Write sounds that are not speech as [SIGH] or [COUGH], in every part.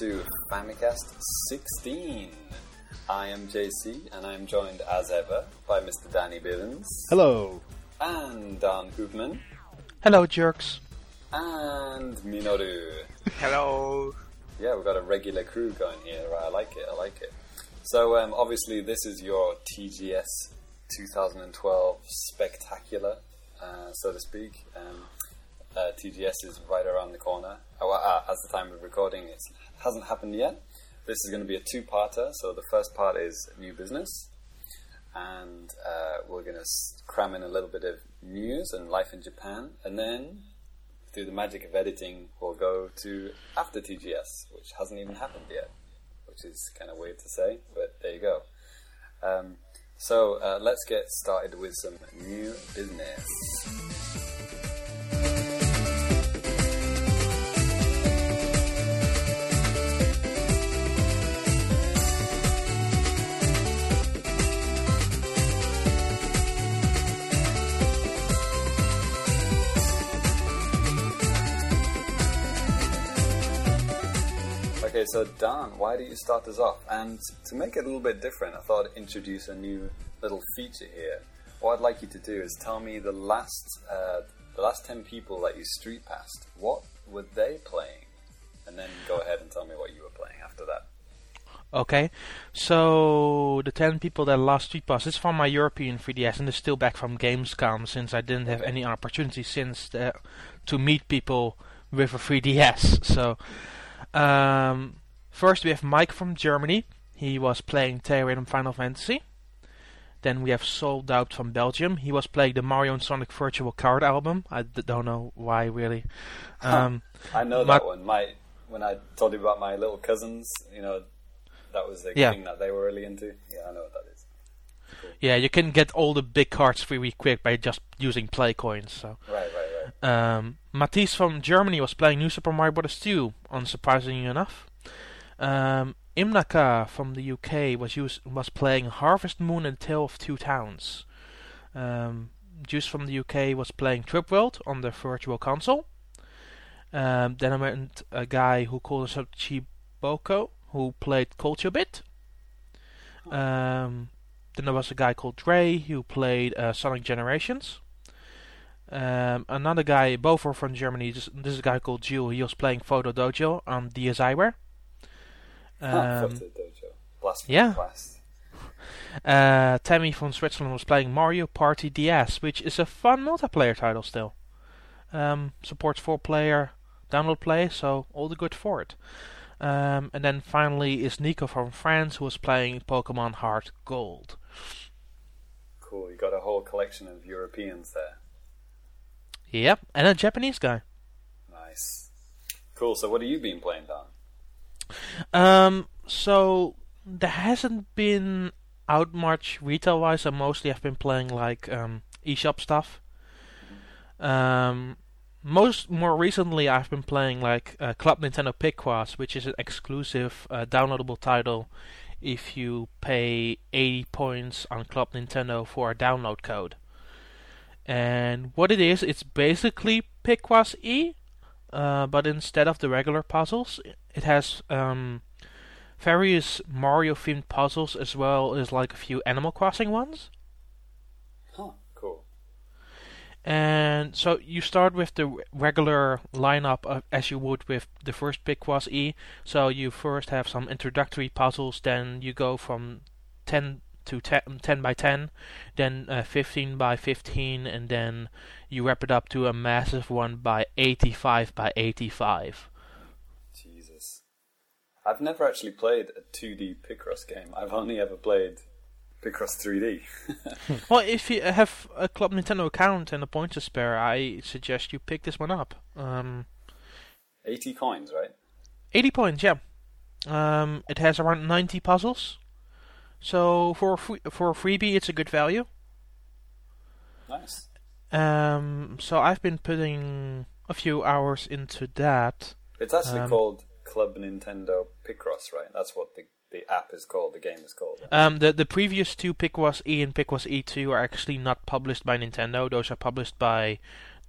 welcome to Famicast 16. I am JC, and I am joined as ever by Mr. Danny Bivens. Hello. And Daan Koopman. Hello, jerks. And Minoru. Hello. Yeah, we've got a regular crew going here. I like it, I like it. So, um, obviously, this is your TGS 2012 spectacular, uh, so to speak. Um, uh, TGS is right around the corner. Oh, uh, as the time of recording, it hasn't happened yet. This is going to be a two-parter. So the first part is new business, and uh, we're going to cram in a little bit of news and life in Japan, and then through the magic of editing, we'll go to after TGS, which hasn't even happened yet, which is kind of weird to say, but there you go. Um, so uh, let's get started with some new business. Okay, so Daan, why do you start us off? And to make it a little bit different, I thought I'd introduce a new little feature here. What I'd like you to do is tell me the last uh, the last ten people that you street passed. What were they playing? And then go ahead and tell me what you were playing after that. Okay, so the 10 people that lost Street Pass is from my European 3DS and is still back from Gamescom since I didn't have any opportunity since the, to meet people with a 3DS. So, um, first we have Mike from Germany. He was playing Theatrhythm Final Fantasy. Then we have Soul Doubt from Belgium. He was playing the Mario and Sonic Virtual Card album. I d- don't know why really. Um, I know My- that one. My when I told you about my little cousins, you know, that was the Yeah. thing that they were really into. Yeah, I know what that is. yeah, you can get all the big cards really quick by just using play coins. So. Right, right, right. Um, Matisse from Germany was playing New Super Mario Bros. 2, unsurprisingly enough. Um, Imnaka from the UK was was playing Harvest Moon and Tale of Two Towns. Um, Juice from the UK was playing Trip World on the Virtual Console. Um, then I met a guy who called himself Chiboko, who played Culture Bit. Um, then there was a guy called Dre who played uh, Sonic Generations. Um, another guy, both are from Germany. This, this is a guy called Jules. He was playing Photo Dojo on DSiWare. Um, Photo Dojo. Blast yeah. past. uh, Tammy from Switzerland was playing Mario Party DS, which is a fun multiplayer title still. Um, supports four-player download play, so all the good for it. Um, and then finally is Nico from France, who was playing Pokemon Heart Gold. Cool. You got a whole collection of Europeans there. Yep, and a Japanese guy. Nice. Cool. So, what have you been playing, Daan? Um, so there hasn't been out much retail wise. I mostly have been playing like um, eShop stuff. Um, most more recently, I've been playing like uh, Club Nintendo Picross, which is an exclusive uh, downloadable title. If you pay 80 points on Club Nintendo for a download code, and what it is, it's basically Picross E, uh, but instead of the regular puzzles, it has um, various Mario themed puzzles as well as like a few Animal Crossing ones. Huh. Cool. And so you start with the regular lineup of, as you would with the first Picross E. So you first have some introductory puzzles, then you go from 10 to 10, 10 by 10, then uh, 15 by 15, and then you wrap it up to a massive one by 85 by 85. Jesus. I've never actually played a 2D Picross game. I've only ever played Picross 3D. [LAUGHS] Well, if you have a Club Nintendo account and a point to spare, I suggest you pick this one up. Um, 80 coins, right? 80 points, yeah. Um, it has around 90 puzzles. So for free, for a freebie, it's a good value. Nice. Um, so I've been putting a few hours into that. It's actually Um, called Club Nintendo Picross, right? That's what the, the app is called, the game is called. Um, the the previous two Picross E and Picross E2 are actually not published by Nintendo. Those are published by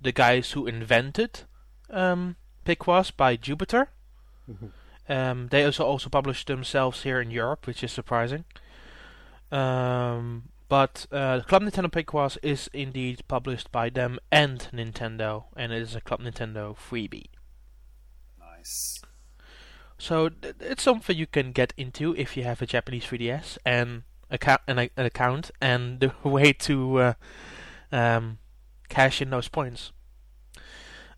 the guys who invented um, Picross by Jupiter. Um, they also also publish themselves here in Europe, which is surprising. Um, but uh, Club Nintendo Picross is indeed published by them and Nintendo, and it is a Club Nintendo freebie. Nice. So th- it's something you can get into if you have a Japanese 3DS and account an, an account and [LAUGHS] the way to uh, um, cash in those points.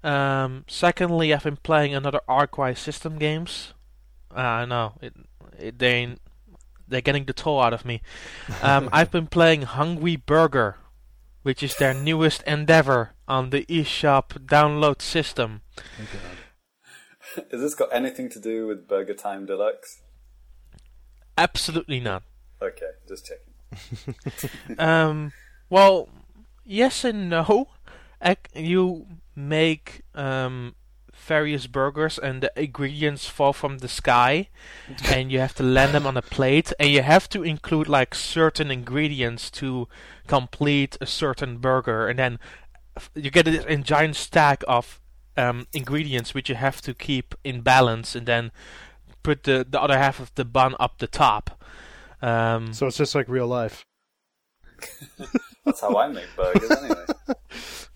Um, secondly, I've been playing another Arkwise system games. Uh, no, it, it, they ain't- they're getting the toll out of me. Um, [LAUGHS] I've been playing Hungry Burger, which is their newest endeavor on the eShop download system. Oh. Has this got anything to do with Burger Time Deluxe? Absolutely not. Okay, just checking. [LAUGHS] [LAUGHS] um, well, yes and no. You make um, various burgers, and the ingredients fall from the sky, and you have to land them on a plate, and you have to include like certain ingredients to complete a certain burger, and then f- you get a, a giant stack of um, ingredients which you have to keep in balance, and then put the the other half of the bun up the top. Um, So it's just like real life. [LAUGHS] That's how I make burgers anyway. [LAUGHS]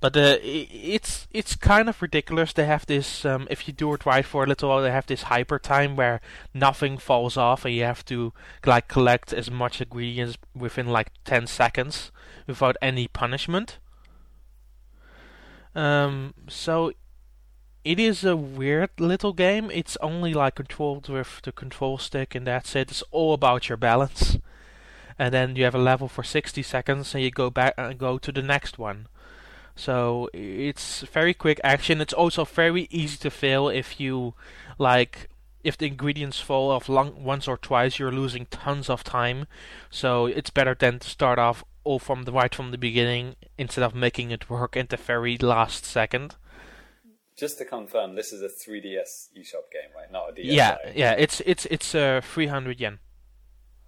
But uh, it's it's kind of ridiculous. They have this. Um, if you do it right for a little while, they have this hyper time where nothing falls off, and you have to like collect as much ingredients within like ten seconds without any punishment. Um, so it is a weird little game. It's only like controlled with the control stick, and that's it. It's all about your balance. And then you have a level for 60 seconds, and you go back and go to the next one. So it's very quick action. It's also very easy to fail if you like if the ingredients fall off long, once or twice, you're losing tons of time. So it's better than to start off all from the right from the beginning instead of making it work at the very last second. Just to confirm, this is a 3DS eShop game, right? Not a DS. Yeah, yeah. It's it's it's uh, 300 yen.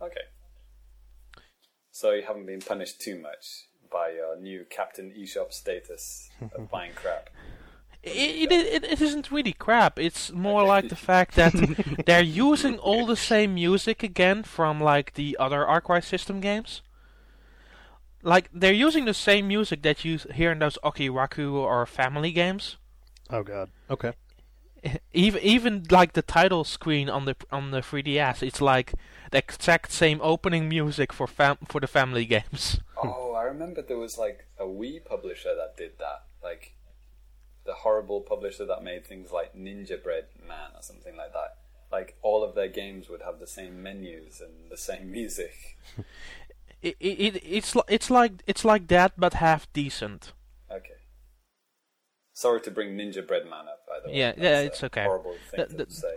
Okay. So you haven't been punished too much by your new Captain eShop status of [LAUGHS] buying crap. It, it, it, it isn't really crap. It's more like the fact that [LAUGHS] they're using all the same music again from like the other Arkwise system games. Like they're using the same music that you hear in those Okiraku or Family games. Oh God. Okay. [LAUGHS] Even even like the title screen on the on the 3DS, it's like the exact same opening music for fam- for the Family games. [LAUGHS] Oh, I remember there was like a Wii publisher that did that. Like the horrible publisher that made things like Ninjabread Man or something like that. Like all of their games would have the same menus and the same [LAUGHS] music. It, it, it it's it's like it's like that, but half decent. Sorry to bring Ninjabread Man up, by the way. Yeah, yeah, it's okay. Horrible thing The- to say.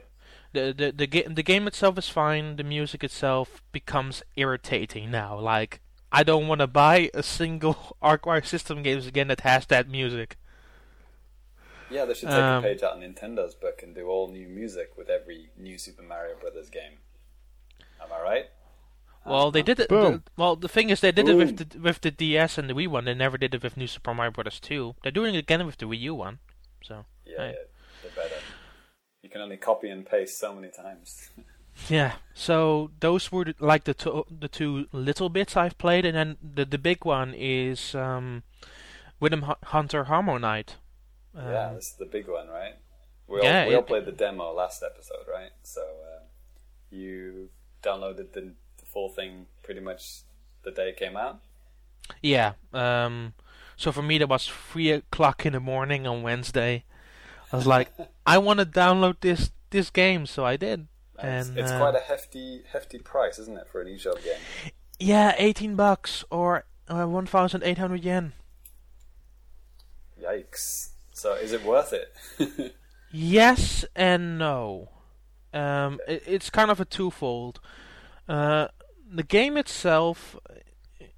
the the the, ga- the game itself is fine. The music itself becomes irritating now. Like I don't want to buy a single [LAUGHS] Arkwire system games again that has that music. Yeah, they should take Um, a page out of Nintendo's book and do all new music with every new Super Mario Brothers game. Am I right? Well, they did it. Boom. The, well, the thing is, they did it with the with the DS and the Wii one. They never did it with New Super Mario Bros. 2. They're doing it again with the Wii U one. So Yeah, Right. yeah, they're better. You can only copy and paste so many times. [LAUGHS] yeah. So those were the, like the two the two little bits I've played, and then the the big one is um, Rhythm Hu- Hunter HarmoKnight. Um, yeah, this is the big one, right? We all, Yeah, we all it- played the demo last episode, right? So uh, you downloaded the, the full thing pretty much the day it came out. Yeah. Um, so for me, that was three o'clock in the morning on Wednesday. I was like, [LAUGHS] I want to download this this game, so I did. And it's, And, it's uh, quite a hefty hefty price, isn't it, for an eShop game? Yeah, eighteen bucks or uh, one thousand eight hundred yen. Yikes! So is it worth it? [LAUGHS] Yes and no. Um, it, it's kind of a twofold. Uh, the game itself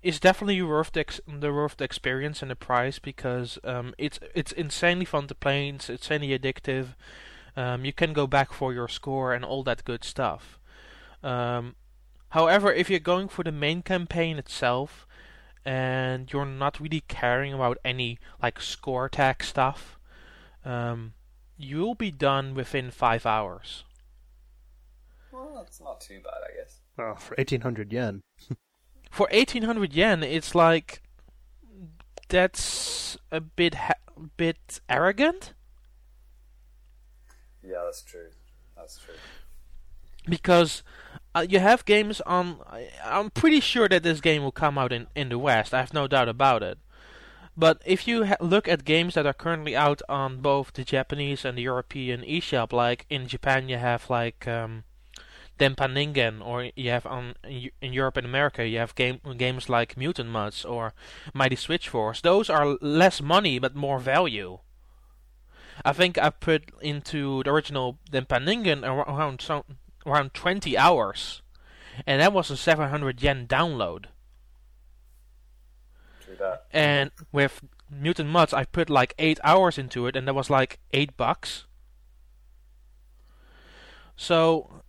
is definitely worth the, ex- the worth the experience and the price because um, it's it's insanely fun to play. It's insanely addictive. Um, you can go back for your score and all that good stuff. Um, however, if you're going for the main campaign itself and you're not really caring about any like score tag stuff, um, you'll be done within five hours. Well, that's not too bad, I guess. Oh, for 1800 yen. [LAUGHS] For 1800 yen, it's like that's a bit ha- bit arrogant Yeah, that's true. That's true. because uh, you have games on. I, I'm pretty sure that this game will come out in in the West. I have no doubt about it. But if you ha- look at games that are currently out on both the Japanese and the European eShop, like in Japan you have like um, Denpa Ningen, or you have on in Europe and America you have game games like Mutant Mudds or Mighty Switch Force. Those are less money but more value. I think I put into the original Denpa Ningen around some, around 20 hours, and that was a 700 yen download. And with Mutant Mudds, I put like eight hours into it, and that was like eight bucks. So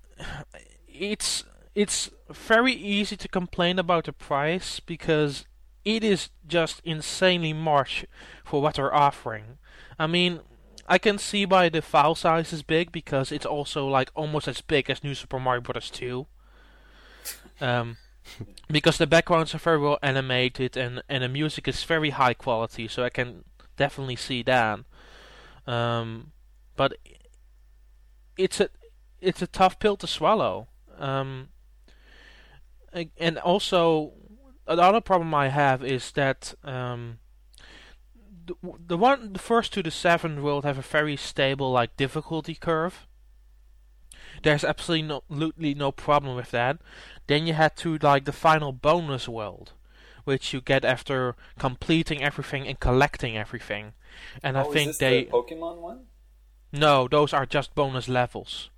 it's it's very easy to complain about the price because it is just insanely much for what they're offering. I mean, I can see why the file size is big because it's also like almost as big as New Super Mario Bros. 2. Um, [LAUGHS] because the backgrounds are very well animated and, and the music is very high quality, so I can definitely see that. Um, but it's a it's a tough pill to swallow. Um, and also, another problem I have is that um, the, the one the first to the seventh world have a very stable like difficulty curve. There's absolutely no, absolutely no problem with that. Then you head to like the final bonus world, which you get after completing everything and collecting everything. And I oh, think is this they the Pokemon one? no, those are just bonus levels.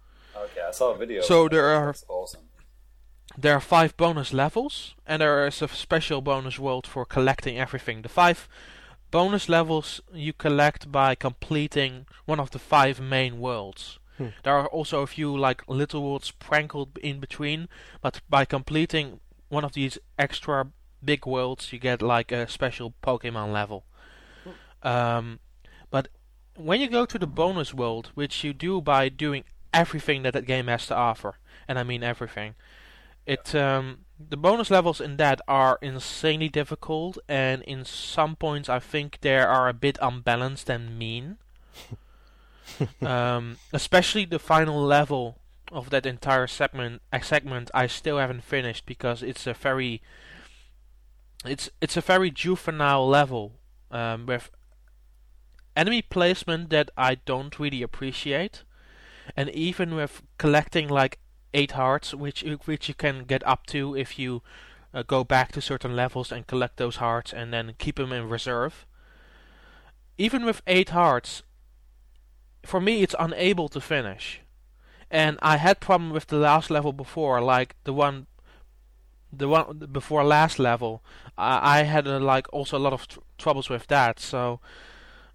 Okay, I saw a video. So of that. there are- That's awesome. There are five bonus levels, and there is a special bonus world for collecting everything. The five bonus levels you collect by completing one of the five main worlds. Hmm. There are also a few like little worlds sprinkled in between, but by completing one of these extra big worlds, you get like a special Pokemon level. Um, but when you go to the bonus world, which you do by doing everything that that game has to offer, and I mean everything, it um, the bonus levels in that are insanely difficult, and in some points I think they are a bit unbalanced and mean. [LAUGHS] um, especially the final level of that entire segment. A segment I still haven't finished because it's a very it's it's a very juvenile level um, with enemy placement that I don't really appreciate, and even with collecting like eight hearts, which which you can get up to if you uh, go back to certain levels and collect those hearts and then keep them in reserve. Even with eight hearts, for me it's unable to finish, and I had problem with the last level before, like the one. The one before last level, I, I had uh, like also a lot of tr- troubles with that. So,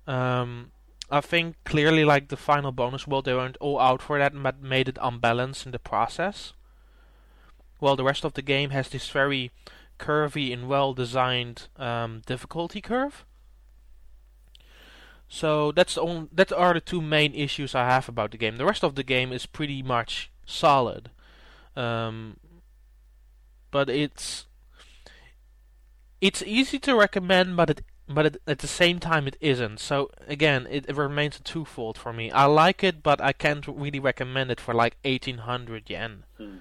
um, I think clearly like the final bonus world they weren't all out for that but made it unbalanced in the process. While the rest of the game has this very curvy and well designed um, difficulty curve. So that's the only, that are the two main issues I have about the game. The rest of the game is pretty much solid. Um, but it's it's easy to recommend but it but it, at the same time it isn't. So again, it, it remains a twofold for me. I like it, but I can't really recommend it for like eighteen hundred yen. Hmm.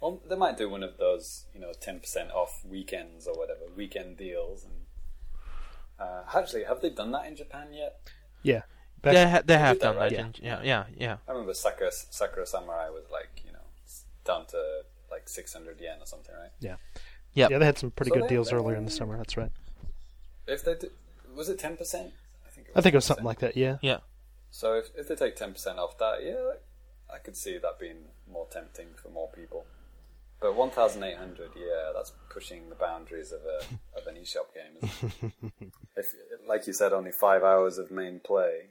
Well, they might do one of those, you know, ten percent off weekends or whatever, weekend deals. And uh, actually, have they done that in Japan yet? Yeah. Back- They ha- they have done that. right? in- Yeah, yeah, yeah. I remember Sakura, Sakura Samurai was like, you know, down to like six hundred yen or something, right? Yep. Yeah, they had some pretty So good deals earlier in the summer. That's right. If they did, was it ten percent? I think. I think it was something like that. Yeah. Yeah. So if if they take ten percent off that, yeah, I could see that being more tempting for more people. But one thousand eight hundred, yeah, that's pushing the boundaries of a of an eShop game. [LAUGHS] If, like you said, only five hours of main play.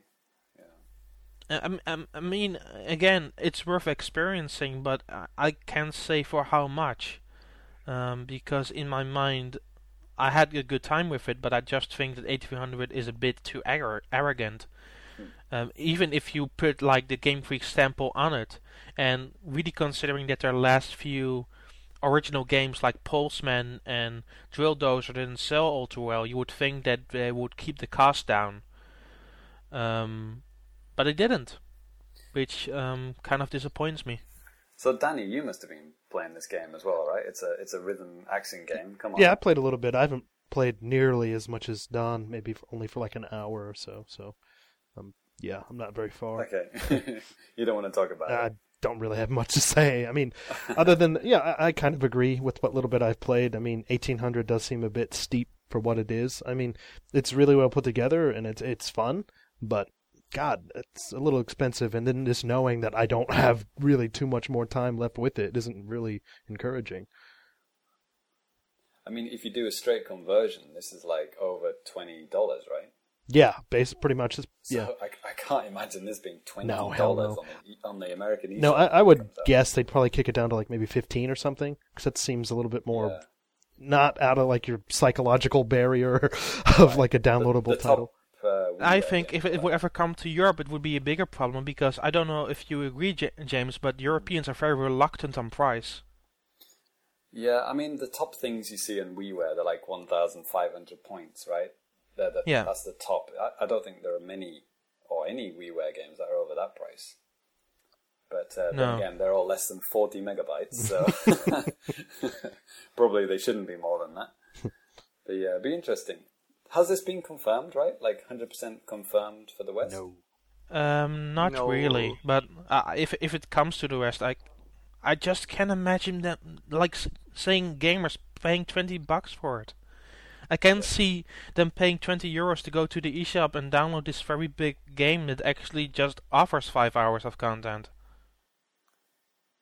Yeah. I, I, I mean, again, it's worth experiencing, but I, I can't say for how much, um, because in my mind, I had a good time with it, but I just think that 8300 is a bit too arro- arrogant. Um, even if you put like the Game Freak stamp on it, and really considering that their last few original games like Pulseman and Drill Dozer didn't sell all too well, you would think that they would keep the cost down. Um, but they didn't, which um, kind of disappoints me. So Danny, you must have been playing this game as well, right? It's a it's a rhythm action game. Come on. Yeah, I played a little bit. I haven't played nearly as much as Daan, maybe for, only for like an hour or so. So, um, yeah, I'm not very far. Okay, [LAUGHS] you don't want to talk about I it. I don't really have much to say. I mean, other than yeah, I, I kind of agree with what little bit I've played. I mean, 1800 does seem a bit steep for what it is. I mean, it's really well put together and it's it's fun, but God, it's a little expensive. And then just knowing that I don't have really too much more time left with it isn't really encouraging. I mean, if you do a straight conversion, this is like over twenty dollars, right? Yeah, base pretty much. Is, So yeah. I, I can't imagine this being twenty No, dollars no. on, the, on the American. No, I, I would guess they'd probably kick it down to like maybe 15 or something, because that seems a little bit more Yeah. not out of like your psychological barrier [LAUGHS] of like a downloadable the title. Uh, I think if it would ever come to Europe, it would be a bigger problem because I don't know if you agree, J- James, but Europeans are very reluctant on price. Yeah, I mean the top things you see in WiiWare, they're like one thousand five hundred points, right? They're the, Yeah. that's the top. I, I don't think there are many or any WiiWare games that are over that price. But uh, No. then again, they're all less than forty megabytes, so [LAUGHS] [LAUGHS] probably they shouldn't be more than that. But yeah, it'd be interesting. Has this been confirmed, right? Like hundred percent confirmed for the West? No. Um, not No. really. But uh, if if it comes to the West, I I just can't imagine them like s- saying gamers paying twenty bucks for it. I can't see them paying twenty euros to go to the eShop and download this very big game that actually just offers five hours of content.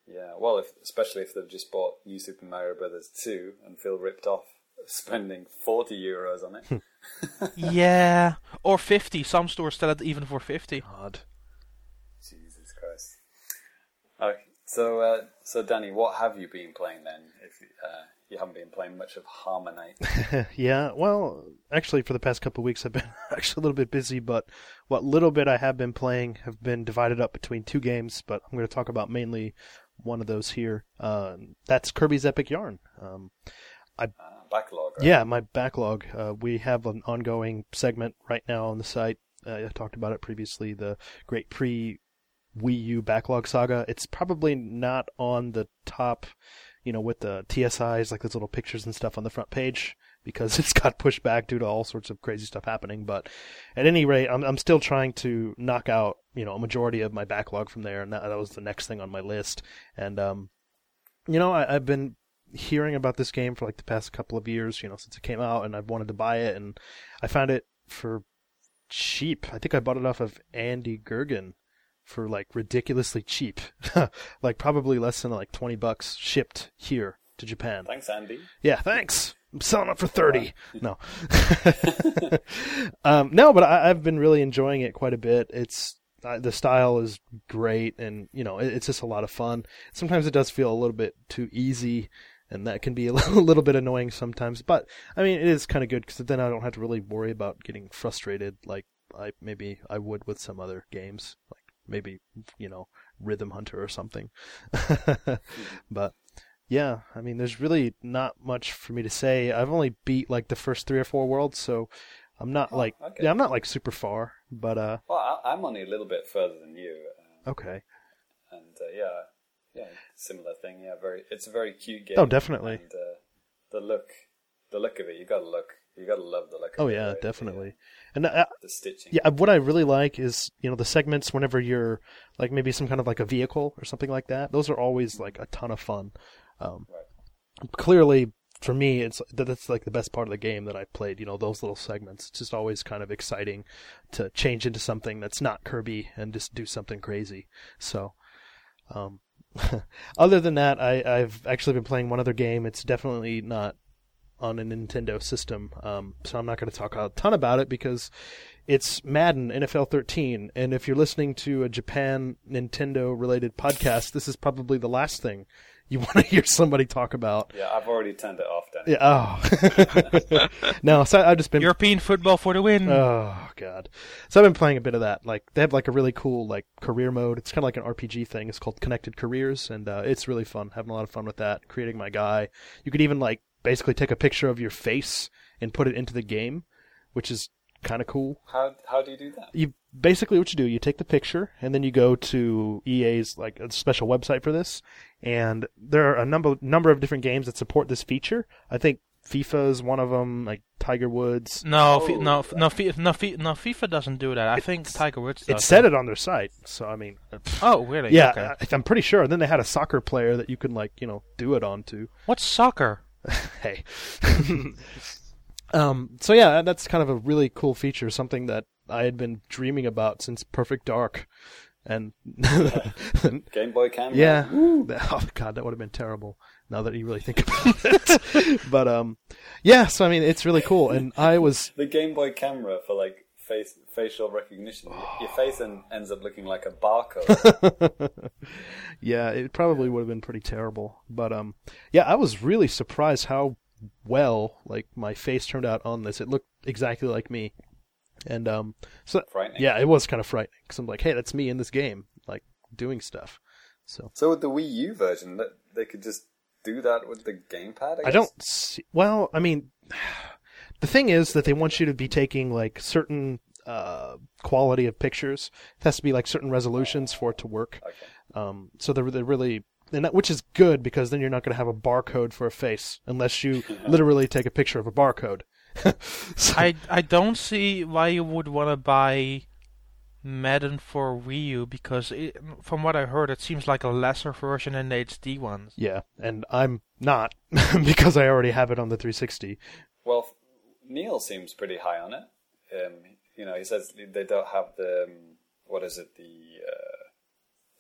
Yeah, well, if, especially if they've just bought New Super Mario Brothers 2 and feel ripped off spending 40 euros on it. [LAUGHS] yeah, or fifty. Some stores sell it even for fifty. God. Jesus Christ. Okay, so, uh, so Danny, what have you been playing then? If uh, you haven't been playing much of HarmoKnight. [LAUGHS] yeah, well, actually, for the past couple of weeks, I've been [LAUGHS] actually a little bit busy, but what little bit I have been playing have been divided up between two games, but I'm going to talk about mainly one of those here. Uh, that's Kirby's Epic Yarn. Um, uh, backlog, right? yeah, my backlog. Uh, we have an ongoing segment right now on the site. Uh, I talked about it previously. The Great Pre Wii U backlog saga. It's probably not on the top, you know, with the TSIs, like those little pictures and stuff on the front page, because [LAUGHS] it's got pushed back due to all sorts of crazy stuff happening. But at any rate, I'm I'm still trying to knock out, you know, a majority of my backlog from there, and that, that was the next thing on my list. And um, you know, I, I've been hearing about this game for like the past couple of years, you know, since it came out, and I've wanted to buy it, and I found it for cheap. I think I bought it off of Andy Goergen for like ridiculously cheap, [LAUGHS] like probably less than like twenty bucks shipped here to Japan. Thanks, Andy. Yeah, thanks. I'm selling it for thirty. [LAUGHS] No, [LAUGHS] um, no, but I, I've been really enjoying it quite a bit. It's uh, the style is great, and you know, it, it's just a lot of fun. Sometimes it does feel a little bit too easy, and that can be a [LAUGHS] little, bit annoying sometimes. But I mean, it is kind of good because then I don't have to really worry about getting frustrated like I maybe I would with some other games, like maybe you know Rhythm Hunter or something. [LAUGHS] but yeah, I mean, there's really not much for me to say. I've only beat like the first three or four worlds, so I'm not Oh, like okay. yeah, I'm not like super far, but uh, Well, I, I'm only a little bit further than you. Uh, okay. and uh, yeah, yeah, similar thing. Yeah, very. It's a very cute game. Oh, definitely. And uh, the look, the look of it, you gotta look. You gotta love the look. Oh of it, yeah, right? definitely. And uh, The, the stitching. yeah, what I really like is you know the segments whenever you're like maybe some kind of like a vehicle or something like that. Those are always like a ton of fun. Um, Right. Clearly, for me, it's that's like the best part of the game that I played. You know, those little segments. It's just always kind of exciting to change into something that's not Kirby and just do something crazy. So, um, [LAUGHS] other than that, I, I've actually been playing one other game. It's definitely not on a Nintendo system. Um, so I'm not going to talk a ton about it because it's Madden NFL 13, and if you're listening to a Japan Nintendo related podcast, this is probably the last thing you [LAUGHS] want to hear somebody talk about. Yeah, I've already turned it off, Danny. Yeah. Oh. [LAUGHS] no, so I've just been. European football for the win. Oh god. So I've been playing a bit of that. Like they have like a really cool like career mode. It's kind of like an RPG thing. It's called Connected Careers, and uh, it's really fun. Having a lot of fun with that. Creating my guy. You could even like basically take a picture of your face and put it into the game, which is kind of cool. How how do you do that? You basically what you do, you take the picture and then you go to EA's like a special website for this, and there are a number number of different games that support this feature. I think FIFA is one of them, like Tiger Woods. No, Oh, fi- no, f- no, fi- no, fi- no, FIFA doesn't do that. I think Tiger Woods does. It said it on their site, so I mean, uh, Oh, really? yeah, Okay. I, I'm pretty sure. And Then they had a soccer player that you can like you know do it onto. [LAUGHS] What's soccer? hey. [LAUGHS] um, so yeah, that's kind of a really cool feature, something that I had been dreaming about since Perfect Dark, and [LAUGHS] Game Boy camera. yeah, [LAUGHS] oh god, that would have been terrible. Now that you really think about it, [LAUGHS] but um, yeah, so I mean, it's really cool, and I was The Game Boy camera for like face facial recognition. Your face en- ends up looking like a barcode. yeah, it probably would have been pretty terrible. But um, yeah, I was really surprised how well like my face turned out on this. It looked exactly like me, and um, so Frightening. yeah, it was kind of frightening because I'm like, hey, that's me in this game, like doing stuff. So So with the Wii U version, that they could just do that with the gamepad. I, I don't see. Well, I mean, [SIGHS] the thing is that they want you to be taking like certain uh, quality of pictures. It has to be like certain resolutions for it to work. Okay. Um, so they're, they're really, and that, which is good because then you're not going to have a barcode for a face unless you [LAUGHS] literally take a picture of a barcode. [LAUGHS] so, I I don't see why you would want to buy Madden for Wii U because it, from what I heard, it seems like a lesser version than the HD ones. yeah, and I'm not [LAUGHS] because I already have it on the 360. Well, Neil seems pretty high on it. Um, you know, he says they don't have the um, what is it the uh,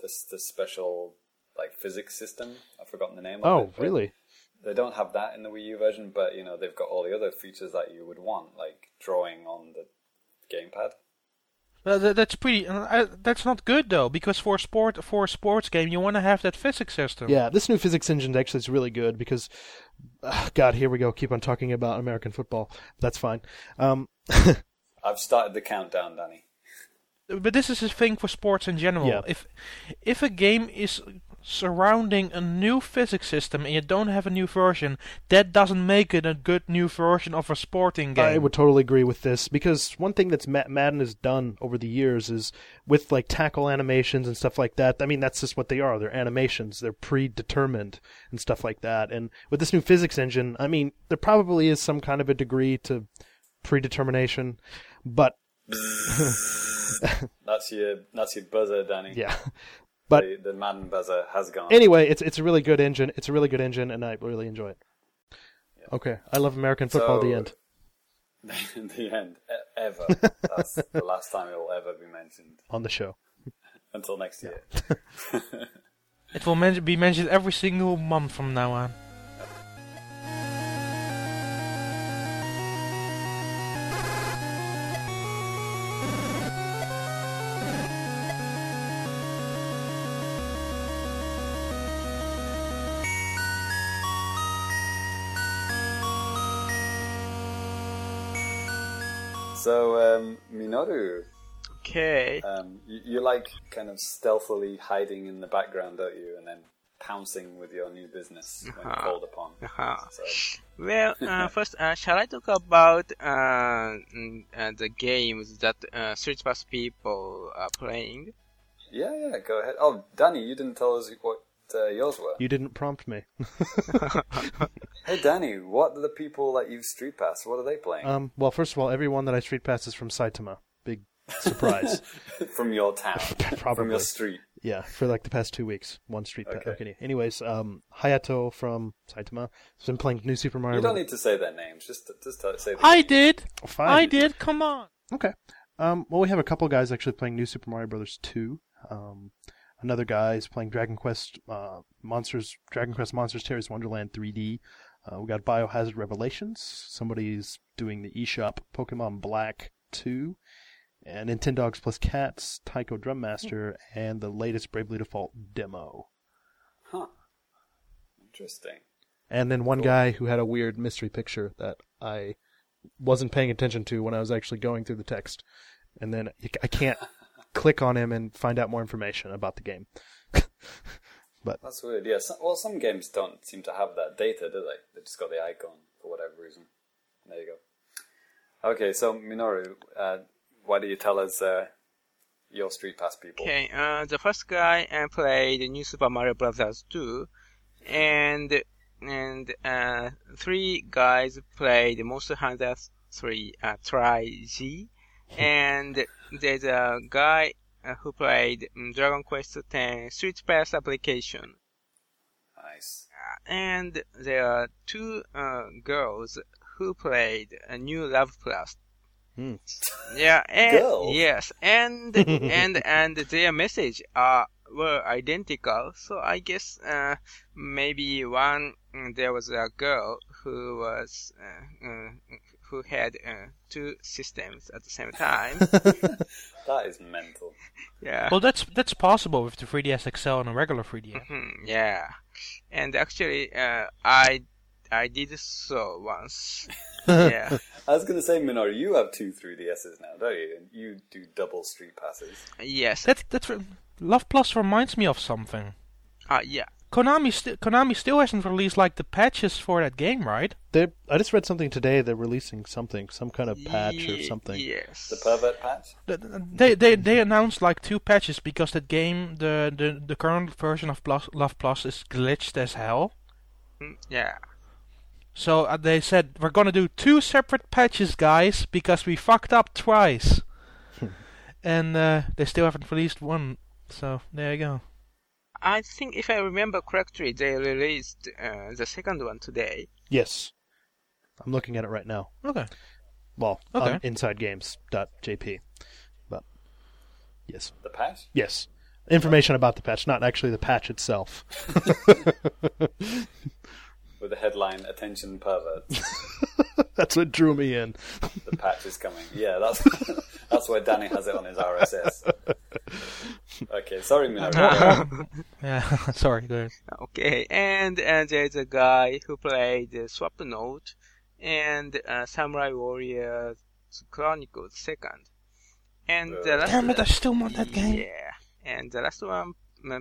the the special like physics system. I've forgotten the name. of Oh, it. but really? They don't have that in the Wii U version, but you know they've got all the other features that you would want, like drawing on the gamepad. Th- that's pretty. Uh, uh, that's not good though, because for a sport for a sports game, you want to have that physics system. Yeah, this new physics engine actually is really good because, uh, God, here we go. Keep on talking about American football. That's fine. Um, [LAUGHS] I've started the countdown, Danny. But this is a thing for sports in general. Yeah. If if a game is surrounding a new physics system and you don't have a new version, that doesn't make it a good new version of a sporting game. I would totally agree with this because one thing that's Ma- Madden has done over the years is with like tackle animations and stuff like that. I mean, that's just what they are. They're animations. They're predetermined and stuff like that. And with this new physics engine, I mean, there probably is some kind of a degree to predetermination, but [LAUGHS] That's your that's your buzzer, Danny. [LAUGHS] yeah. But the, the Madden buzzer has gone. anyway, it's it's a really good engine. It's a really good engine, and I really enjoy it. Okay, I love American football. the end. [LAUGHS] The end, ever. [LAUGHS] That's the last time it will ever be mentioned. on the show. Until next year. [LAUGHS] it will men- be mentioned every single month from now on. Minoru, Okay. um, you, you like kind of stealthily hiding in the background, don't you? And then pouncing with your new business when Uh-huh. called upon. Uh-huh. So, Well, [LAUGHS] uh, first, uh, shall I talk about uh, mm, uh, the games that uh, Street Pass people are playing? yeah, yeah, go ahead. Oh, Danny, you didn't tell us what uh, yours were. You didn't prompt me. [LAUGHS] Hey, Danny, what are the people that you've Street Pass? What are they playing? Um, well, first of all, everyone that I street pass is from Saitama. Big surprise. [LAUGHS] From your town. Probably. [LAUGHS] From your street. yeah, for like the past two weeks, one street pass. Okay. Okay. Anyways, um, Hayato from Saitama has been playing New Super Mario. You don't need to say their names. Just, just say the I did. Fine. I did. Come on. Okay. Um, well, we have a couple guys actually playing New Super Mario Brothers 2. Um, another guy is playing Dragon Quest uh, Monsters, Dragon Quest Monsters Terry's Wonderland 3D. Uh, we got Biohazard Revelations. Somebody's doing the eShop Pokemon Black 2, and Nintendogs plus Cats, Taiko Drum Master, and the latest Bravely Default demo. Huh. Interesting. And then one Cool. guy who had a weird mystery picture that I wasn't paying attention to when I was actually going through the text. And then I can't click on him and find out more information about the game. [LAUGHS] But that's weird. Yeah. Some, well, some games don't seem to have that data, do they? They just got the icon for whatever reason. There you go. Okay, so Minoru, uh, why do you tell us uh, your Street Pass people? Okay, uh, the first guy uh, played New Super Mario Bros. 2, and and uh, three guys played the Monster Hunter 3 uh, Tri G, [LAUGHS] and there's a guy uh, who played um, Dragon Quest X Street Pass application, Nice. and there are two uh, girls who played a new Love Plus. Hmm. Yeah, and Girls? yes, and [LAUGHS] and and their message are were identical. So I guess uh, maybe one there was a girl who was uh, uh, who had uh, two systems at the same time. [LAUGHS] That is mental. yeah. Well, that's that's possible with the 3DS XL and a regular 3DS. Mhm, yeah, and actually, uh, I I did so once. [LAUGHS] yeah, I was going to say, Minoru, you have two 3DSs now, don't you? And you do double Street Passes. yes, That that's Love Plus reminds me of something. uh, yeah. Konami sti- Konami still hasn't released like the patches for that game, right? They, I just read something today. They're releasing something, some kind of patch or something. Yes. The pervert patch? They they they announced like two patches because that game the the, the current version of Plus, Love Plus is glitched as hell. Mm, Yeah. So uh, they said we're gonna do two separate patches, guys, because we fucked up twice. [LAUGHS] and uh, they still haven't released one. So there you go. I think if I remember correctly, they released uh, the second one today. Yes. I'm looking at it right now. Okay. Well, Okay. on insidegames.jp. But, yes. The patch? Yes. Information about the patch, not actually the patch itself. [LAUGHS] [LAUGHS] With the headline, Attention Perverts. [LAUGHS] That's what drew me in. the patch is coming. Yeah, that's [LAUGHS] that's why Danny has it on his RSS. Okay, sorry, Minoru. [LAUGHS] Yeah. Sorry. Go ahead. Okay, and and there's a guy who played uh, Swapnote and uh, Samurai Warriors Chronicles Second. And the Uh, last, Damn it! I still want that game. Yeah, and the last one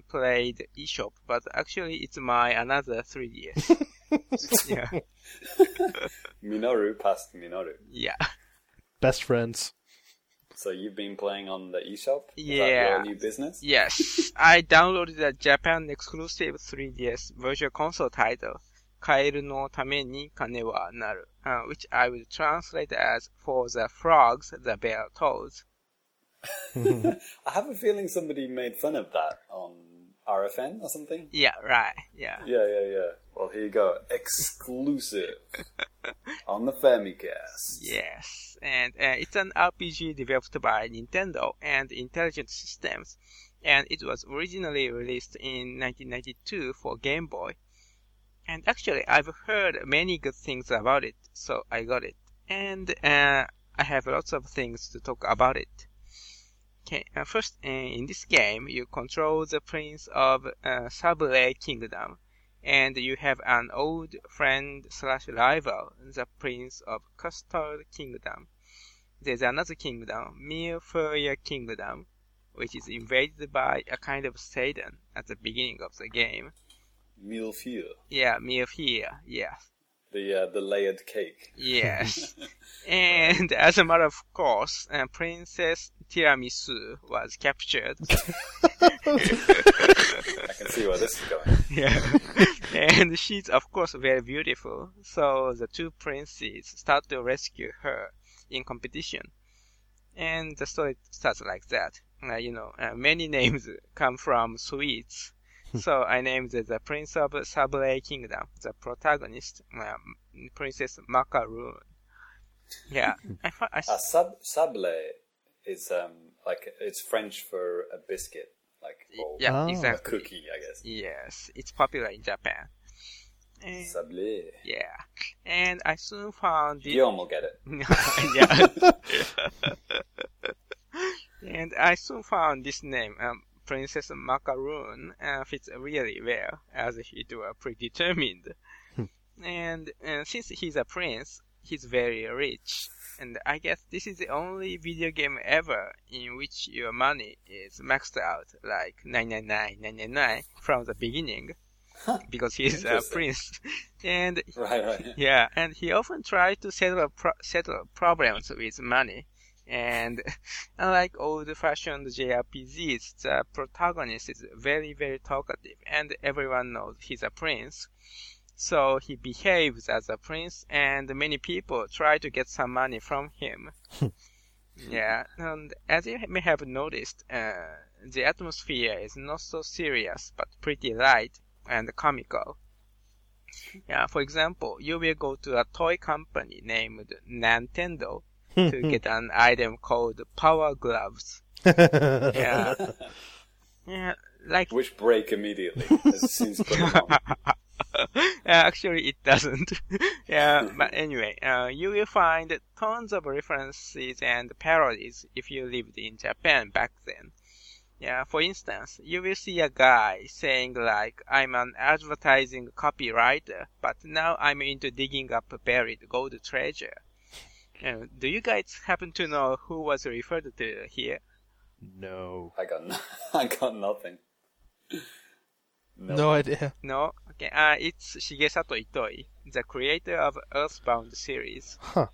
played eShop, but actually it's my another 3DS. [LAUGHS] yeah. [LAUGHS] Minoru passed Minoru. Yeah. Best friends. So you've been playing on the eShop? Is yeah. That your new business? Yes. [LAUGHS] I downloaded a Japan exclusive 3DS virtual console title, Kaeru no Tame ni Kane wa Naru, uh, which I would translate as For the Frogs, the Bear Tolls. [LAUGHS] I have a feeling somebody made fun of that on RFN or something. Yeah, right, yeah. Yeah, yeah, yeah. Well, here you go. Exclusive [LAUGHS] on the Famicast. Yes, and uh, it's an RPG developed by Nintendo and Intelligent Systems, and it was originally released in 1992 for Game Boy. And actually, I've heard many good things about it, so I got it. And uh, I have lots of things to talk about it. Okay, uh, first, uh, in this game, you control the Prince of uh, Sablé Kingdom, and you have an old friend slash rival, the Prince of Custard Kingdom. There's another kingdom, Milforia Kingdom, which is invaded by a kind of Satan at the beginning of the game. Milfear. Yeah, Milforia, yes. The uh, the layered cake. Yes. [LAUGHS] and as a matter of course, uh, Princess Tiramisu was captured. [LAUGHS] [LAUGHS] I can see where this is going. yeah. and she's of course very beautiful. So the two princes start to rescue her in competition. And the story starts like that. Uh, you know, uh, many names come from sweets. So I named the Prince of Sablé Kingdom, the protagonist, um, Princess Macaroon. Yeah, I, fi- I s- A sab- sablé is um like it's French for a biscuit, like like or Yeah, Oh. a exactly. cookie, I guess. Yes, it's popular in Japan. And, Sablé. yeah, and I soon found the Guillaume will get it. [LAUGHS] yeah. [LAUGHS] and I soon found this name, um, Princess Macaroon, uh, fits really well as it was predetermined. and uh, since he's a prince, he's very rich. And I guess this is the only video game ever in which your money is maxed out, like 999, from the beginning. because he's a prince. [LAUGHS] and Right, right. yeah, and he often tries to settle pro- settle problems with money. And [LAUGHS] unlike old-fashioned JRPGs, the protagonist is very, very talkative, and everyone knows he's a prince. So he behaves as a prince, and many people try to get some money from him. [LAUGHS] yeah, and as you may have noticed, uh, the atmosphere is not so serious, but pretty light and comical. Yeah, for example, you will go to a toy company named Nintendo to get an item called Power Gloves. [LAUGHS] Yeah. yeah, like Which break immediately as soon as you put them on. Yeah, actually it doesn't. [LAUGHS] yeah, but anyway, uh, you will find tons of references and parodies if you lived in Japan back then. Yeah, for instance, you will see a guy saying like, I'm an advertising copywriter, but now I'm into digging up buried gold treasure. Uh, do you guys happen to know who was referred to here? no. I got, no, [LAUGHS] I got nothing. No. No idea. No? Okay, uh, it's Shigesato Itoi, the creator of Earthbound series. Huh.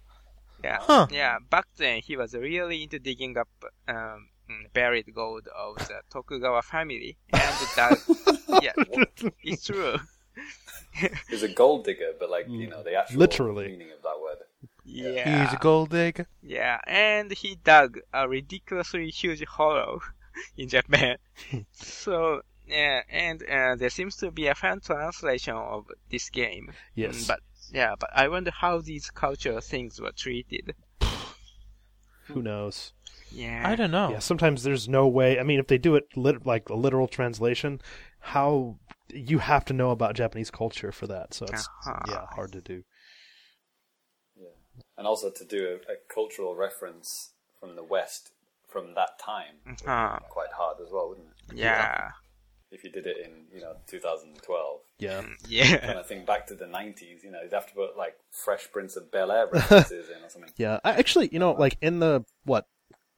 Yeah, Huh. yeah. Back then, he was really into digging up um, buried gold of the Tokugawa family, and that, [LAUGHS] yeah, it's true. He's a gold digger, but like, you know, the actual Literally. meaning of that word. Yeah, He's a gold digger. yeah, and he dug a ridiculously huge hollow [LAUGHS] in Japan. [LAUGHS] so, yeah, and uh, there seems to be a fan translation of this game. Yes. Mm, But yeah, but I wonder how these cultural things were treated. Who knows? Yeah. I don't know. Yeah, sometimes there's no way. I mean, if they do it lit- like a literal translation, how you have to know about Japanese culture for that. So it's Uh-huh. yeah hard to do. Yeah. And also to do a, a cultural reference from the West from that time would be Uh-huh. quite hard as well, wouldn't it? Yeah. If you did it in, you know, 2012. Yeah. [LAUGHS] Yeah. Kind of think back to the 90s, you know, you'd have to put like Fresh Prince of Bel Air [LAUGHS] references in or something. Yeah, I, actually, you know, like in the what,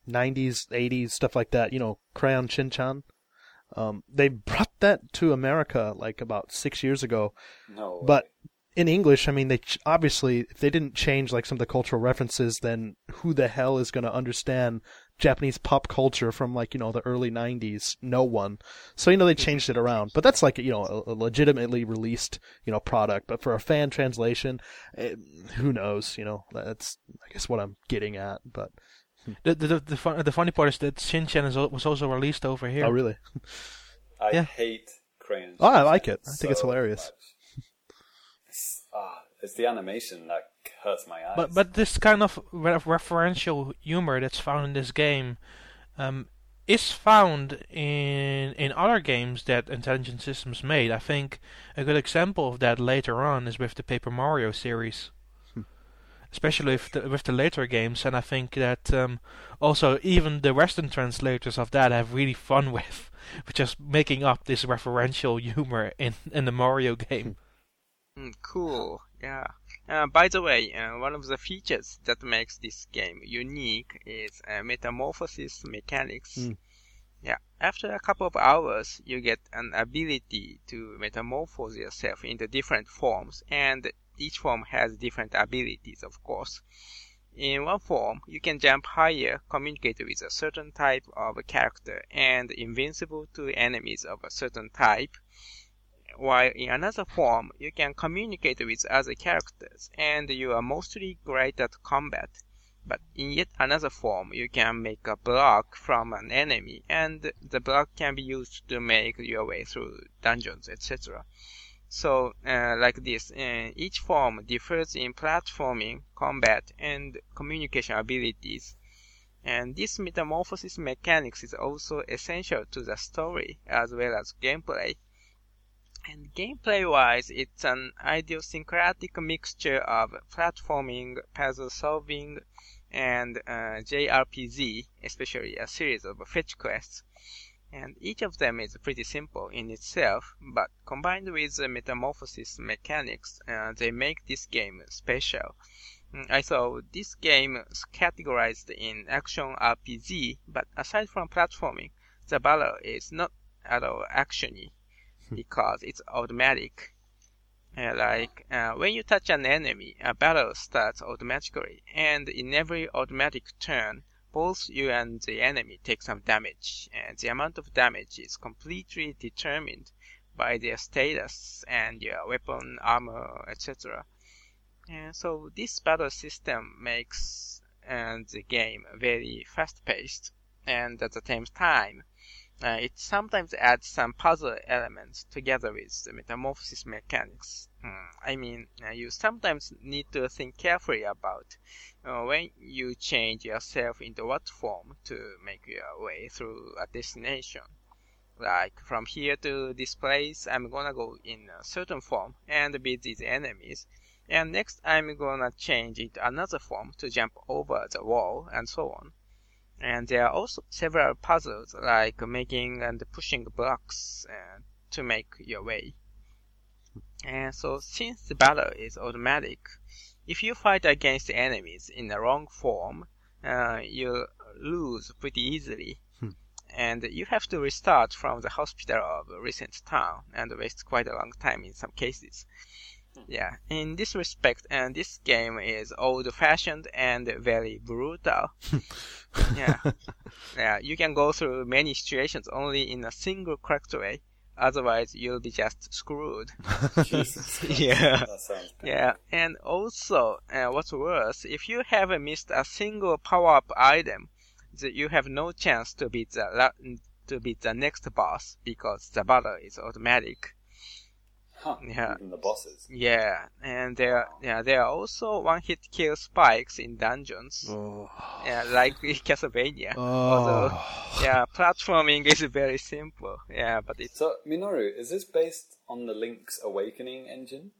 '90s, '80s, stuff like that. You know, Crayon Shin-chan. Um, they brought that to America like about six years ago, No. but way. In English, I mean, they ch- obviously if they didn't change like some of the cultural references, then who the hell is going to understand Japanese pop culture from like you know the early '90s? No one. So you know they changed it around, but that's like you know a, a legitimately released you know product. But for a fan translation, eh, who knows? You know that's I guess what I'm getting at. But The the the, the, fun, the funny part is that Shinchan is, was also released over here. oh really? I yeah. hate Crayon. Oh, I like it. I think it's hilarious. much. It's, ah, it's the animation that hurts my eyes. But but this kind of re- referential humor that's found in this game um, is found in in other games that Intelligent Systems made. I think a good example of that later on is with the Paper Mario series, especially with the, with the later games. And I think that um, also even the Western translators of that have really fun [LAUGHS] with, with just making up this referential humor in in the Mario game. [LAUGHS] Mm, cool. Yeah. Uh, by the way, uh, one of the features that makes this game unique is uh, metamorphosis mechanics. Mm. Yeah. After a couple of hours, you get an ability to metamorphose yourself into different forms, and each form has different abilities, of course. In one form, you can jump higher, communicate with a certain type of character, and invincible to enemies of a certain type while in another form you can communicate with other characters and you are mostly great at combat. But in yet another form you can make a block from an enemy and the block can be used to make your way through dungeons, etc. So, uh, like this, uh, each form differs in platforming, combat, and communication abilities. And this metamorphosis mechanics is also essential to the story as well as gameplay. And gameplay wise, it's an idiosyncratic mixture of platforming, puzzle solving, and uh, JRPG, especially a series of fetch quests. And each of them is pretty simple in itself, but combined with the metamorphosis mechanics, uh, they make this game special. Mm, I thought this game is categorized in action RPG, but aside from platforming, the battle is not at all actiony because it's automatic. Uh, like uh, when you touch an enemy, a battle starts automatically, and in every automatic turn, both you and the enemy take some damage, and the amount of damage is completely determined by their status and your weapon, armor, etc. And so this battle system makes uh, the game very fast-paced, and at the same time, uh, it sometimes adds some puzzle elements together with the metamorphosis mechanics. Mm, I mean, uh, you sometimes need to think carefully about uh, when you change yourself into what form to make your way through a destination. Like, from here to this place, I'm gonna go in a certain form and beat these enemies. And next, I'm gonna change into another form to jump over the wall, and so on. And there are also several puzzles like making and pushing blocks uh, to make your way. And so since the battle is automatic, if you fight against enemies in the wrong form, uh, you'll lose pretty easily. Hmm. And you have to restart from the hospital of a recent town and waste quite a long time in some cases. Yeah, in this respect, and this game is old-fashioned and very brutal. [LAUGHS] yeah, yeah, you can go through many situations only in a single correct way. Otherwise, you'll be just screwed. [LAUGHS] Jesus. [LAUGHS] Yeah. That sounds painful. Yeah, and also, uh, what's worse, if you have missed a single power-up item, the, you have no chance to beat the la- to beat the next boss because the battle is automatic. Huh, Yeah. Even the bosses. Yeah, and there, yeah, there are also one-hit kill spikes in dungeons, Oh. yeah, like [LAUGHS] in Castlevania. Although, Oh. yeah, platforming is very simple. Yeah, but it's So, Minoru, is this based on the Link's Awakening engine?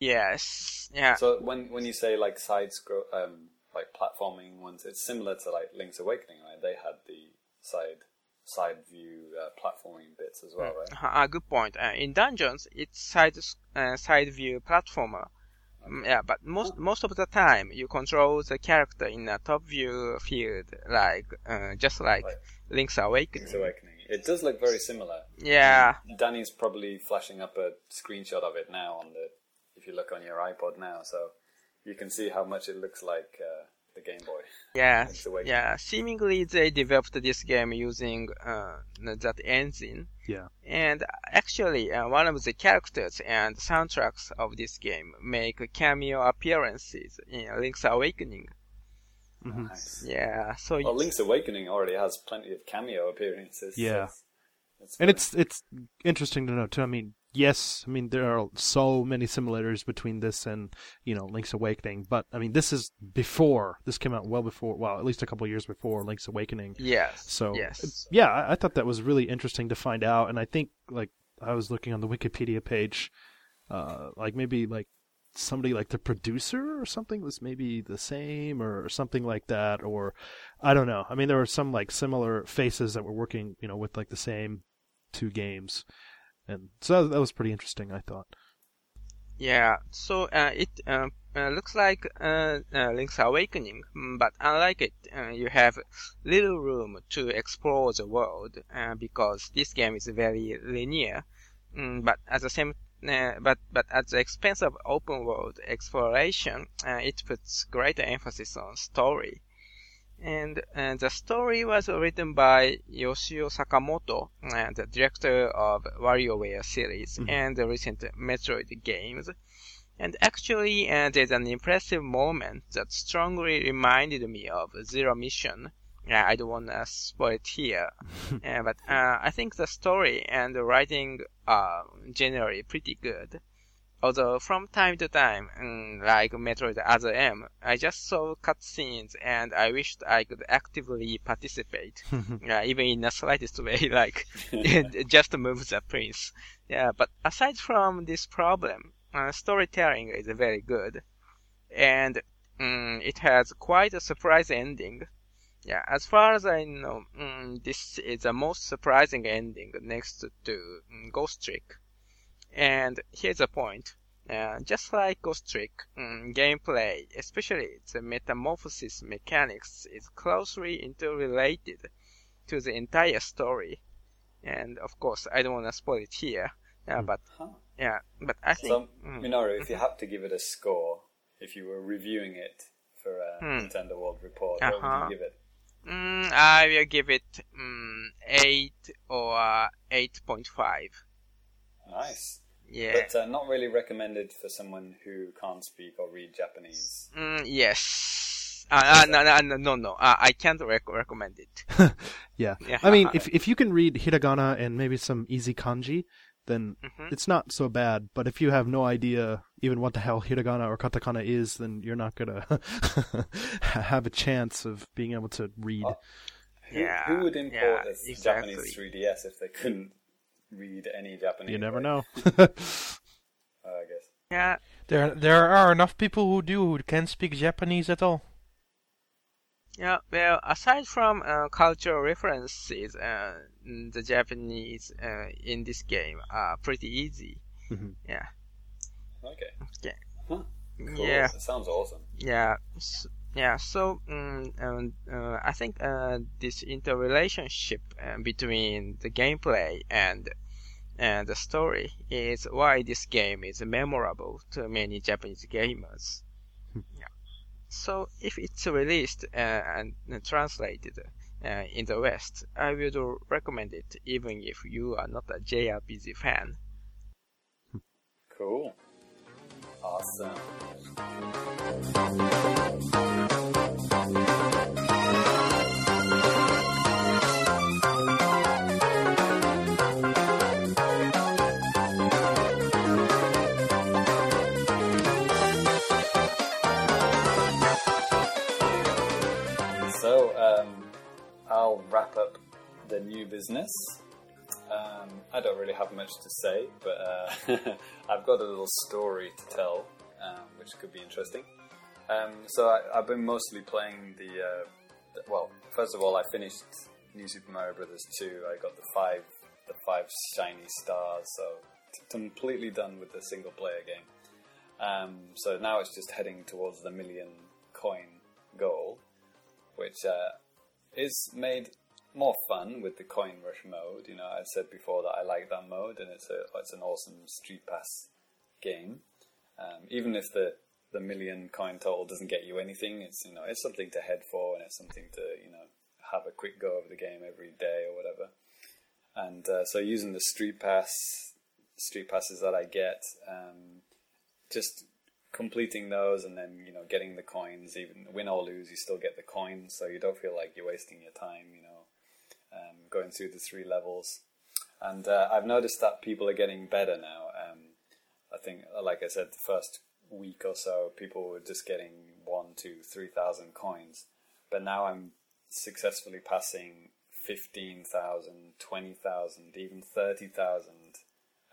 yes, yeah, So when when you say like side scroll, um, like platforming ones, it's similar to like Link's Awakening, right? They had the side side view uh, platforming bits as well, right? Ah, good point. Uh, in dungeons, it's side uh, side view platformer. Mm, yeah, but most most of the time you control the character in a top view field, like uh, just like Like Link's Awakening. Link's Awakening. It does look very similar. Yeah, Danny's probably flashing up a screenshot of it now on the if you look on your iPod now, so you can see how much it looks like uh, the Game Boy. yeah, yeah. Seemingly they developed this game using uh, that engine. Yeah. And actually, uh, one of the characters and soundtracks of this game make cameo appearances in Link's Awakening. Mhm. Nice. Yeah, so Well, Link's Awakening already has plenty of cameo appearances. so Yeah. it's- it's And it's it's interesting to know too. I mean, yes, I mean there are so many simulators between this and you know Link's Awakening, but I mean this is before this came out well before, well at least a couple of years before Link's Awakening. yes, So yes, yeah, I, I thought that was really interesting to find out, and I think like I was looking on the Wikipedia page, uh, like maybe like somebody like the producer or something was maybe the same or, or something like that, or I don't know. I mean, there were some like similar faces that were working, you know, with like the same two games, and so that was pretty interesting. I thought. yeah. So uh, it uh, uh, looks like uh, uh, Link's Awakening, mm, but unlike it, uh, you have little room to explore the world because this game is very linear. Mm, but at the same but but at the expense of open world exploration, it puts greater emphasis on story. And uh, the story was written by Yoshio Sakamoto, uh, the director of WarioWare series Mhm. and the recent Metroid games. And actually, uh, there's an impressive moment that strongly reminded me of Zero Mission. Uh, I don't want to spoil it here, [LAUGHS] uh, but uh, I think the story and the writing are generally pretty good. Although from time to time, mm, like Metroid Other M, I just saw cutscenes and I wished I could actively participate, [LAUGHS] uh, even in the slightest way, [LAUGHS] like [LAUGHS] just to move the prince. Yeah, but aside from this problem, uh, storytelling is very good, and mm, it has quite a surprise ending. Yeah, as far as I know, mm, this is the most surprising ending next to mm, Ghost Trick. And here's the point. Uh, just like Ghost Trick, mm, gameplay, especially the metamorphosis mechanics, is closely interrelated to the entire story. And of course, I don't want to spoil it here, uh, but Huh. yeah, but I think So, mm, Minoru, if you [LAUGHS] had to give it a score, if you were reviewing it for a Hmm. Nintendo World Report, what would Uh-huh. you give it? mm, I will give it mm, eight or eight point five. Nice. Yeah. But uh, not really recommended for someone who can't speak or read Japanese. Mm, yes. Uh, uh, no, no, no, no, no. Uh, I can't rec- recommend it. [LAUGHS] Yeah. Yeah. I mean, if [LAUGHS] if you can read hiragana and maybe some easy kanji, then Mhm. it's not so bad. But if you have no idea even what the hell hiragana or katakana is, then you're not gonna [LAUGHS] have a chance of being able to read. Oh, Who, Yeah, who would import yeah, a exactly. Japanese 3DS if they couldn't read any Japanese? you never know. Oh, [LAUGHS] I guess. Yeah. There, there are enough people who do who can't speak Japanese at all. Yeah, well, aside from uh, cultural references, uh, the Japanese uh, in this game are pretty easy. Mhm. Yeah, Okay. Yeah. Huh. Cool. yeah, That sounds awesome. yeah, s yeah. So, um, um, uh, I think uh, this interrelationship uh, between the gameplay and and the story is why this game is memorable to many Japanese gamers. yeah. So, if it's released uh, and translated uh, in the West, I would recommend it even if you are not a JRPG fan. Cool. Awesome. I'll wrap up the new business. Um, I don't really have much to say, but uh, [LAUGHS] I've got a little story to tell, um, which could be interesting. Um, so I, I've been mostly playing the, uh, the. Well, first of all, I finished New Super Mario Brothers 2. I got the five, the five shiny stars, so t- completely done with the single player game. Um, so now it's just heading towards the million coin goal, which uh, is made more fun with the coin rush mode. You know, I said before that I like that mode, and it's a it's an awesome street pass game. Um, even if the the million coin total doesn't get you anything, it's you know it's something to head for, and it's something to you know have a quick go of the game every day or whatever. And uh, so using the street pass street passes that I get, um, just completing those and then you know getting the coins even win or lose you still get the coins so you don't feel like you're wasting your time you know um, going through the three levels. And uh, I've noticed that people are getting better now um, I think like I said the first week or so people were just getting one two three thousand coins. But now I'm successfully passing 15,000 20,000 even 30,000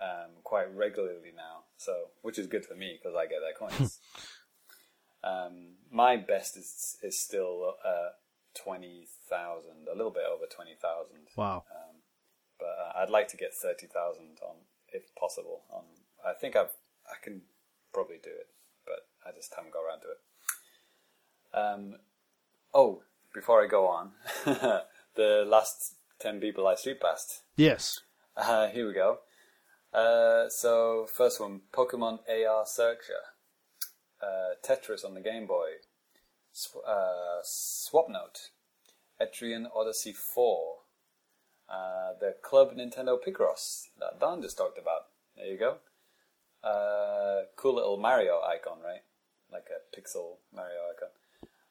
um, quite regularly now, so which is good for me because I get their coins. [LAUGHS] um, my best is is still uh, twenty thousand, a little bit over twenty thousand. wow. Um, but uh, I'd like to get thirty thousand on, if possible. On I think I've I can probably do it, but I just haven't got around to it. Um, oh, before I go on, [LAUGHS] the last ten people I street passed. Yes. Uh, here we go. Uh, so first one, Pokemon AR Searcher, uh, Tetris on the Game Boy, Sw- uh, Swapnote, Etrian Odyssey 4, uh, the Club Nintendo Picross that Daan just talked about. There you go. Uh, cool little Mario icon, right? Like a pixel Mario icon.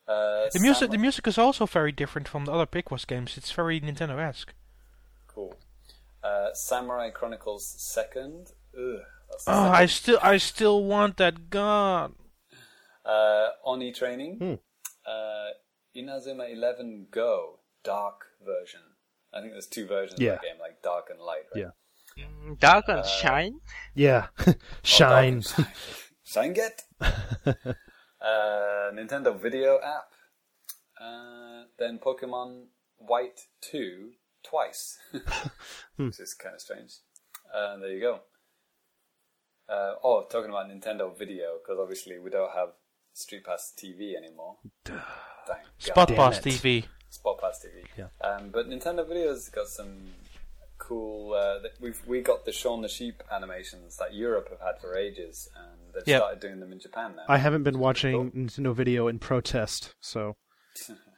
Uh, The music, the music is also very different from the other Picross games. It's very Nintendo-esque. Cool. Uh, Samurai Chronicles Second. Ugh, that What's the Oh, second? I still, I still want that gun. Uh, Oni Training, Hmm. uh, Inazuma 11 Go, dark version. I think there's two versions Yeah. of the game, like dark and light, right? Yeah. Mm, Dark and Shine. Yeah, [LAUGHS] Oh, shine. [LAUGHS] dark shine. Get. [LAUGHS] uh, Nintendo Video app. Uh, then Pokemon White 2 twice, [LAUGHS] which is kind of strange. Uh, there you go. Uh, oh, talking about Nintendo Video, because obviously we don't have Street Pass TV anymore. Thank Spot God. Pass. TV. Spot Pass TV. Yeah. Um, but Nintendo Video's got some cool. Uh, we've we got the Shaun the Sheep animations that Europe have had for ages, and they've Yep. started doing them in Japan now. I haven't been watching Nintendo Video in protest, so [LAUGHS]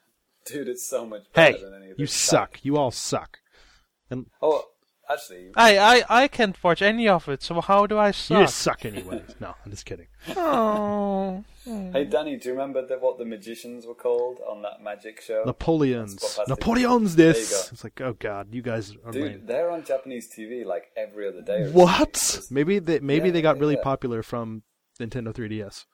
[LAUGHS] Dude, it's so much better Hey, than any of you this suck. You all suck. And Oh, actually, I, I, I can't watch any of it. So how do I You suck? just suck anyway. [LAUGHS] no, I'm just kidding. Oh. hey Danny, do you remember the, what the magicians were called on that magic show? Napoleons. Spot Pass TV. Napoleon's this. It's like, oh god, you guys are Dude, lame. they're on Japanese TV like every other day. or What? Maybe they maybe Yeah, they got really yeah. popular from Nintendo 3DS.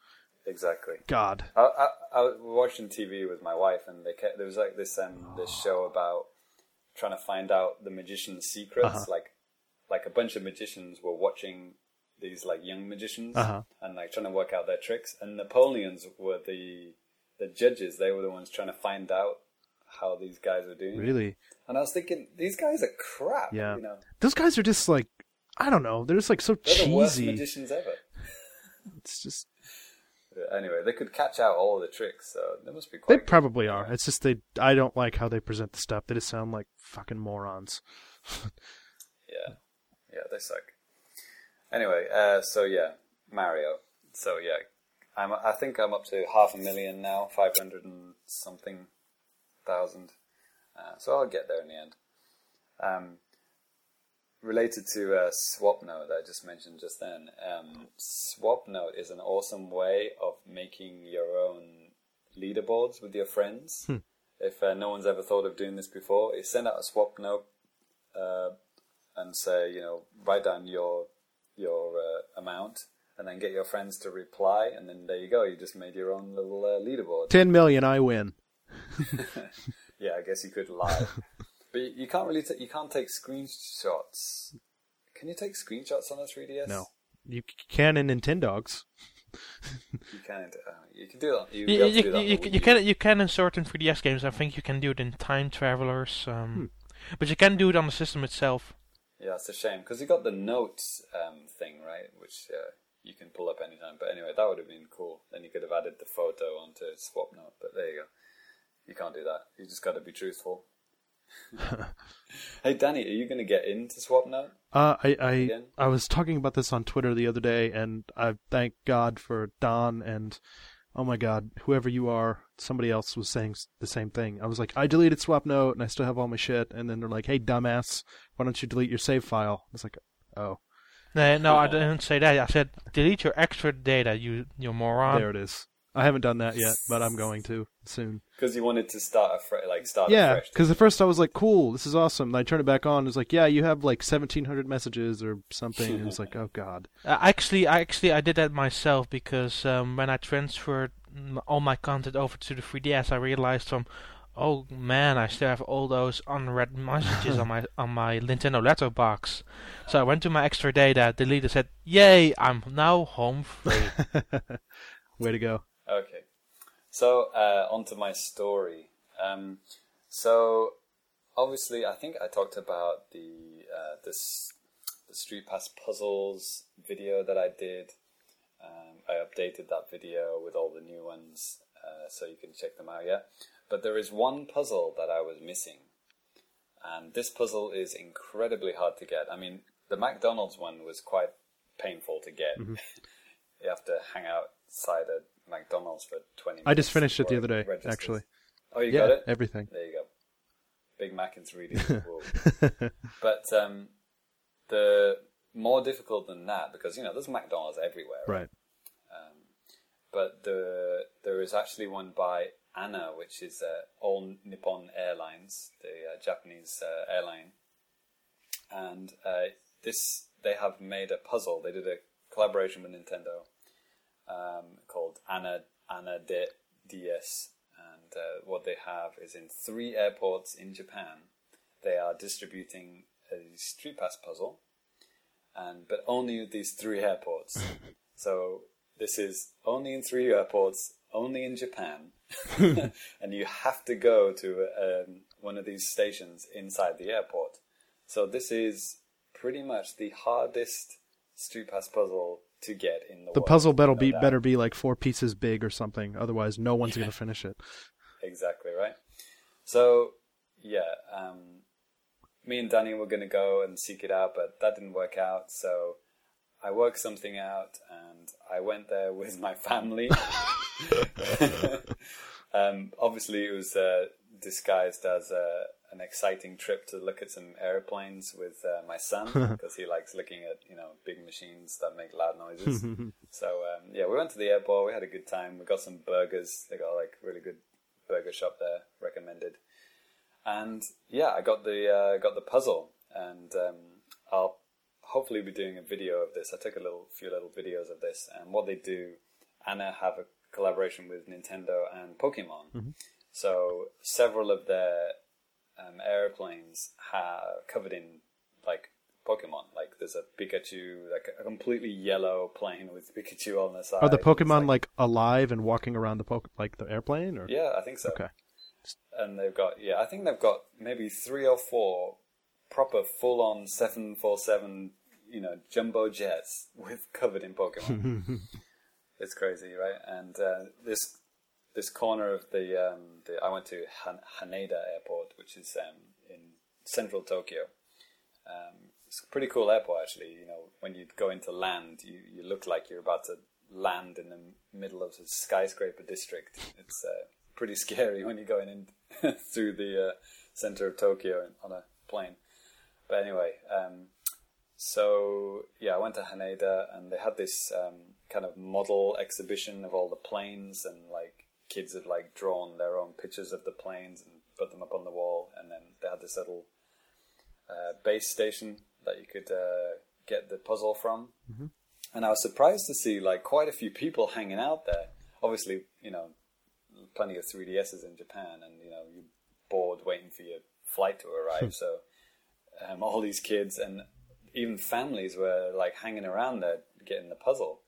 Exactly. God. I, I, I was watching TV with my wife, and they kept, there was like this um this show about trying to find out the magician's secrets. Uh-huh. Like like a bunch of magicians were watching these like young magicians Uh-huh. and like trying to work out their tricks. And Napoleons were the the judges. They were the ones trying to find out how these guys were doing. Really? And I was thinking, these guys are crap. Yeah. You know, Those guys are just like I don't know. They're just like so they're the worst cheesy. magicians ever. It's just Anyway, they could catch out all the tricks, so they must be they good. probably are. It's just they I don't like how they present the stuff. They just sound like fucking morons. [LAUGHS] Yeah, yeah, they suck. Anyway, uh, so yeah, Mario. So yeah, I'm. I think I'm up to half a million now, five hundred and something thousand. Uh, so I'll get there in the end. Um, related to uh, SwapNote that I just mentioned just then, um, SwapNote is an awesome way of making your own leaderboards with your friends. If uh, no one's ever thought of doing this before, you send out a SwapNote uh, and say, you know, write down your your uh, amount, and then get your friends to reply, and then there you go. You just made your own little uh, leaderboard. Ten million, I win. [LAUGHS] Yeah, I guess you could lie, [LAUGHS] but you- you can't really ta- you can't take screenshots. Can you take screenshots on a 3ds? No, you can in Nintendogs. [LAUGHS] you can't. Uh, you can do that. You, You, you, you, do that you, you, can you can in certain 3DS games. I think you can do it in Time Travelers, um, but you can do it on the system itself. Yeah, it's a shame because you got the notes um, thing right, which uh, you can pull up anytime. But anyway, that would have been cool. Then you could have added the photo onto Swap Note. But there you go. You can't do that. You just got to be truthful. [LAUGHS] hey, Danny, are you going to get into SwapNote? Uh, I I, Again? I was talking about this on Twitter the other day, and I thank God for Daan and oh my God, whoever you are, somebody else was saying the same thing. I was like, I deleted SwapNote and I still have all my shit, and then they're like, Hey, dumbass, why don't you delete your save file? I was like, Oh, No, no, I didn't say that. I said delete your extra data, you you moron. there it is. I haven't done that yet, but I'm going to soon. Because you wanted to start a fre- like start Yeah, because at first I was like, "Cool, this is awesome." And I turned it back on. It's like, "Yeah, you have like 1,700 messages or something." And it was like, [LAUGHS] "Oh God." Uh, actually, I actually I did that myself because um, when I transferred all my content over to the 3DS, I realized from, oh man, I still have all those unread [LAUGHS] messages on my on my Nintendo letterbox. So I went to my extra data, deleted, said, "Yay, I'm now home free." [LAUGHS] Way to go. Okay. So, uh, onto my story. Um, so, obviously, I think I talked about the uh, this the Street Pass puzzles video that I did. Um, I updated that video with all the new ones, uh, so you can check them out. Yeah, but there is one puzzle that I was missing, and this puzzle is incredibly hard to get. I mean, the McDonald's one was quite painful to get. [LAUGHS] you have to hang outside a McDonald's for twenty. I just finished it the other day, registers. actually. Oh, you yeah, got it. everything. There you go. Big Mac in 3D. [LAUGHS] But um, the more difficult than that, because you know there's McDonald's everywhere, Right. but the there is actually one by ANA, which is uh, All Nippon Airlines, the uh, Japanese uh, airline, and uh, this they have made a puzzle. They did a collaboration with Nintendo um, called Ana Anna de DS, and uh, what they have is in three airports in Japan, they are distributing a Street Pass puzzle, and but only at these three airports. [LAUGHS] so this is only in three airports, only in Japan, [LAUGHS] [LAUGHS] and you have to go to um, one of these stations inside the airport. So this is pretty much the hardest Street Pass puzzle to get in the, The world. puzzle better be better be like four pieces big or something. Otherwise, no one's gonna finish it. Exactly right. So yeah, um, me and Danny were going to go and seek it out, but that didn't work out. So I worked something out, and I went there with my family. [LAUGHS] [LAUGHS] um, obviously, it was uh, disguised as uh, an exciting trip to look at some airplanes with uh, my son [LAUGHS] because he likes looking at you know big machines that make loud noises. [LAUGHS] so um, yeah, we went to the airport. We had a good time. We got some burgers. They got like really good burger shop there, recommended. And yeah, I got the uh, got the puzzle, and um, I'll hopefully be doing a video of this. I took a little few little videos of this, and what they do, ANA have a collaboration with Nintendo and Pokemon. So several of their um, airplanes are covered in like Pokemon. Like there's a Pikachu, like a completely yellow plane with Pikachu on the side. Are the Pokemon like, alive and walking around the poke like the airplane? Or Yeah, I think so. okay, and they've got yeah, I think they've got maybe three or four proper full on seven four seven, you know, jumbo jets [LAUGHS] with covered in Pokemon. [LAUGHS] it's crazy, right? And uh, this this corner of the um, the I went to Han- Haneda Airport, which is um, in central Tokyo. Um, it's a pretty cool airport, actually. You know, when you go into land, you, you look like you're about to land in the middle of a skyscraper district. It's uh, pretty [LAUGHS] scary when you're going in [LAUGHS] through the uh, center of Tokyo on a plane. But anyway, um, so yeah, I went to Haneda and they had this um, kind of model exhibition of all the planes and like kids had like drawn their own pictures of the planes and put them up on the wall and then they had this little uh, base station that you could uh, get the puzzle from. And I was surprised to see like quite a few people hanging out there. Obviously, you know, plenty of 3DSs in Japan, and you know, you're bored waiting for your flight to arrive. [LAUGHS] so um, all these kids and even families were like hanging around there getting the puzzle.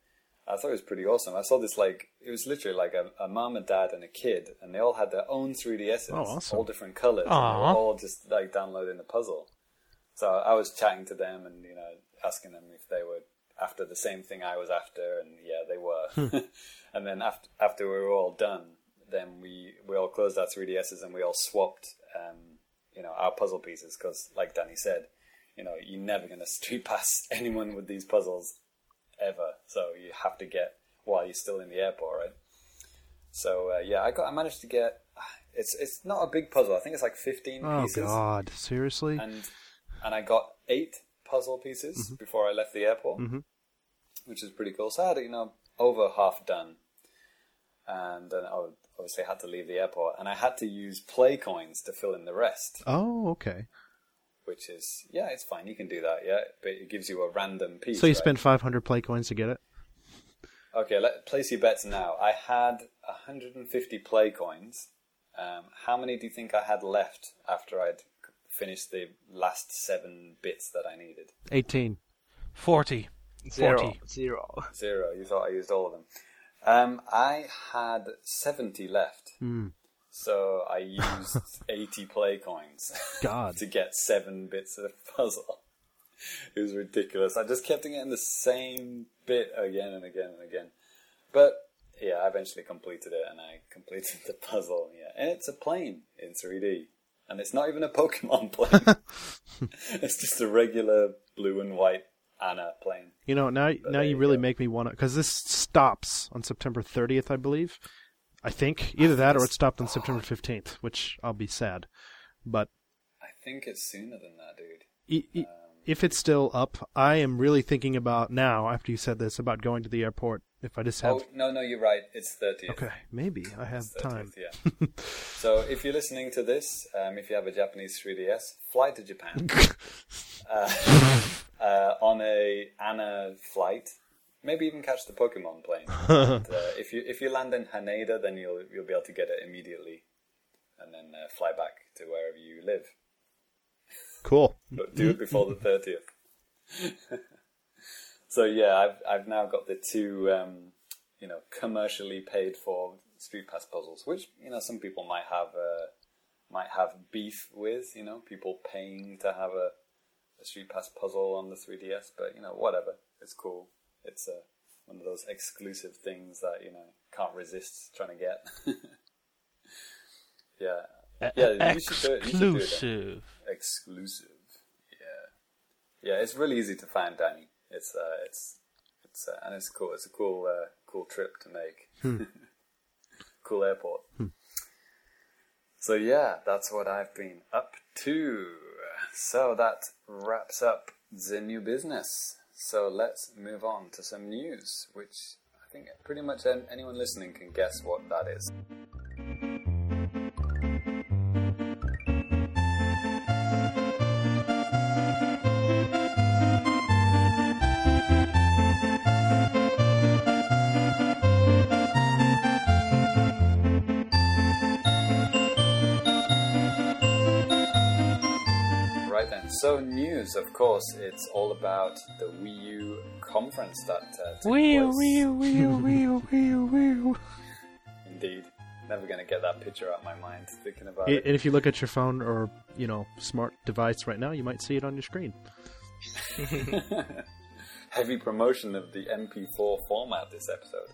I thought it was pretty awesome. I saw this like it was literally like a, a mom and dad and a kid, and they all had their own 3DSs, Oh, awesome. all different colors, and they were all just like downloading the puzzle. So I was chatting to them and you know asking them if they were after the same thing I was after, and yeah, they were. [LAUGHS] and then after after we were all done, then we we all closed our 3DSs and we all swapped, um, you know, our puzzle pieces because, like Danny said, you know, you're never going [LAUGHS] to street pass [LAUGHS] anyone with these puzzles ever. So you have to get while you're still in the airport, right? So uh, yeah, I got I managed to get. It's it's not a big puzzle. I think it's like 15 oh god, seriously? and and I got eight puzzle pieces Mm-hmm. before I left the airport, which is pretty cool. So I had you know over half done, and then I obviously had to leave the airport, and I had to use play coins to fill in the rest, oh, okay. Which is yeah, it's fine. You can do that, yeah, but it gives you a random piece. So you right? spent 500 play coins to get it? Okay, let place your bets now. I had 150 play coins. Um, how many do you think I had left after I'd finished the last seven bits that I needed? 18. 40. Zero. 40. Zero. Zero. You thought I used all of them. Um, I had 70 left. So I used [LAUGHS] 80 play coins God. [LAUGHS] to get seven bits of the puzzle. [LAUGHS] It was ridiculous. I just kept getting the same bit again and again and again. But yeah, I eventually completed it and I completed the puzzle. Yeah, and it's a plane in 3D. And it's not even a Pokemon plane. it's just a regular blue and white ANA plane. You know, now now you really go. make me want to because this stops on September 30th, I believe. I think either that or it stopped on September 15th, which I'll be sad. But I think it's sooner than that, dude. i- i- if it's still up, I am really thinking about now after you said this about going to the airport. If I just have Oh no, no, you're right. It's 30th. okay, maybe I have It's 30th, time. Yeah. [LAUGHS] so if you're listening to this, um, if you have a Japanese 3DS, fly to Japan [LAUGHS] uh, [LAUGHS] uh, on a ANA flight. Maybe even catch the Pokemon plane. [LAUGHS] and, uh, if you if you land in Haneda, then you'll you'll be able to get it immediately, and then uh, fly back to wherever you live. Cool. [LAUGHS] But do it before the thirtieth. [LAUGHS] so yeah, I've I've now got the two um, you know commercially paid for Street Pass puzzles, which you know some people might have uh, might have beef with. You know, people paying to have a, a Street Pass puzzle on the 3DS, but you know whatever, it's cool. It's uh, one of those exclusive things that you know can't resist trying to get. [LAUGHS] yeah, yeah, you should do it. You do it. Exclusive. Exclusive. Yeah, yeah. It's really easy to find, Danny. It's uh, it's it's uh, and it's cool. It's a cool uh, cool trip to make. [LAUGHS] cool airport. So yeah, that's what I've been up to. So that wraps up the new business. So let's move on to some news, which I think pretty much anyone listening can guess what that is. So news, of course, it's all about the Wii U conference that uh, took Wheel, place. wheel, wheel, wheel, wheel, wheel. Indeed. Never going to get that picture out of my mind thinking about I- it. And if you look at your phone or you know smart device right now, you might see it on your screen. [LAUGHS] Heavy promotion of the MP4 format this episode.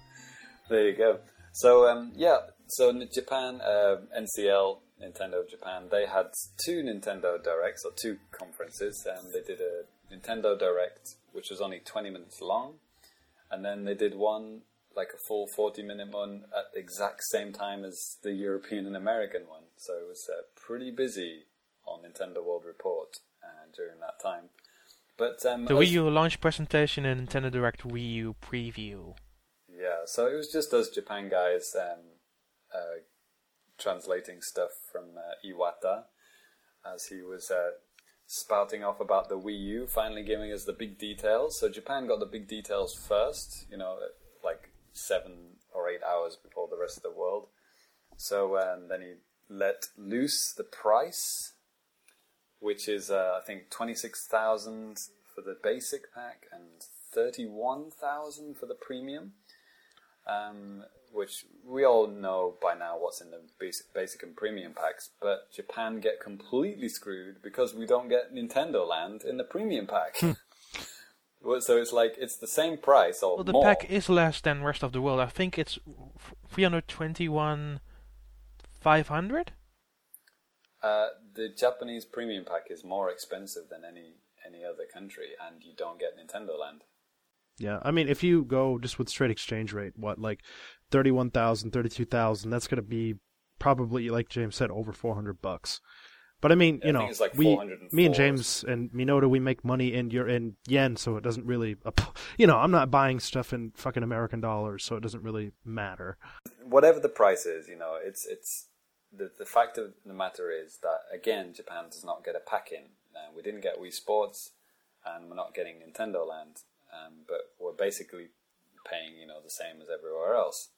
There you go. So, um, yeah, so in Japan, uh, NCL, Nintendo Japan, they had two Nintendo Directs, or two conferences. Um, they did a Nintendo Direct, which was only 20 minutes long, and then they did one, like a full 40 minute one, at the exact same time as the European and American one. So it was uh, pretty busy on Nintendo World Report uh, during that time. But um, The Wii U launch presentation and Nintendo Direct Wii U preview. Yeah, so it was just us Japan guys um, uh, translating stuff from uh, Iwata as he was uh, spouting off about the Wii U, finally giving us the big details. So Japan got the big details first, you know, like seven or eight hours before the rest of the world. So um, then he let loose the price, which is uh, I think twenty six thousand for the basic pack and thirty one thousand for the premium um, which we all know by now what's in the basic, basic and premium packs, but Japan get completely screwed because we don't get Nintendo Land in the premium pack. [LAUGHS] So it's like it's the same price or Well, the more. pack is less than rest of the world. I think it's 321 500. Uh, the Japanese premium pack is more expensive than any any other country, and you don't get Nintendo Land. Yeah, I mean, if you go just with straight exchange rate, what like thirty-one thousand, thirty-two thousand, that's going to be probably, like James said, over four hundred bucks. But I mean, Yeah, you I know, like we, me and James and Minoru, we make money in your in yen, so it doesn't really, [LAUGHS] you know, I'm not buying stuff in fucking American dollars, so it doesn't really matter. whatever the price is, you know, it's it's the the fact of the matter is that again, Japan does not get a pack in. Uh, we didn't get Wii Sports, and we're not getting Nintendo Land, um, but we're basically paying, you know, the same as everywhere else.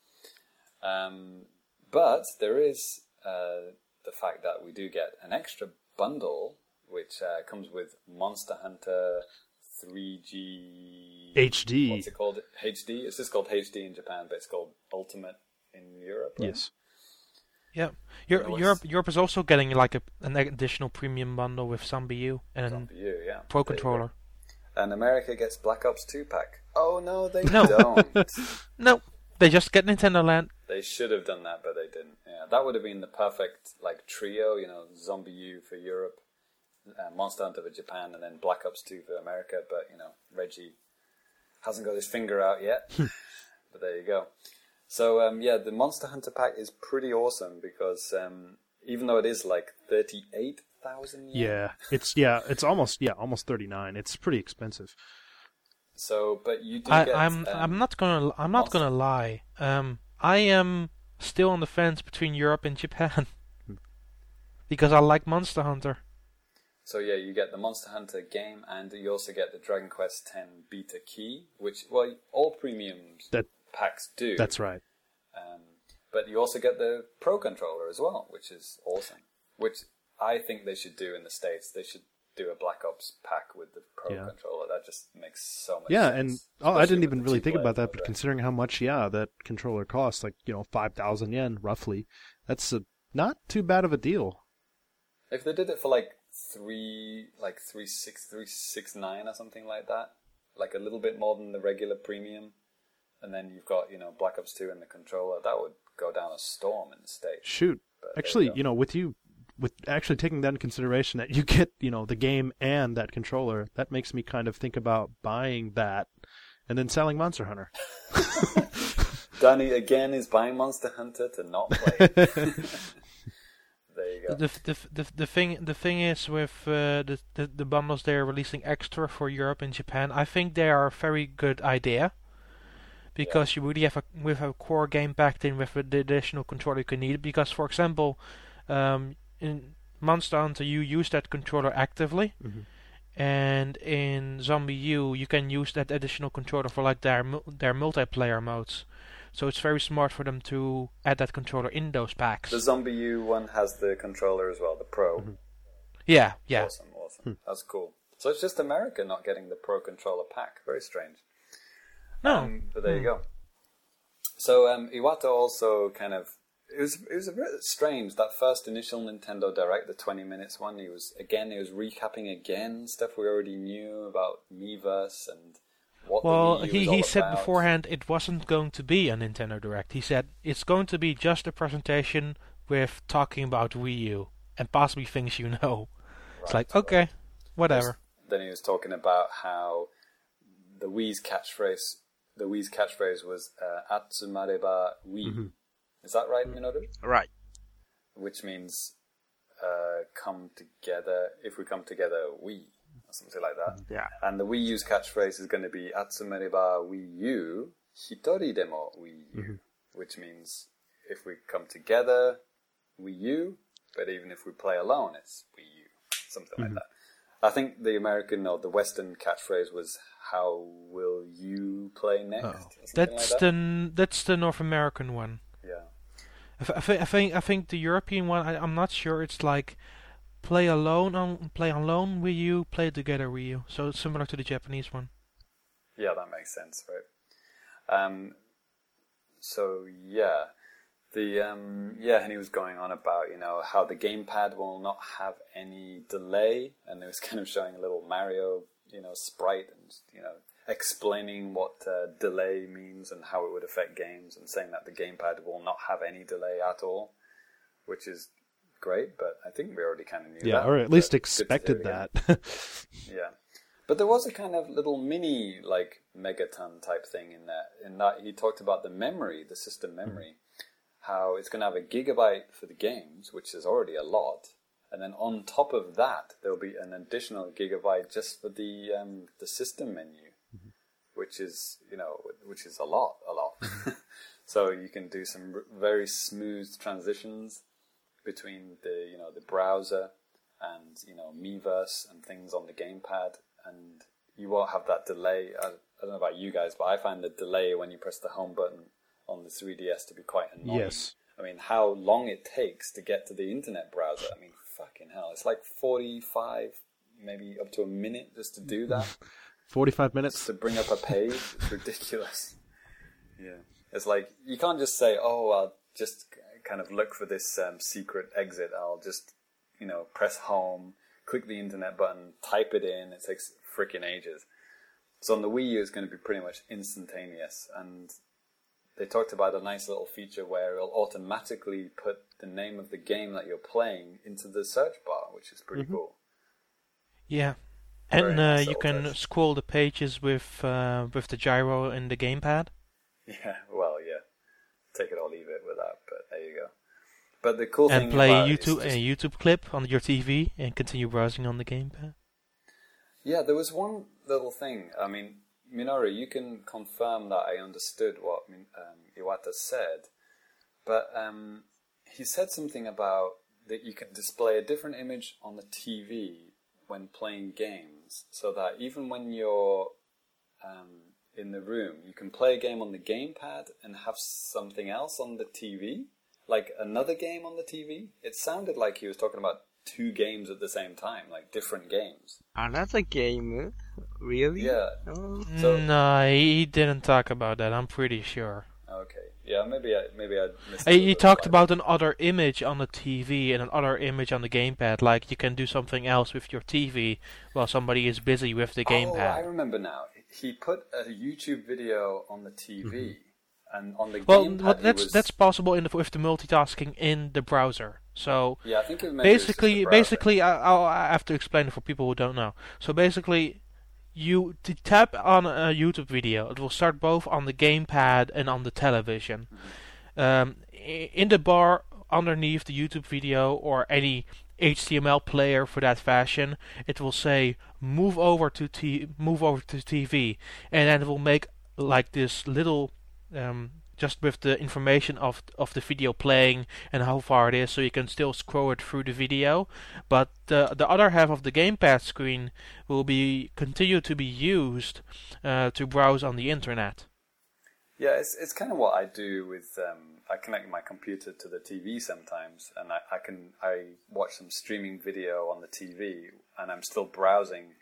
Um, but there is uh, the fact that we do get an extra bundle, which uh, comes with Monster Hunter 3G HD. What's it called? HD. It's just called HD in Japan, but it's called Ultimate in Europe. right? Yes. Yeah, Eur- No, Europe Europe is also getting like a, an additional premium bundle with ZombiU and ZombiU, yeah. Pro There you go. Controller. And America gets Black Ops 2 pack. Oh no, they No. don't. [LAUGHS] No, they just get Nintendo Land. they should have done that, but they didn't. Yeah, that would have been the perfect like trio. You know, ZombiU for Europe, uh, Monster Hunter for Japan, and then Black Ops 2 for America. But you know, Reggie hasn't got his finger out yet. [LAUGHS] but there you go. So um, yeah, the Monster Hunter pack is pretty awesome because um, even though it is like thirty-eight thousand. Yeah, it's yeah, it's almost yeah, almost thirty-nine. It's pretty expensive. So, but you do I, get. I'm um, I'm not gonna I'm not Monster- gonna lie. Um, I am still on the fence between Europe and Japan [LAUGHS] because I like Monster Hunter. So yeah, you get the Monster Hunter game, and you also get the Dragon Quest X beta key, which well, all premiums That packs do. that's right. Um, but you also get the Pro controller as well, which is awesome. Which I think they should do in the states. They should do a Black Ops pack with the Pro Yeah. controller. That just makes so much Yeah, sense. and oh, I didn't even really think about that, but right? considering how much, yeah, that controller costs, like you know, five thousand yen roughly, that's a, not too bad of a deal. If they did it for like three, like three six three six nine or something like that, like a little bit more than the regular premium, and then you've got you know Black Ops Two and the controller, that would go down a storm in the states. Shoot, But actually, you you know, with you, with actually taking that in consideration that you get, you know, the game and that controller, that makes me kind of think about buying that and then selling Monster Hunter. [LAUGHS] Danny again is buying Monster Hunter to not play. [LAUGHS] there you go. The, the, the, the thing the thing is with uh, the, the the bundles they're releasing extra for Europe and Japan. I think they are a very good idea because you really have a with a core game packed in with the additional controller you can need. Because for example, um, in Monster Hunter you use that controller actively, Mhm. and in ZombiU you can use that additional controller for like their mul- their multiplayer modes. So it's very smart for them to add that controller in those packs. The ZombiU one has the controller as well, the Pro. yeah, yeah. Awesome, awesome. That's cool. So it's just America not getting the Pro controller pack. Very strange. No. Um, but there you go. So um, Iwata also kind of it was it was a bit strange that first initial Nintendo Direct, the twenty minutes one. He was again he was recapping again stuff we already knew about Miiverse and what Well, the Wii U he, all he said about. beforehand it wasn't going to be a Nintendo Direct. He said it's going to be just a presentation with talking about Wii U and possibly things you know. it's Right, like, okay, whatever. Then he was talking about how the Wii's catchphrase, the Wii's catchphrase was uh, "Atsumareba Wii." Is that right, Minoru? Right. Which means uh, "come together." If we come together, we or something like that. Yeah. And the Wii U's catchphrase is going to be "Atsumareba Wii U, hitori demo Wii U," which means if we come together, Wii U. But even if we play alone, it's Wii U, something like that. I think the American or the Western catchphrase was "How will you play next?" something That's like the that. n- that's the North American one. I, th- I, thi- I think I think the European one. I, I'm not sure. It's like play alone on play alone with you, play together with you. So it's similar to the Japanese one. Yeah, that makes sense, right? Um, so yeah, the um, yeah, and he was going on about you know how the gamepad will not have any delay, and it was [LAUGHS] kind of showing a little Mario you know sprite and you know explaining what uh, delay means and how it would affect games, and saying that the gamepad will not have any delay at all, which is great. But I think we already kind of knew Yeah, that. or at least to expected that. [LAUGHS] Yeah. But there was a kind of little mini like megaton type thing in that in that he talked about the memory, the system memory, how it's gonna have a gigabyte for the games, which is already a lot. And then on top of that there'll be an additional gigabyte just for the um, the system menu. Which is you know which is a lot, a lot. [LAUGHS] so you can do some r- very smooth transitions between the you know the browser and you know Miiverse and things on the gamepad, and you won't have that delay. I, I don't know about you guys, but I find the delay when you press the home button on the 3DS to be quite annoying. Yes. I mean, how long it takes to get to the internet browser. I mean, fucking hell, it's like 45, maybe up to a minute just to do that. [LAUGHS] 45 minutes. to bring up a page. It's ridiculous. [LAUGHS] Yeah. It's like, you can't just say, oh, I'll just kind of look for this um, secret exit. I'll just, you know, press home, click the internet button, type it in. It takes freaking ages. So on the Wii U, it's going to be pretty much instantaneous. And they talked about a nice little feature where it'll automatically put the name of the game that you're playing into the search bar, which is pretty cool. Yeah. And nice uh, you can touch. scroll the pages with uh, with the gyro in the gamepad. [LAUGHS] Yeah, well, yeah. Take it or leave it with that, but there you go. But the cool and thing play about it is YouTube just- a YouTube clip on your TV and continue browsing on the gamepad. Yeah, there was one little thing. I mean, Minoru, you can confirm that I understood what um, Iwata said, but um, he said something about that you can display a different image on the TV when playing games, so that even when you're um, in the room, you can play a game on the gamepad and have something else on the TV, like another game on the TV. It sounded like he was talking about two games at the same time, like different games. Another game? Really? Yeah. Oh. So- no, he didn't talk about that. I'm pretty sure. Yeah. Maybe I maybe I missed. He talked about another image on the TV and another image on the gamepad. Like you can do something else with your TV while somebody is busy with the gamepad. Oh, I remember now. He put a YouTube video on the TV, mm-hmm. and on the well, gamepad that's was- that's possible in the, with the multitasking in the browser. So Yeah, I think it basically, basically, I, I'll I have to explain it for people who don't know. So basically, you to tap on a YouTube video, it will start both on the gamepad and on the television. Um, in the bar underneath the YouTube video or any HTML player for that fashion, it will say move over to t- move over to TV, and then it will make like this little um, just with the information of of the video playing and how far it is, so you can still scroll it through the video. But the the other half of the gamepad screen will be continue to be used uh, to browse on the internet. Yeah, it's it's kind of what I do with. Um, I connect my computer to the TV sometimes, and I, I can I watch some streaming video on the TV, and I'm still browsing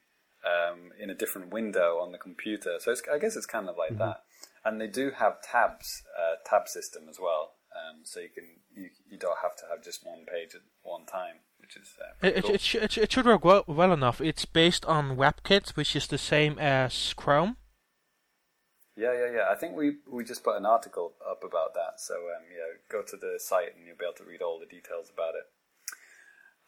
um, in a different window on the computer. So it's, I guess it's kind of like that. And they do have tabs, uh, tab system as well, um, so you can you, you don't have to have just one page at one time, which is uh, It, cool. it, it, it should work well, well enough. It's based on WebKit, which is the same as Chrome. Yeah, yeah, yeah. I think we we just put an article up about that. So um, yeah, go to the site and you'll be able to read all the details about it.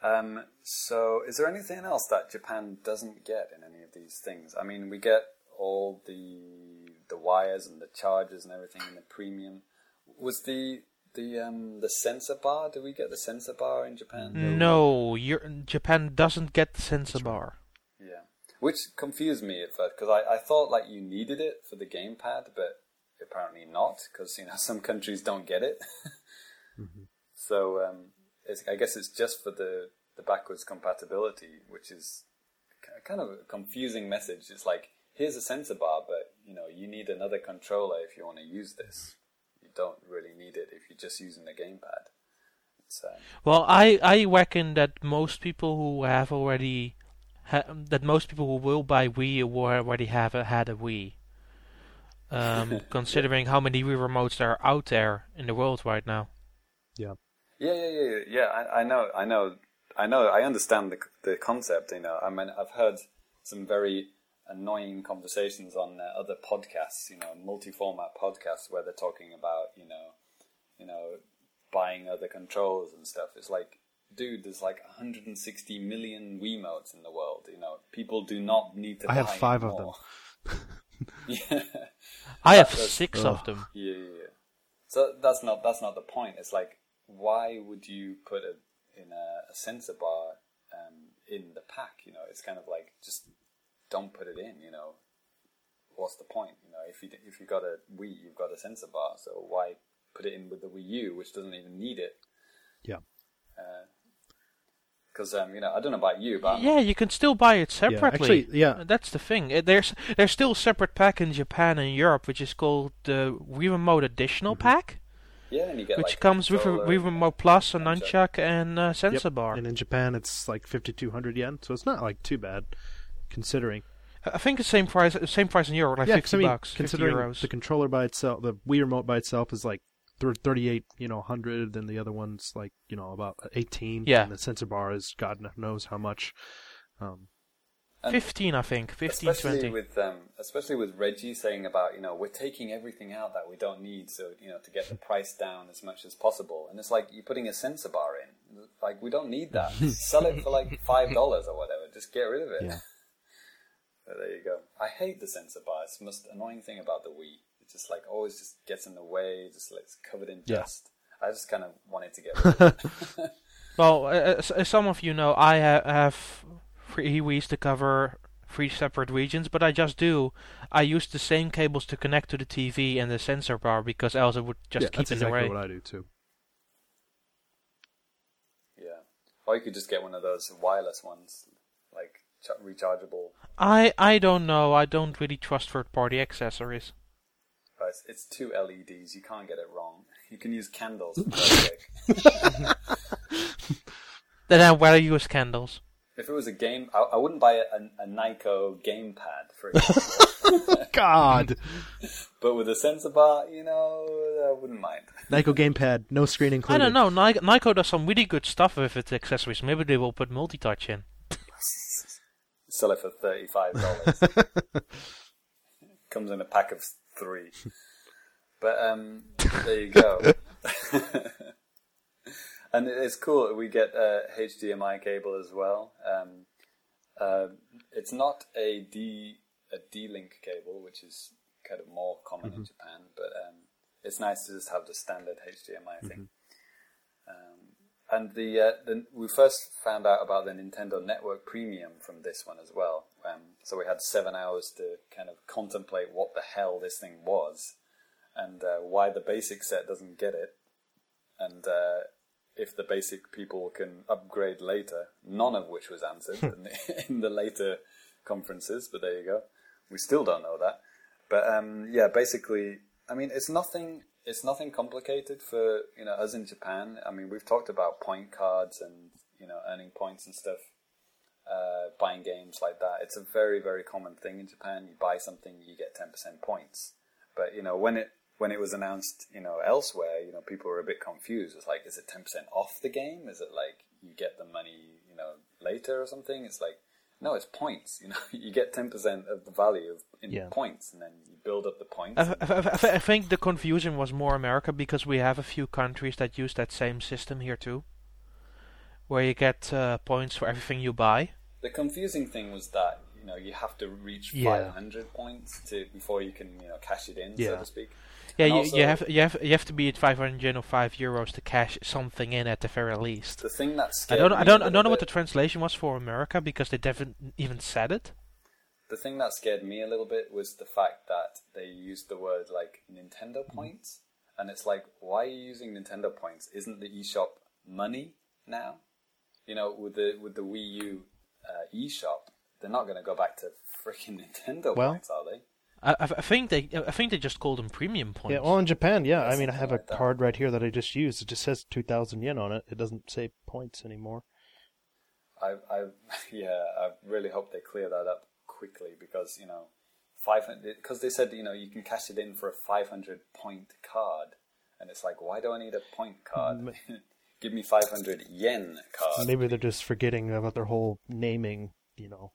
Um, so, is there anything else that Japan doesn't get in any of these things? I mean, we get all the the wires and the chargers and everything in the premium. Was the the um the sensor bar? Did we get the sensor bar in Japan? No, you Japan doesn't get the sensor bar. Yeah, which confused me at first because I, I thought like you needed it for the gamepad, but apparently not because you know [LAUGHS] some countries don't get it. [LAUGHS] So um, it's, I guess it's just for the the backwards compatibility, which is k- kind of a confusing message. It's like here's a sensor bar, but you know you need another controller if you want to use this. You don't really need it if you're just using the gamepad. It's, um, Well, I I reckon that most people who have already ha- that most people who will buy Wii will already have a, had a Wii. Um, [LAUGHS] considering how many Wii remotes there are out there in the world right now. Yeah, yeah, yeah, yeah. yeah I, I know, I know, I know. I understand the the concept. You know, I mean, I've heard some very annoying conversations on uh, other podcasts. You know, multi-format podcasts where they're talking about you know, you know, buying other controllers and stuff. It's like, dude, there's like 160 million Wiimotes in the world. You know, people do not need to. I have five of them. yeah. [LAUGHS] I have that's- six of them. Yeah, yeah, yeah. So that's not that's not the point. It's like, why would you put a in a, a sensor bar um, in the pack? You know, it's kind of like just don't put it in. You know, what's the point? You know, if you if you got a Wii, you've got a sensor bar. So why put it in with the Wii U, which doesn't even need it? Yeah. Because um, you know, I don't know about you, but Yeah, you can still buy it separately. actually, yeah. Uh, That's the thing. Uh, There's there's still a separate pack in Japan and Europe, which is called the Wii Remote Additional Mm-hmm. Pack, yeah, and you get which like, comes with a Wii Remote Plus, a nunchuck. nunchuck, and a sensor Yep. bar. And in Japan, it's like 5,200 yen, so it's not like too bad, considering. I think the same price, same price in Europe, like yeah, 'cause fifty I mean, bucks, fifty considering euros. the controller by itself, the Wii remote by itself is like 38, you know, 100, and the other one's like, you know, about 18. Yeah. And the sensor bar is God knows how much. Um, and- Fifteen, I think, 15, especially 20. with um, especially with Reggie saying about you know we're taking everything out that we don't need so you know to get the price down as much as possible and it's like you're putting a sensor bar in like we don't need that [LAUGHS] sell it for like five dollars or whatever just get rid of it Yeah. So there you go I hate the sensor bar it's the most annoying thing about the Wii it just like always just gets in the way just like it's covered in Yeah. dust I just kind of wanted to get rid of it [LAUGHS] [LAUGHS] Well, uh, as, as some of you know, I have three Wii's to cover three separate regions, but I just do. I use the same cables to connect to the TV and the sensor bar because else it would just yeah, keep that's in the exactly way. what I do too. yeah or you could just get one of those wireless ones like ch- rechargeable. I I don't know. I don't really trust third-party accessories. But it's, it's two LEDs. You can't get it wrong. You can use candles. Perfect. [LAUGHS] [LAUGHS] Then I rather use candles. if it was a game, I, I wouldn't buy a, a, a Nyko gamepad, for example. [LAUGHS] God. but with a sensor bar, you know, I wouldn't mind. Nyko gamepad, no screen included. I don't know. Ni- Nyko does some really good stuff with its accessories. Maybe they will put multi-touch in. Sell it for thirty-five [LAUGHS] dollars. Comes in a pack of three. But um, there you go. [LAUGHS] and it's cool. We get a HDMI cable as well. Um, uh, it's not a D a D-Link cable, which is kind of more common in Japan, but um, it's nice to just have the standard HDMI thing. And the, uh, the we first found out about the Nintendo Network Premium from this one as well. Um, so we had seven hours to kind of contemplate what the hell this thing was, and uh, why the basic set doesn't get it, and uh, if the basic people can upgrade later. None of which was answered [LAUGHS] in, the, in the later conferences, but there you go. We still don't know that. But um, yeah, basically, I mean, it's nothing. It's nothing complicated for you know us in Japan. I mean, we've talked about point cards and you know earning points and stuff, uh, buying games like that. It's a very very common thing in Japan. You buy something, you get ten percent points. But you know when it when it was announced, you know elsewhere, you know people were a bit confused. It's like, is it ten percent off the game? Is it like you get the money you know later or something? It's like no, it's points. You know, [LAUGHS] you get ten percent of the value of in Yeah. points, and then you build up the points. I, I, I, think the confusion was more America because we have a few countries that use that same system here too, where you get uh, points for everything you buy. The confusing thing was that you know you have to reach Yeah. 500 points to before you can you know cash it in, so to speak. Yeah, And you, also- you have you have you have to be at 500 yen or 5 euros to cash something in at the very least. The thing that I don't I don't I don't know what the translation was for America because they haven't even said it. the thing that scared me a little bit was the fact that they used the word like Nintendo Mm-hmm. points, and it's like, why are you using Nintendo points? Isn't the eShop money now? You know, with the with the Wii U uh, eShop, they're not going to go back to freaking [LAUGHS] Nintendo Well- points, are they? I, I I think they I think they just called them premium points. Yeah, well, in Japan, yeah. I mean, I have a like card right here that I just used. It just says 2,000 yen on it. It doesn't say points anymore. I, I, [LAUGHS] yeah, I really hope they clear that up quickly because you know, five hundred. Because they said you know you can cash it in for a five hundred point card, and it's like, why do I need a point card? [LAUGHS] Give me five hundred yen card. Maybe they're just forgetting about their whole naming, you know,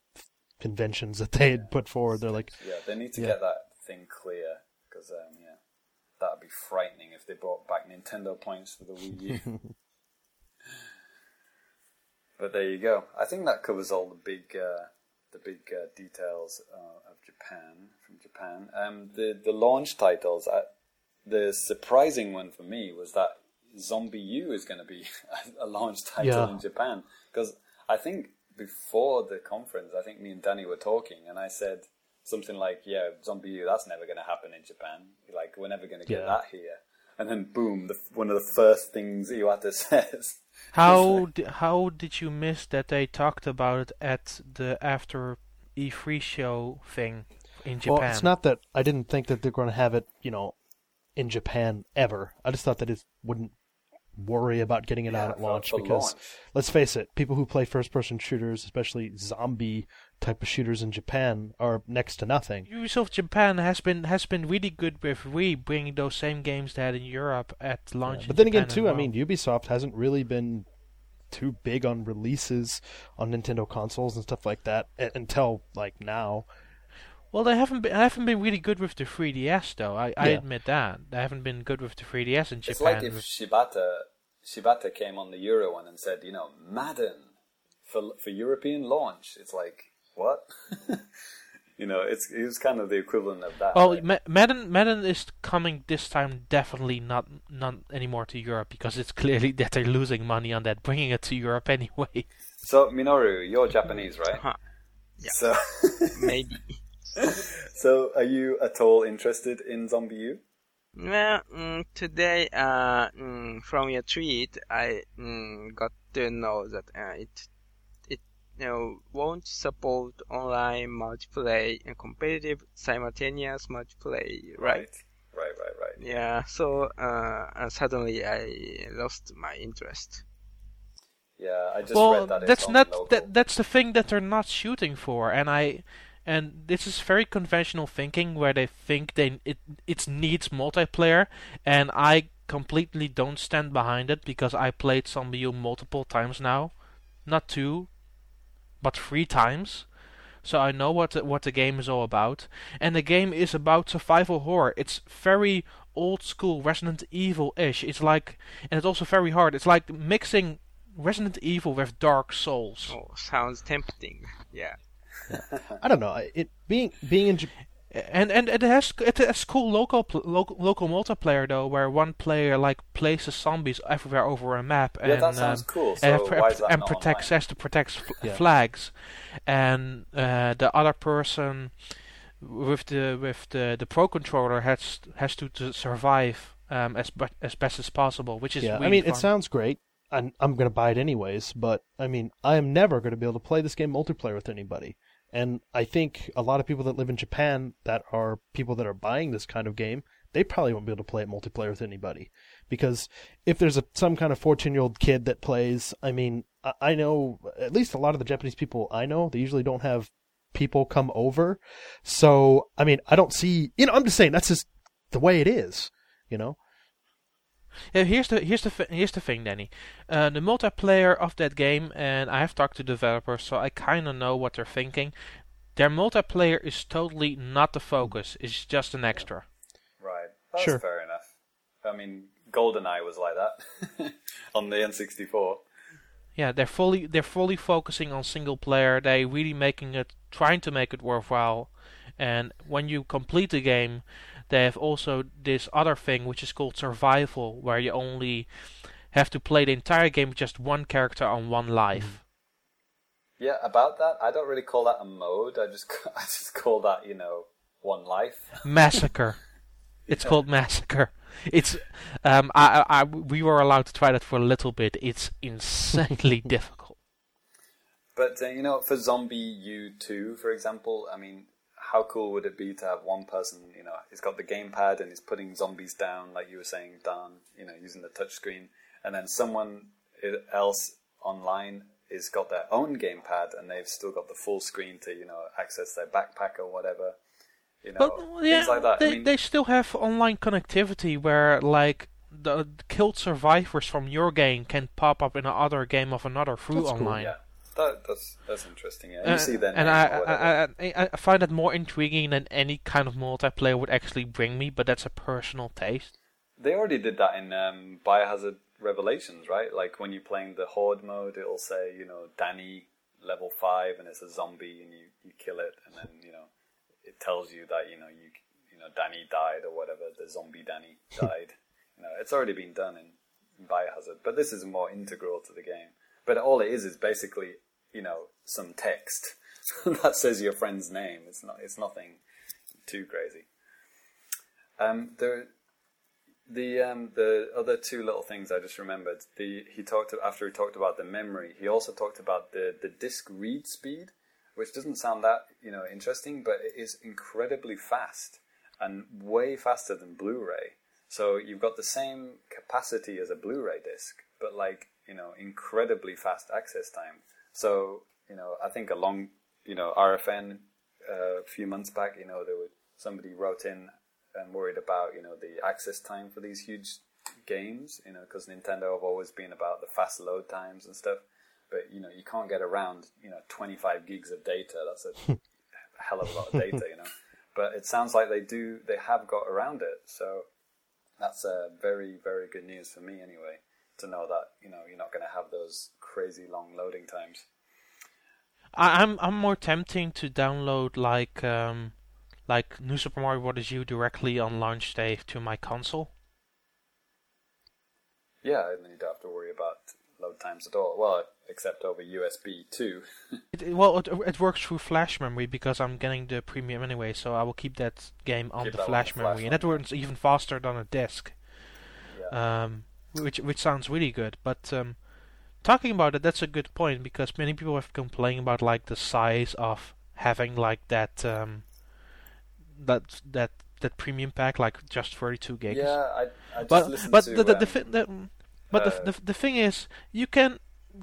conventions that they had put forward. They're like, Yeah, they need to Yeah. get that thing clear because um, yeah, that'd be frightening if they brought back Nintendo points for the Wii U. [LAUGHS] but there you go. I think that covers all the big, uh, the big uh, details uh, of Japan from Japan. Um, the the launch titles. Uh, the surprising one for me was that ZombiU is going to be [LAUGHS] a launch title Yeah. in Japan because I think before the conference, I think me and Danny were talking, and I said something like, "Yeah, ZombiU, that's never going to happen in Japan. Like, we're never going to get Yeah. that here." And then, boom! The, one of the first things Iwata [LAUGHS] says. How di- how did you miss that they talked about it at the after E3 show thing in Japan? well, it's not that I didn't think that they're going to have it, you know, in Japan ever. I just thought that it wouldn't worry about getting it Yeah, out at launch because launch. let's face it, people who play first-person shooters, especially zombie type of shooters in Japan, are next to nothing. Ubisoft Japan has been has been really good with Wii bringing those same games they had in Europe at launch. in But then again, Japan as too, I mean, Ubisoft hasn't really been too big on releases on Nintendo consoles and stuff like that until like now. Well, they haven't been haven't been really good with the 3DS though. I, I admit that they haven't been good with the 3DS in Japan. It's like if Shibata Shibata came on the Euro one and said, you know, Madden for for European launch. It's like what? [LAUGHS] you know, it's it was kind of the equivalent of that. Well, right? Ma- Madden Madden is coming this time definitely not not anymore to Europe because it's clearly [LAUGHS] that they're losing money on that, bringing it to Europe [LAUGHS] anyway. so Minoru, you're Japanese, right? Huh. Yeah. So, Maybe. [LAUGHS] so are you at all interested in ZombiU? Well, mm, today, uh, mm, from your tweet, I mm, got to know that uh, it it you know, won't support online multiplayer and competitive simultaneous multiplayer, right? Right, right, right. Yeah, so uh, uh, suddenly I lost my interest. Yeah, I just well, read that. that's it's not non-local. that. That's the thing that they're not shooting for, and I, and this is very conventional thinking where they think they it it needs multiplayer, and I completely don't stand behind it because I played Zombie multiple times now, not two, but three times. So I know what the, what the game is all about, and the game is about survival horror. It's very old school Resident Evil-ish. It's like, and it's also very hard. It's like mixing Resident Evil with Dark Souls. Oh, sounds tempting. Yeah. I don't know. I- It being being in Japan. And and it has it has cool local local local multiplayer though, where one player like places zombies everywhere over a map Yeah, and that sounds um, cool. So and, why is that and not protects online? has to protect f- Yeah. flags, and uh, the other person with the with the the pro controller has has to, to survive um, as be- as best as possible, which is Yeah, really I mean, fun. it sounds great. I'm, I'm going to buy it anyways, but I mean, I am never going to be able to play this game multiplayer with anybody. And I think a lot of people that live in Japan that are people that are buying this kind of game, they probably won't be able to play it multiplayer with anybody. Because if there's a, some kind of 14 year old kid that plays, I mean, I, I know at least a lot of the Japanese people I know, they usually don't have people come over. So, I mean, I don't see, you know, I'm just saying that's just the way it is, you know? Yeah, here's the here's the here's the thing, Danny. Uh, the multiplayer of that game, and I have talked to developers, so I kind of know what they're thinking. Their multiplayer is totally not the focus; it's just an extra. Right. That's Sure. fair enough. I mean, GoldenEye was like that [LAUGHS] on the N64. Yeah, they're fully they're fully focusing on single player. They really making it, trying to make it worthwhile. And when you complete the game, they have also this other thing which is called survival, where you only have to play the entire game with just one character on one life. Yeah, about that, I don't really call that a mode. I just [LAUGHS] I just call that you know one life. Massacre. It's called Massacre. It's um I, I I- we were allowed to try that for a little bit. It's insanely [LAUGHS] difficult. But uh, you know, for ZombiU two, for example, I mean, how cool would it be to have one person, you know, he's got the gamepad and he's putting zombies down, like you were saying, Daan, you know, using the touchscreen, and then someone else online is got their own gamepad and they've still got the full screen to, you know, access their backpack or whatever, you know, But yeah, things like that. they I mean, they still have online connectivity where like the killed survivors from your game can pop up in another game of another through That's cool, online. yeah, that, that's that's interesting. Yeah, Uh, see their and I. I, I, I I find that more intriguing than any kind of multiplayer would actually bring me, but that's a personal taste. They already did that in um, Biohazard Revelations, right? Like when you're playing the Horde mode, it'll say, you know, Danny level five, and it's a zombie, and you, you kill it, and then you know, it tells you that you know you you know Danny died or whatever. The zombie Danny [LAUGHS] died. you know, it's already been done in, in Biohazard, but this is more integral to the game. But all it is is basically, you know, some text [LAUGHS] that says your friend's name. It's not. It's nothing too crazy. Um, there the um, the other two little things I just remembered. The he talked after he talked about the memory. He also talked about the the disk read speed, which doesn't sound that you know interesting, but it is incredibly fast and way faster than Blu-ray. So you've got the same capacity as a Blu-ray disc, but like you know incredibly fast access time. So you know I think along you know RFN uh, a few months back, you know there were somebody wrote in and worried about you know the access time for these huge games you know because Nintendo have always been about the fast load times and stuff. But you know you can't get around you know 25 gigs of data. That's a [LAUGHS] hell of a lot of data you know. But it sounds like they do they have got around it. So that's uh, very very good news for me anyway to know that you know you're not going to have those crazy long loading times I'm I'm more tempting to download like um like New Super Mario Bros. U directly on launch day to my console. yeah and then you don't have to worry about load times at all well except over USB too [LAUGHS] It, well, it, it works through flash memory because I'm getting the premium anyway, so I will keep that game on Keep the on flash the flash memory, and that works even faster than a disc. yeah Um, which which sounds really good, but um, talking about it, that's a good point because many people have complained about like the size of having like that um, that that that premium pack, like just 32 gigs. Yeah, I, I just but listened but to, the the, um, the, the but uh, the, the the thing is, you can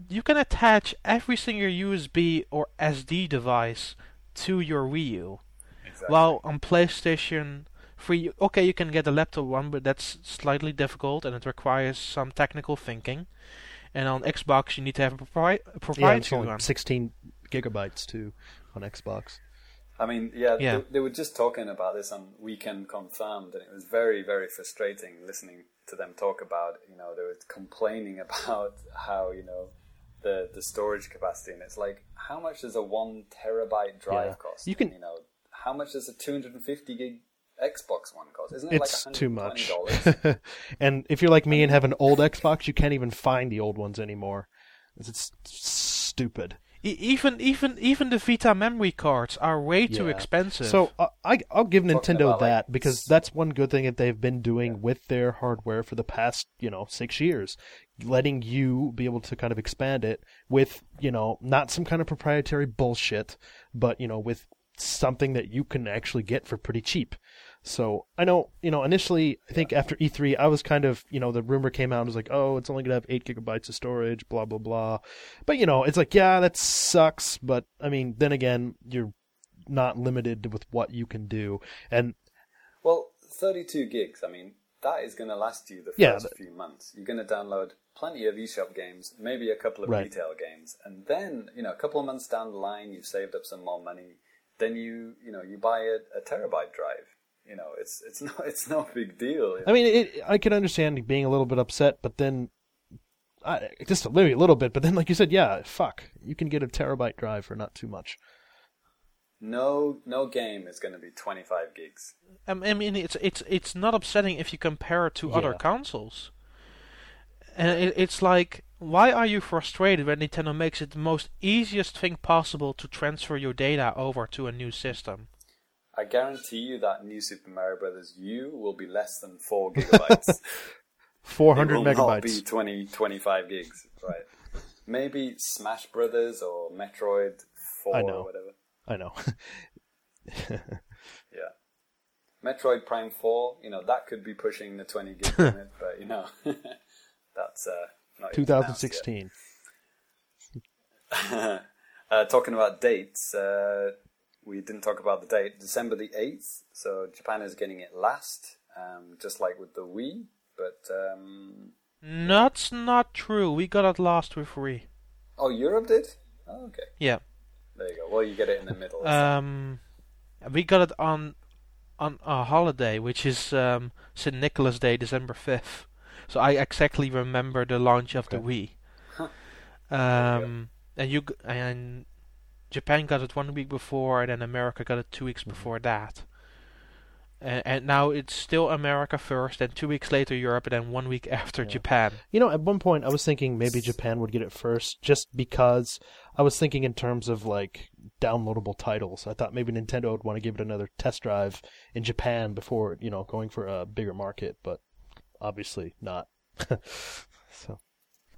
you can attach every single USB or SD device to your Wii U. exactly. While on PlayStation 3, okay, you can get a laptop one, but that's slightly difficult and it requires some technical thinking. And on Xbox, you need to have a, propri- a Yeah, it's proprietary only one. 16 gigabytes too on Xbox. I mean, yeah, Yeah. They, they were just talking about this on Weekend Confirmed, and it was very, very frustrating listening to them talk about. You know, they were complaining [LAUGHS] about how you know the the storage capacity, and it's like, how much does a one terabyte drive Yeah. cost? You can- And, you know, how much does a two hundred and fifty gig Xbox one cost? Isn't it It's like too much. [LAUGHS] and if you're like me and have an old [LAUGHS] Xbox, you can't even find the old ones anymore. It's, it's stupid. E- even even even the Vita memory cards are way too expensive. So uh, I I'll give Nintendo about, like, that because that's one good thing that they've been doing with their hardware for the past you know six years, letting you be able to kind of expand it with you know not some kind of proprietary bullshit, but you know with something that you can actually get for pretty cheap. So I know, you know, initially I think after E3 I was kind of, you know, the rumor came out and was like, oh, it's only gonna have eight gigabytes of storage, blah blah blah. But you know, it's like, yeah, that sucks. But I mean, then again, you're not limited with what you can do, and Well, 32 gigs, I mean, that is going to last you the first Yeah, but- few months. You're going to download plenty of eShop games, maybe a couple of Right. retail games, and then, you know, a couple of months down the line, you've saved up some more money. Then you, you know, you buy a, a terabyte drive. You know, it's it's [LAUGHS] no it's no big deal. I mean, it, I can understand being a little bit upset, but then. I, just maybe a little bit, but then, like you said, yeah, fuck, you can get a terabyte drive for not too much. No no game is going to be 25 gigs. Um, I mean, it's it's it's not upsetting if you compare it to other consoles. And it, it's like, why are you frustrated when Nintendo makes it the most easiest thing possible to transfer your data over to a new system? I guarantee you that new Super Mario Brothers U will be less than 4 [LAUGHS] gigabytes. 400 It hundred will not be megabytes. 20, 25 gigs, right? Maybe Smash Brothers or Metroid 4 I know. or whatever. I know. [LAUGHS] Yeah. Metroid Prime 4, you know, that could be pushing the 20 gig [LAUGHS] limit, but, you know, that's uh, not even announced yet. 2016. uh, talking about dates, uh, we didn't talk about the date. December the 8th, so Japan is getting it last, um, just like with the Wii, but, um, That's not true. We got it last with Wii. oh, Europe did? Oh, okay. Yeah. There you go. Well, you get it in the middle. Um, we got it on on a holiday, which is um, St. Nicholas Day, December fifth. So I exactly remember the launch of the Wii. Um, and you and Japan got it one week before, and then America got it two weeks mm-hmm. before that. And, and now it's still America first, and two weeks later Europe, and then one week [LAUGHS] after Japan. You know, at one point I was thinking maybe Japan would get it first, just because I was thinking in terms of like downloadable titles. I thought maybe Nintendo would want to give it another test drive in Japan before you know going for a bigger market, but obviously not. [LAUGHS] so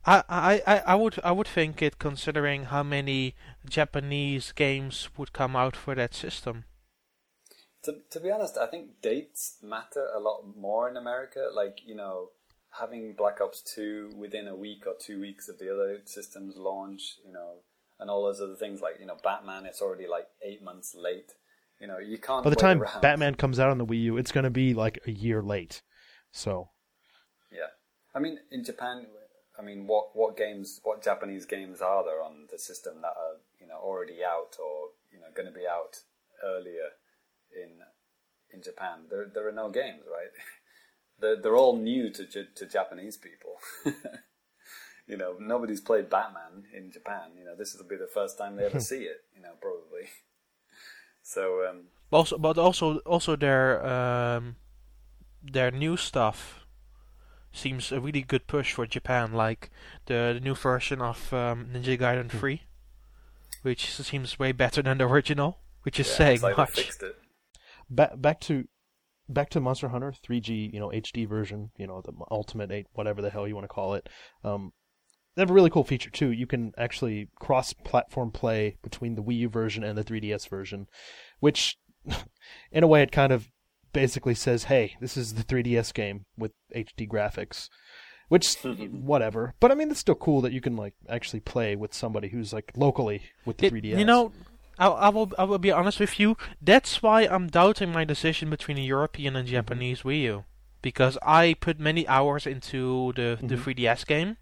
I, I, I I would I would think it considering how many Japanese games would come out for that system. To, to be honest, I think dates matter a lot more in America. Like, you know, having Black Ops 2 within a week or two weeks of the other system's launch, you know, and all those other things like, you know, Batman, it's already like eight months late. You know, you can't. by the time around. Batman comes out on the Wii U, it's going to be like a year late. So Yeah. I mean, in Japan, I mean, what, what games, what Japanese games are there on the system that are, you know, already out or, you know, going to be out earlier in in Japan? There, there are no games, right? [LAUGHS] They're, they're all new to, to Japanese people. [LAUGHS] you know, nobody's played Batman in Japan. You know, this will be the first time they ever [LAUGHS] see it, you know, probably. So, um, Also, but also also their um, their new stuff seems a really good push for Japan, like the, the new version of um, Ninja Gaiden 3, which seems way better than the original, which is yeah, saying like much. fixed back back to back to Monster Hunter 3G, you know, HD version, you know, the Ultimate 8, whatever the hell you want to call it. Um, they have a really cool feature too. You can actually cross-platform play between the Wii U version and the 3DS version, which, [LAUGHS] in a way, it kind of basically says, "Hey, this is the 3DS game with HD graphics." Which, mm-hmm. whatever. But I mean, it's still cool that you can like actually play with somebody who's like locally with the It- 3DS. You know, I, I will I will be honest with you. That's why I'm doubting my decision between a European and mm-hmm. Japanese Wii U, because I put many hours into the the Mhm. 3DS game,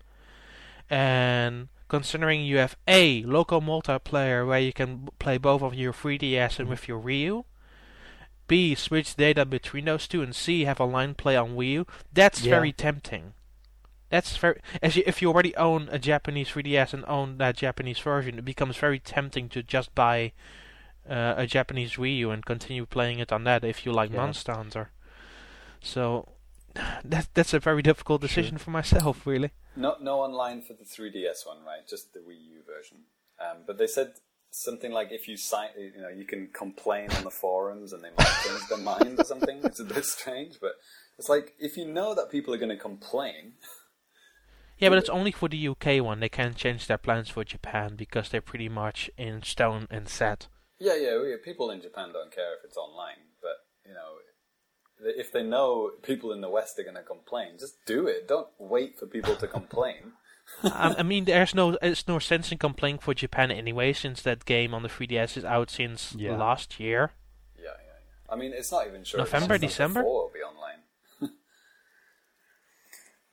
and considering you have a local multiplayer where you can play both of your 3DS and mm-hmm. with your Wii U. B switch data between those two and C have a line play on Wii U. That's Yeah. very tempting. That's very as you, if you already own a Japanese 3DS and own that Japanese version, it becomes very tempting to just buy uh, a Japanese Wii U and continue playing it on that if you like Yeah. Monster Hunter. So that that's a very difficult decision for myself, really. No, no online for the 3DS one, right? Just the Wii U version. Um, but they said something like if you sign, you know, you can complain on the forums and they might change their mind or something. It's a bit strange, but it's like if you know that people are going to complain, Yeah, but it's only for the UK one. They can't change their plans for Japan because they're pretty much in stone and set. yeah, yeah, yeah, people in Japan don't care if it's online, but you know, if they know people in the West are going to complain, just do it. Don't wait for people to complain. I, I mean, there's no there's no sense in complaining for Japan anyway, since that game on the 3DS is out since Yeah. last year. Yeah, yeah, yeah. I mean, it's not even sure. November, Monster Hunter December? 4 will be online. [LAUGHS]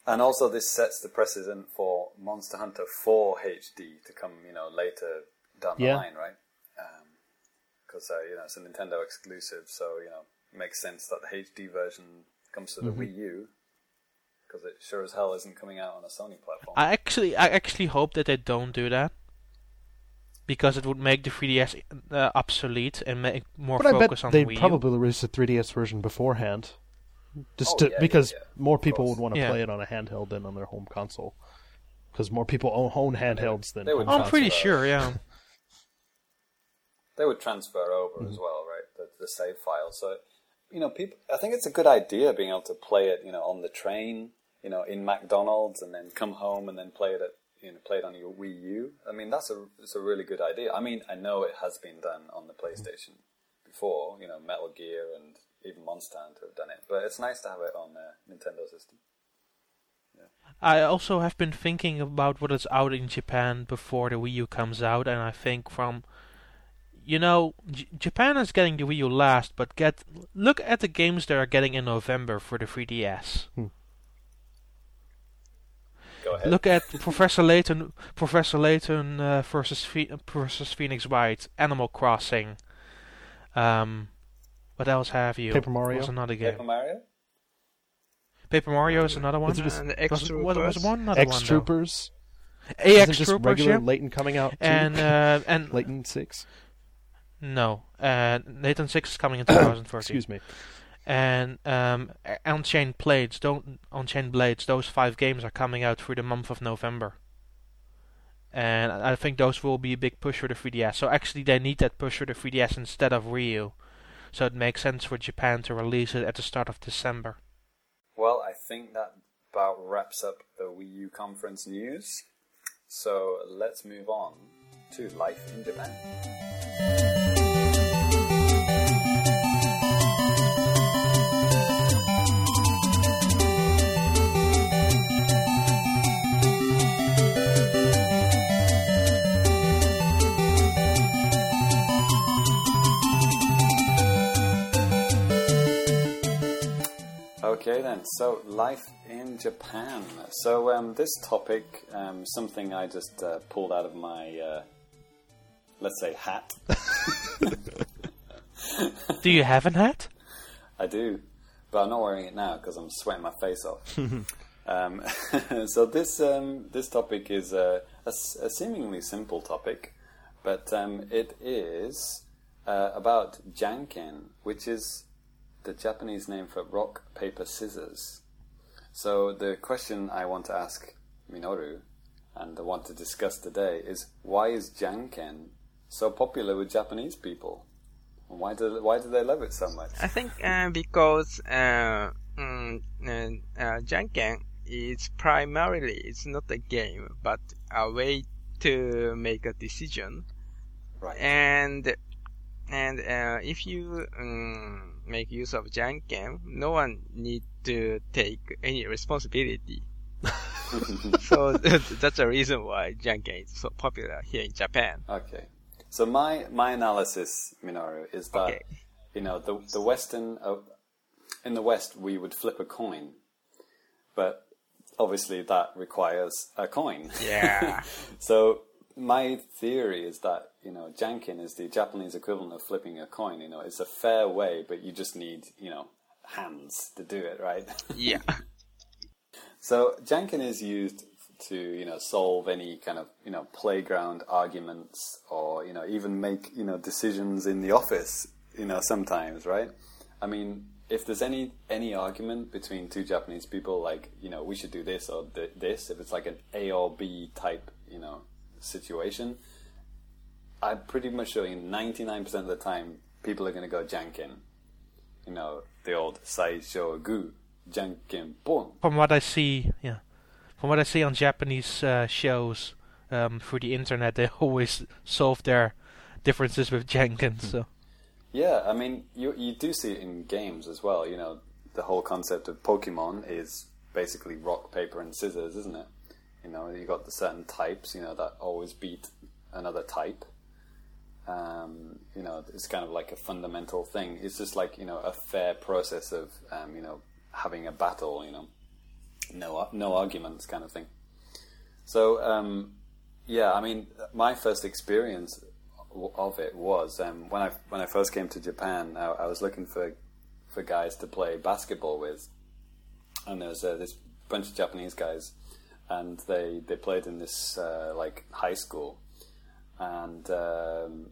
and also, this sets the precedent for Monster Hunter 4 HD to come, you know, later down the Yeah. line, right? Because uh, you know it's a Nintendo exclusive, so you know it makes sense that the HD version comes to the Mm-hmm. Wii U. Because it sure as hell isn't coming out on a Sony platform. I actually I actually hope that they don't do that. Because it would make the 3DS uh, obsolete and make more But I focus bet on they Wii U. probably released a 3DS version beforehand, just Oh, to, yeah, yeah, because yeah. more people would want to Yeah. play it on a handheld than on their home console. Because more people own, own handhelds than they I'm pretty sure, yeah. they would transfer over Mm-hmm. as well, right? The, the save file. So, you know, people. I think it's a good idea being able to play it, you know, on the train, you know, in McDonald's, and then come home and then play it at, you know, play it on your Wii U. I mean, that's a it's a really good idea. I mean, I know it has been done on the PlayStation before, you know, Metal Gear and even Monster Hunter have done it, but it's nice to have it on the Nintendo system. I also have been thinking about what is out in Japan before the Wii U comes out, and I think from, you know, J- Japan is getting the Wii U last, but get look at the games they are getting in November for the 3DS. Go ahead. Look at Professor Layton, Professor Layton uh, versus Phe- versus Phoenix Wright, Animal Crossing. Um, what else have you? Paper Mario? Was another game. Paper Mario. Paper Mario is another one. Is it just And was, was, was one another X one though. Troopers. AX Isn't just Troopers, regular yeah. Layton coming out too? And uh, and Layton Six. no, uh, Nathan Six is coming in 2014. Excuse me. And um, Unchained Blades, don't Unchained Blades. Those five games are coming out through the month of November. And I think those will be a big push for the 3DS. So actually, they need that push for the 3DS instead of Wii U. So it makes sense for Japan to release it at the start of December. Well, I think that about wraps up the Wii U conference news. So let's move on to life in Japan. Okay then, so life in Japan. So um, this topic, um, something I just uh, pulled out of my, uh, let's say, hat. [LAUGHS] Do you have an hat? I do, but I'm not wearing it now because I'm sweating my face off. [LAUGHS] um, [LAUGHS] so this um, this topic is a seemingly simple topic, but um, it is uh, about janken, which is the Japanese name for rock paper scissors. So the question I want to ask Minoru and I want to discuss today is why is janken so popular with Japanese people? And Why do why do they love it so much? I think uh, because uh, mm, uh, uh, Janken is primarily it's not a game, but a way to make a decision. Right. And and uh, if you um, make use of Janken, no one need to take any responsibility. [LAUGHS] so [LAUGHS] that's the reason why Janken is so popular here in Japan. Okay. So my my analysis, Minoru, is that Okay. you know the the Western uh, in the West we would flip a coin, but obviously that requires a coin. Yeah. [LAUGHS] so my theory is that you know Janken is the Japanese equivalent of flipping a coin. You know, it's a fair way, but you just need you know hands to do it, right? yeah. So Janken is used to you know solve any kind of you know playground arguments or you know even make you know decisions in the office you know sometimes right I mean if there's any any argument between two Japanese people like you know we should do this or th- this if it's like an A or B type you know situation I'm pretty much sure in 99% of the time people are going to go Janken you know the old Saisho Gu Janken Pon From what I see, yeah, from what I see on Japanese uh, shows um, through the internet, they [LAUGHS] always solve their differences with Jenkins. So Yeah, I mean, you you do see it in games as well. You know, the whole concept of Pokemon is basically rock, paper, and scissors, isn't it? You know, you got the certain types, you know, that always beat another type. Um, you know, it's kind of like a fundamental thing. It's just like you know a fair process of um, you know having a battle. You know, no no arguments, kind of thing. So um, yeah, I mean, my first experience of it was um, when I when I first came to Japan. I, I was looking for for guys to play basketball with, and there was uh, this bunch of Japanese guys, and they they played in this uh, like high school, and um,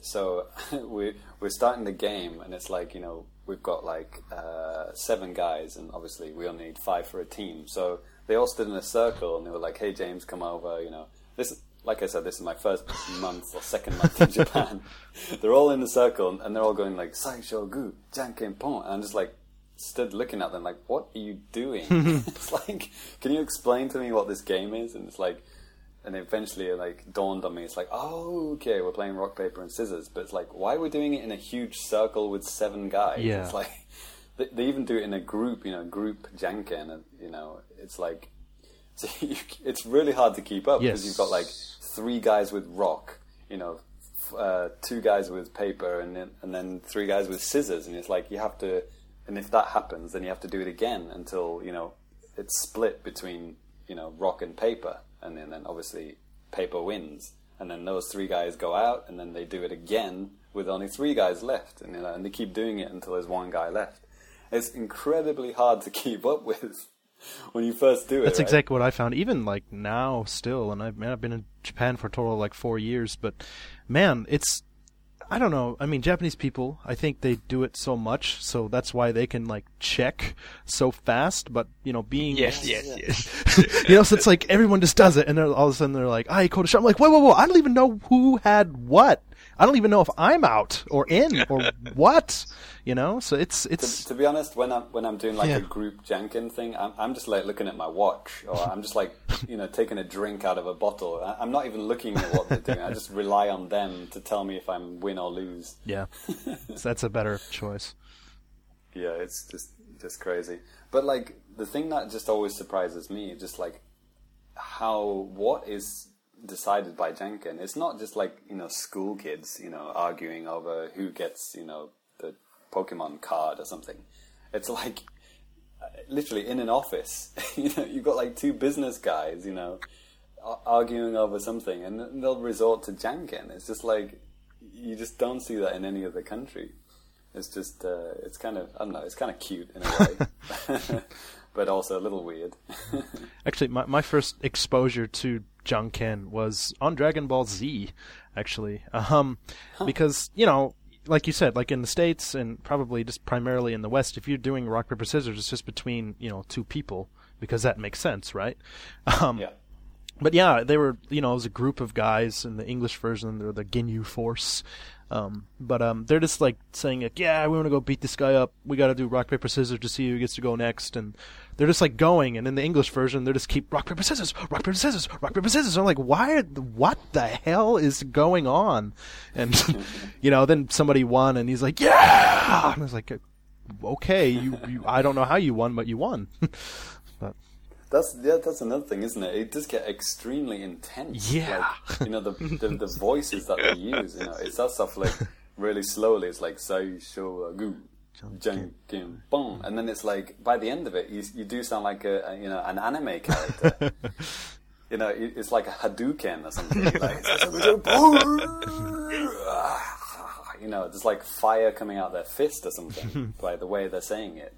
so [LAUGHS] we we're starting the game, and it's like you know we've got like uh, seven guys, and obviously we only need five for a team. So they all stood in a circle, and they were like, "Hey James, come over," you know. This, like I said, this is my first [LAUGHS] month or second month in [LAUGHS] Japan. they're all in a circle, and they're all going like "Saisho gu, janken pon," and I'm just like stood looking at them like, "What are you doing?" [LAUGHS] [LAUGHS] it's like, can you explain to me what this game is? And it's like, and eventually it like dawned on me. It's like, oh, okay, we're playing rock paper and scissors, but it's like, why are we doing it in a huge circle with seven guys? Yeah. It's like [LAUGHS] they, they even do it in a group, you know, group janken, and you know, it's like so you, it's really hard to keep up because Yes. you've got like three guys with rock, you know, uh, two guys with paper, and then, and then three guys with scissors, and it's like you have to, and if that happens, then you have to do it again until you know it's split between you know rock and paper, and then, then obviously paper wins, and then those three guys go out, and then they do it again with only three guys left, and you know, and they keep doing it until there's one guy left. It's incredibly hard to [LAUGHS] keep up with when you first do it. That's right? exactly what I found. Even like now, still, and I've man, I've been in Japan for a total of like four years, but man, it's I don't know. I mean, Japanese people, I think they do it so much, so that's why they can like check so fast. But you know, being Yes, yes, yes. [LAUGHS] you know, so it's like everyone just does it, and then all of a sudden they're like, "I code a shot." I'm like, "Whoa, whoa, whoa! I don't even know who had what. I don't even know if I'm out or in or [LAUGHS] what." You know, so it's To, it's to be honest, when I'm when I'm doing like Yeah. a group janken thing, I'm, I'm just like looking at my watch, or I'm just like [LAUGHS] you know taking a drink out of a bottle. I, I'm not even looking at what they're doing. I just rely on them to tell me if I'm win or lose. yeah, [LAUGHS] so that's a better choice. Yeah, it's just just crazy. But like the thing that just always surprises me, just like how what is decided by Janken. It's not just like you know school kids, you know, arguing over who gets you know the Pokemon card or something. It's like uh, literally in an office. [LAUGHS] you know, you've got like two business guys, you know, arguing over something, and they'll resort to Janken. It's just like you just don't see that in any other country. It's just uh, it's kind of I don't know. It's kind of cute in a way, [LAUGHS] [LAUGHS] but also a little weird. Actually, my my first exposure to Janken was on Dragon Ball Z. Actually, um, because you know, like you said, like in the states and probably just primarily in the West, if you're doing rock paper scissors, it's just between you know two people because that makes sense, right? [LAUGHS] Um, yeah. but yeah, they were you know it was a group of guys in the English version. They're the Ginyu Force. Um, but um, they're just like saying like, yeah, we want to go beat this guy up. We got to do rock paper scissors to see who gets to go next, and they're just like going. And in the English version, they just keep rock paper scissors, rock paper scissors, rock paper scissors. I'm like, why? What the hell is going on? And [LAUGHS] you know, then somebody won, and he's like, yeah. And I was like, okay, you, you I don't know how you won, but you won. [LAUGHS] but That's yeah, that's another thing, isn't it? It does get extremely intense. Yeah. Like, you know the, the the voices that they use. You know, it starts off like really slowly. It's like sai sho gu, janken bong, and then it's like by the end of it, you you do sound like a, a you know an anime [LAUGHS] character. you know, it's like a Hadouken or something. [LAUGHS] like, [LAUGHS] you know, there's like fire coming out their fist or something by the way they're saying it.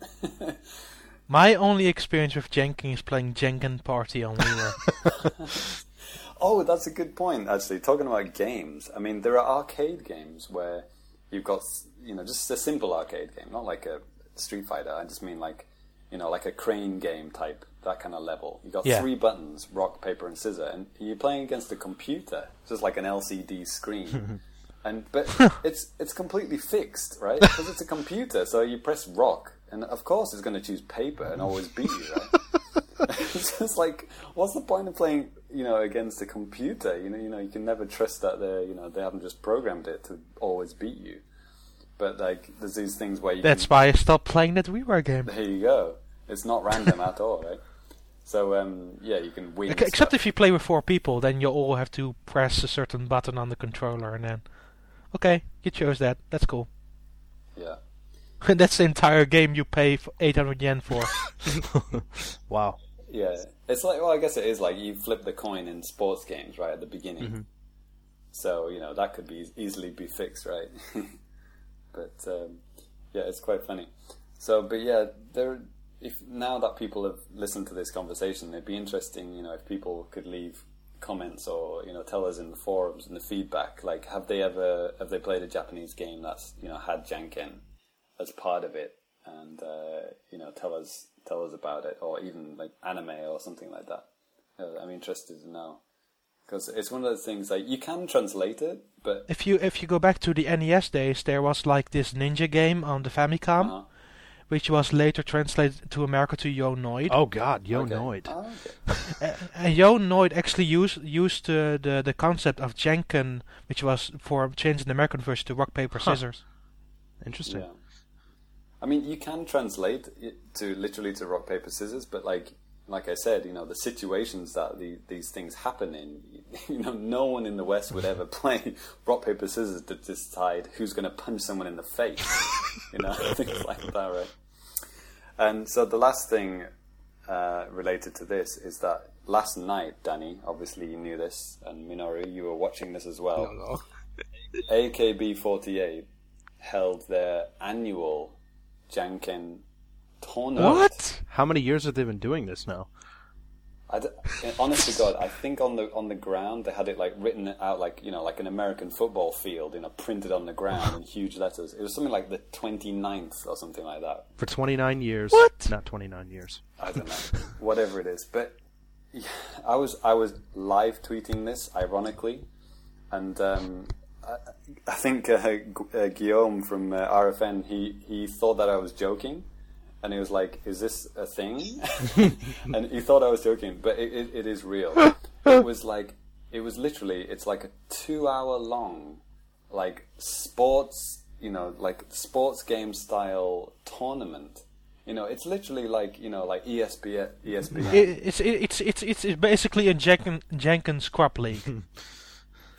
My only experience with Jenkins is playing Janken Party on WiiWare. Oh, that's a good point. Actually, talking about games, I mean, there are arcade games where you've got, you know, just a simple arcade game, not like a Street Fighter. I just mean like, you know, like a crane game type, that kind of level. You got Yeah. three buttons, rock, paper, and scissor, and you're playing against a computer, just like an LCD screen. [LAUGHS] and but [LAUGHS] it's it's completely fixed, right? [LAUGHS] Because it's a computer, so you press rock, and of course it's going to choose paper and always beat you, right? [LAUGHS] [LAUGHS] it's just like, what's the point of playing, you know, against a computer? You know, you know, you can never trust that they, you know, they haven't just programmed it to always beat you. But like, there's these things where you. That's can, why I stopped playing that WiiWare game. There you go. It's not random at all, right? So um, yeah, you can win. Except stuff. if you play with four people, then you all have to press a certain button on the controller, and then, okay, you chose that. That's cool. yeah. And [LAUGHS] that's the entire game you pay for 800 yen for. [LAUGHS] wow. Yeah, it's like well, I guess it is like you flip the coin in sports games right at the beginning. Mm-hmm. So you know that could be easily be fixed, right? [LAUGHS] but um, yeah, it's quite funny. So, but yeah, there. If now that people have listened to this conversation, it'd be interesting, you know, if people could leave comments or you know tell us in the forums and the feedback. Like, have they ever have they played a Japanese game that's you know had Janken as part of it, and uh, you know tell us tell us about it, or even like anime or something like that. Uh, I'm interested to know because it's one of those things like you can translate it, but if you if you go back to the NES days, there was like this ninja game on the Famicom, uh, which was later translated to America to Yo Noid. Oh God, Yo okay. Noid. Oh, okay. [LAUGHS] And Yo Noid actually used used uh, the the concept of Janken, which was for changing the American version to rock paper Huh. scissors. Interesting. Yeah. I mean, you can translate it to literally to rock paper scissors, but like like I said, you know, the situations that the, these things happen in, [LAUGHS] you know, no one in the West would ever [LAUGHS] play rock paper scissors to decide who's going to punch someone in the face, you know, [LAUGHS] things like that, right? And so the last thing uh, related to this is that last night, Danny, obviously you knew this, and Minoru, you were watching this as well. No, no. AKB48 held their annual Janken tournament. What? How many years have they been doing this now? I d- honest to God, I think on the on the ground they had it like written out like you know like an American football field, you know, printed on the ground in [LAUGHS] huge letters. It was something like the 29th or something like that. For 29 years. What? Not 29 years. I don't know, [LAUGHS] whatever it is. But yeah, I was I was live tweeting this, ironically, and um, I, I think uh, uh, Guillaume from uh, RFN he he thought that I was joking, and he was like, "Is this a thing?" [LAUGHS] and he thought I was joking, but it, it, it is real. [LAUGHS] It was like it was literally it's like a two hour long like sports you know like sports game style tournament. You know, it's literally like you know, like ESPN. ESPN. I- It's it's it's it's it's basically a Janken Jenkins crop league. [LAUGHS]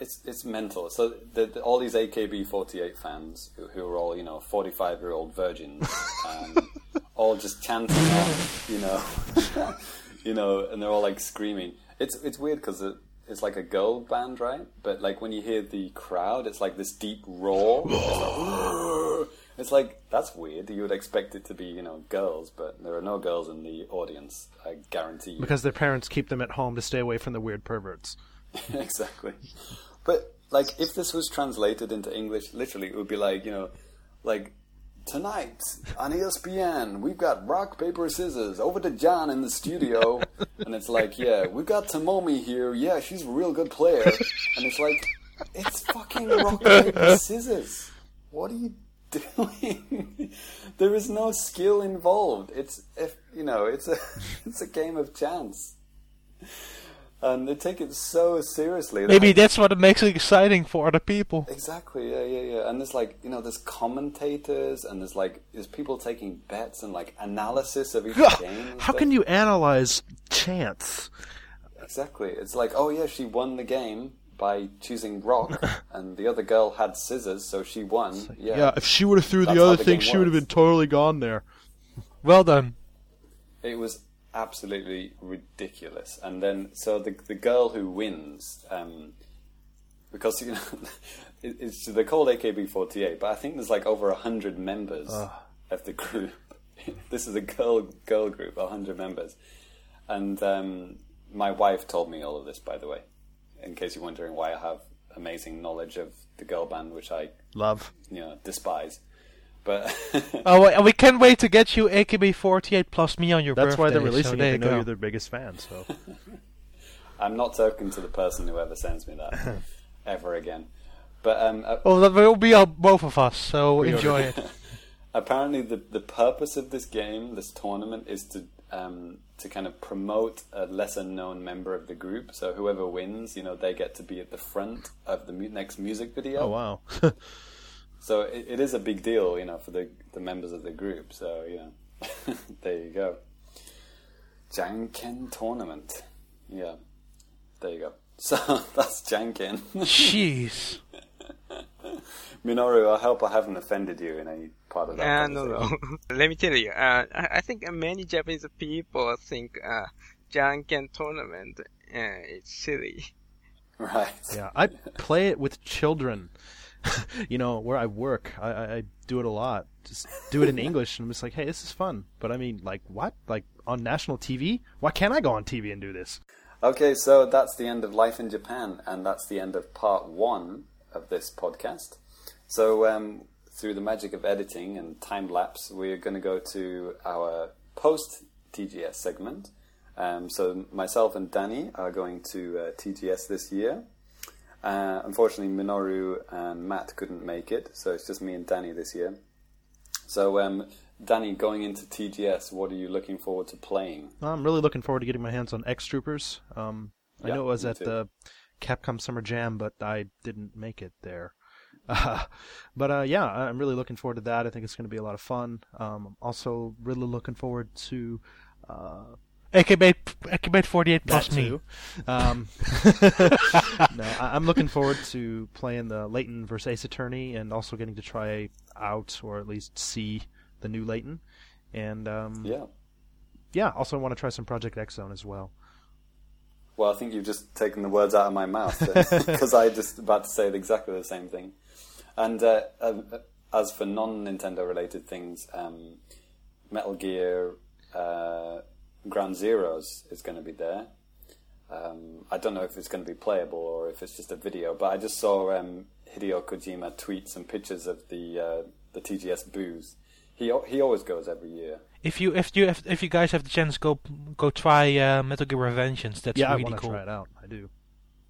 It's it's mental. So the, the, all these AKB48 fans who, who are all you know 45 year old virgins, [LAUGHS] um, all just chanting, off, you know, [LAUGHS] you know, and they're all like screaming. It's it's weird because it, it's like a girl band, right? But like when you hear the crowd, it's like this deep roar. [GASPS] It's like, it's like that's weird. You would expect it to be you know girls, but there are no girls in the audience. I guarantee you. Because their parents keep them at home to stay away from the weird perverts. [LAUGHS] exactly. But like, if this was translated into English, literally, it would be like you know, like tonight on ESPN, we've got rock, paper, scissors over to John in the studio. [LAUGHS] and it's like, yeah, we've got Tomomi here. Yeah, she's a real good player. And it's like, it's fucking rock, paper, scissors. What are you doing? [LAUGHS] there is no skill involved. It's, if, you know, it's a, [LAUGHS] it's a game of chance. And they take it so seriously. Maybe that's what makes it exciting for other people. Exactly, yeah, yeah, yeah. And there's like, you know, there's commentators and there's like, there's people taking bets and like analysis of each [LAUGHS] game. How can you analyze chance? Exactly. It's like, oh yeah, she won the game by choosing rock, [LAUGHS] and the other girl had scissors, so she won. Yeah. Yeah, if she would have threw That's the other the thing, she would have been totally gone there. Well done. It was absolutely ridiculous. And then, so the the girl who wins, um, because you know, [LAUGHS] it, it's they're called AKB48, but I think there's like over a hundred members of the group. [LAUGHS] this is a girl girl group, a hundred members, and um, my wife told me all of this, by the way, in case you're wondering why I have amazing knowledge of the girl band, which I Love. you know despise. But [LAUGHS] Oh, and we can't wait to get you AKB48 plus me on your That's birthday. That's why they're releasing there it. They know go. you're their biggest fan. So [LAUGHS] I'm not talking to the person who ever sends me that [LAUGHS] ever again. But um, uh, Oh, that will be on both of us. So enjoy it. apparently, the the purpose of this game, this tournament, is to um, to kind of promote a lesser known member of the group. So whoever wins, you know, they get to be at the front of the mu- next music video. oh wow, So it, it is a big deal, you know, for the the members of the group. So you know, [LAUGHS] there you go. Janken tournament. Yeah, there you go. [LAUGHS] So that's Janken. Jeez. [LAUGHS] Minoru, I hope I haven't offended you in any part of that. Uh, no, no. conversation. Let me tell you. Uh, I, I think many Japanese people think uh, Janken tournament uh, is silly. Right. yeah, I play it with children. [LAUGHS] you know where I work, I, I, I do it a lot. Just do it in [LAUGHS] English, and I'm just like, hey, this is fun. But I mean, like, what? Like on national TV? Why can't I go on TV and do this? Okay, so that's the end of Life in Japan, and that's the end of part one of this podcast. So, um, through the magic of editing and time lapse, we're going to go to our post TGS segment. Um, so, myself and Danny are going to uh, TGS this year. Uh, unfortunately, Minoru and Matt couldn't make it, so it's just me and Danny this year. So, um, Danny, going into TGS, what are you looking forward to playing? I'm really looking forward to getting my hands on X Troopers. Um, I know it was at too. the Capcom Summer Jam, but I didn't make it there. Uh, [LAUGHS] but uh, yeah, I'm really looking forward to that. I think it's going to be a lot of fun. Um, also really looking forward to uh, AKB, AKB48 plus that me. Um, [LAUGHS] no, I- I'm looking forward to playing the Layton versus Ace Attorney, and also getting to try out or at least see the new Layton. And um, Yeah. yeah, also want to try some Project X Zone as well. Well, I think you've just taken the words out of my mouth because [LAUGHS] I just about to say exactly the same thing. And uh, uh, as for non-Nintendo related things, um, Metal Gear uh, Ground Zeroes is going to be there. Um, I don't know if it's going to be playable or if it's just a video, but I just saw um, Hideo Kojima tweet some pictures of the uh, the TGS booze. He he always goes every year. If you if you if, if you guys have the chance, go go try uh, Metal Gear Revengeance. That's yeah, I really want to cool. try it out. I do.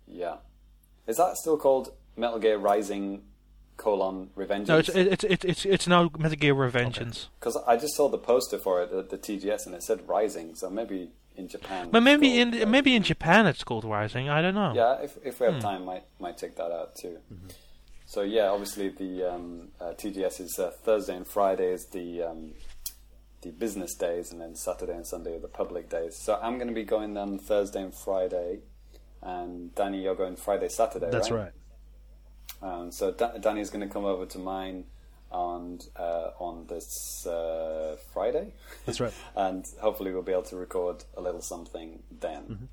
Yeah, is that still called Metal Gear Rising: colon Revengeance? No, it's it's it's it's it's now Metal Gear Revengeance. Because I just saw the poster for it at the TGS and it said Rising, so maybe in Japan. But maybe called in Rising. maybe in Japan it's called Rising. I don't know. Yeah, if if we Hmm. have time, might might check that out too. So yeah, obviously the um, uh, TGS is uh, Thursday and Friday is the um, the business days, and then Saturday and Sunday are the public days. So I'm going to be going on Thursday and Friday, and Danny, you're going Friday, Saturday. That's right. right. Um, so da- Danny's going to come over to mine on uh, on this uh, Friday. That's right. [LAUGHS] and hopefully we'll be able to record a little something then. Mm-hmm.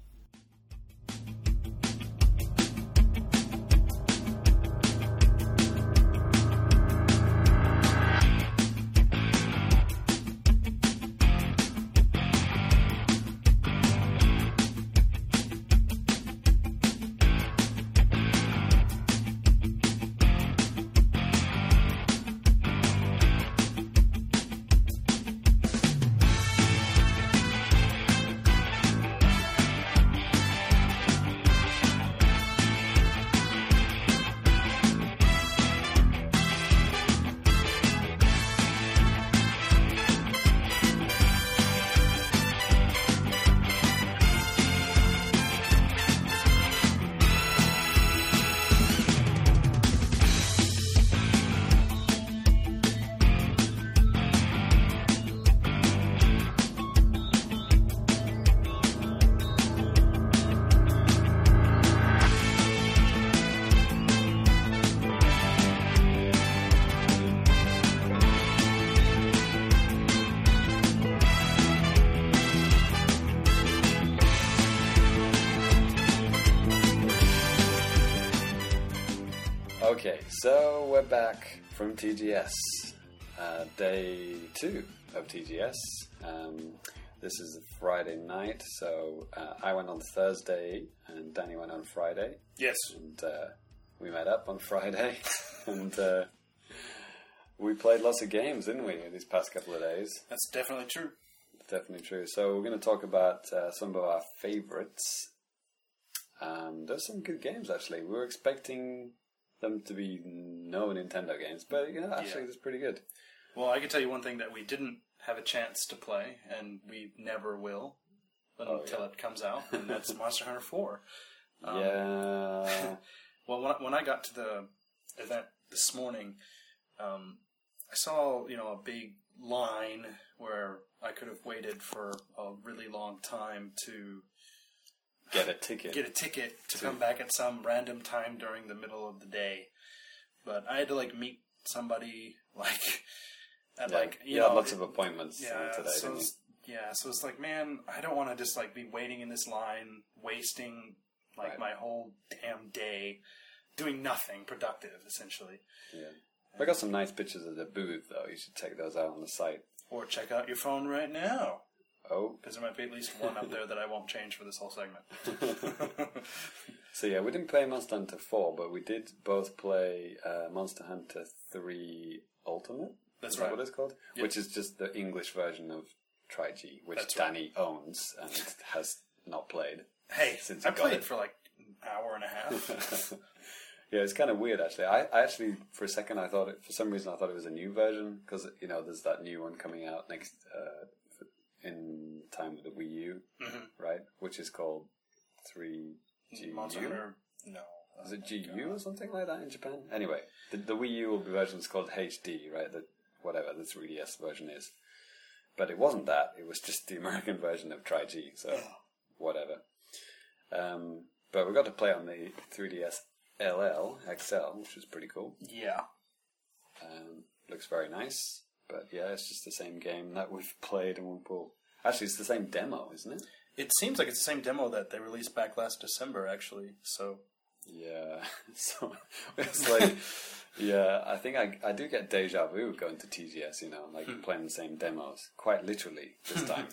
TGS, uh, day two of TGS. Um, this is a Friday night, so uh, I went on Thursday and Danny went on Friday, Yes. and uh, we met up on Friday, [LAUGHS] and uh, we played lots of games, didn't we, these past couple of days? That's definitely true. Definitely true. So we're going to talk about uh, some of our favorites. Um, there's some good games actually. We were expecting them to be no Nintendo games, but you know, actually, Yeah. it's pretty good. Well, I can tell you one thing that we didn't have a chance to play, and we never will until Oh, yeah. it comes out, and that's [LAUGHS] Monster Hunter 4. Um, yeah, [LAUGHS] Well, when I, when I got to the event this morning, um, I saw you know a big line where I could have waited for a really long time to get a ticket. get a ticket to come back at some random time during the middle of the day. But I had to like meet somebody [LAUGHS] like at yeah, like you had know lots of appointments yeah, today, so it's, yeah, so it's like, man, I don't want to just like be waiting in this line, wasting like Right. my whole damn day doing nothing productive, essentially. Yeah. I got some nice pictures of the booth, though. You should check those out on the site. Or check out your phone right now, Oh, because there might be at least one up there that I won't change for this whole segment. [LAUGHS] so yeah, we didn't play Monster Hunter 4, but we did both play uh, Monster Hunter 3 Ultimate. That's Is that right. what it's called? Yep. Which is just the English version of Tri-G, which That's right. Danny owns and has not played. Hey, Since I played it. for like an hour and a half. [LAUGHS] Yeah, it's kind of weird actually. I, I actually, for a second, I thought it. For some reason, I thought it was a new version because you know there's that new one coming out next uh, in time with the Wii U, Mhm. right? Which is called Three GU. Monster Hunter, no. Is it GU or something like that in Japan? Anyway, the, the Wii U version is called HD, right? The whatever the 3DS version is. But it wasn't that. It was just the [LAUGHS] American version of Tri G. So whatever. Um, but we got to play on the 3DS LL XL, which was pretty cool. Yeah. Um, looks very nice. But yeah, it's just the same game that we've played and we'll pull. Actually, it's the same demo, isn't it? It seems like it's the same demo that they released back last December, actually. So Yeah. [LAUGHS] So it's like, yeah, I think I, I do get deja vu going to TGS, you know, like playing the same demos. Quite literally, this [LAUGHS] time,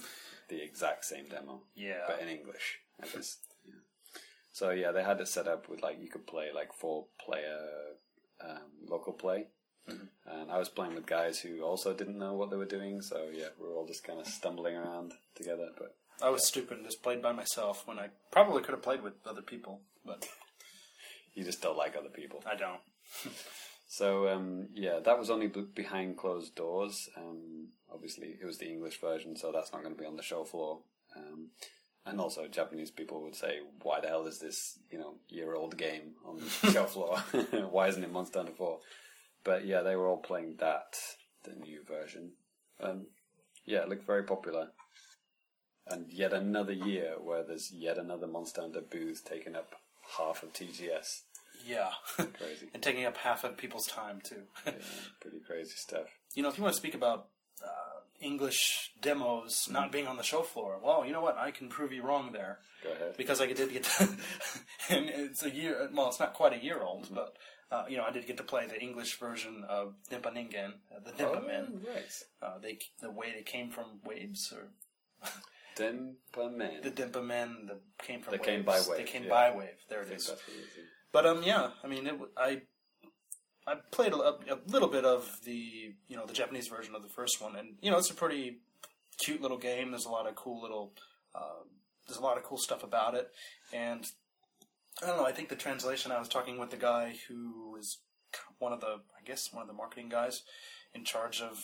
the exact same demo. Yeah. But in English, I guess. Yeah. So yeah, they had it set up with like, you could play like four player um, local play. And I was playing with guys who also didn't know what they were doing, so yeah, we were all just kind of stumbling around together. But I was stupid and just played by myself when I probably could have played with other people, but you just don't like other people. I don't. [LAUGHS] So um, yeah, that was only b- behind closed doors. Um, obviously, it was the English version, so that's not going to be on the show floor. Um, and also, Japanese people would say, "Why the hell is this, you know, year-old game on the [LAUGHS] show floor? [LAUGHS] Why isn't it Monster Hunter 4? But yeah, they were all playing that, the new version. Um, yeah, it looked very popular. And yet another year where there's yet another Monster Hunter booth taking up half of TGS. Yeah. Crazy. [LAUGHS] and taking up half of people's time, too. [LAUGHS] Yeah, pretty crazy stuff. you know, if you want to speak about uh, English demos not being on the show floor, well, you know what? I can prove you wrong there. Go ahead. Because I did get [LAUGHS] and it's a year, well, it's not quite a year old, but, uh, you know, I did get to play the English version of Denpa Ningen, uh, the Denpa Men. Oh, right. Uh, they, the way they came from waves, or Denpa Men. the Denpa Men that came from They waves. came by wave, They came yeah. by wave. There I it think is. that's what it is. But um, yeah, I mean, it, w- I I played a, a little bit of the you know the Japanese version of the first one, and you know it's a pretty cute little game. There's a lot of cool little uh, there's a lot of cool stuff about it, and I don't know. I think the translation. I was talking with the guy who is one of the I guess one of the marketing guys in charge of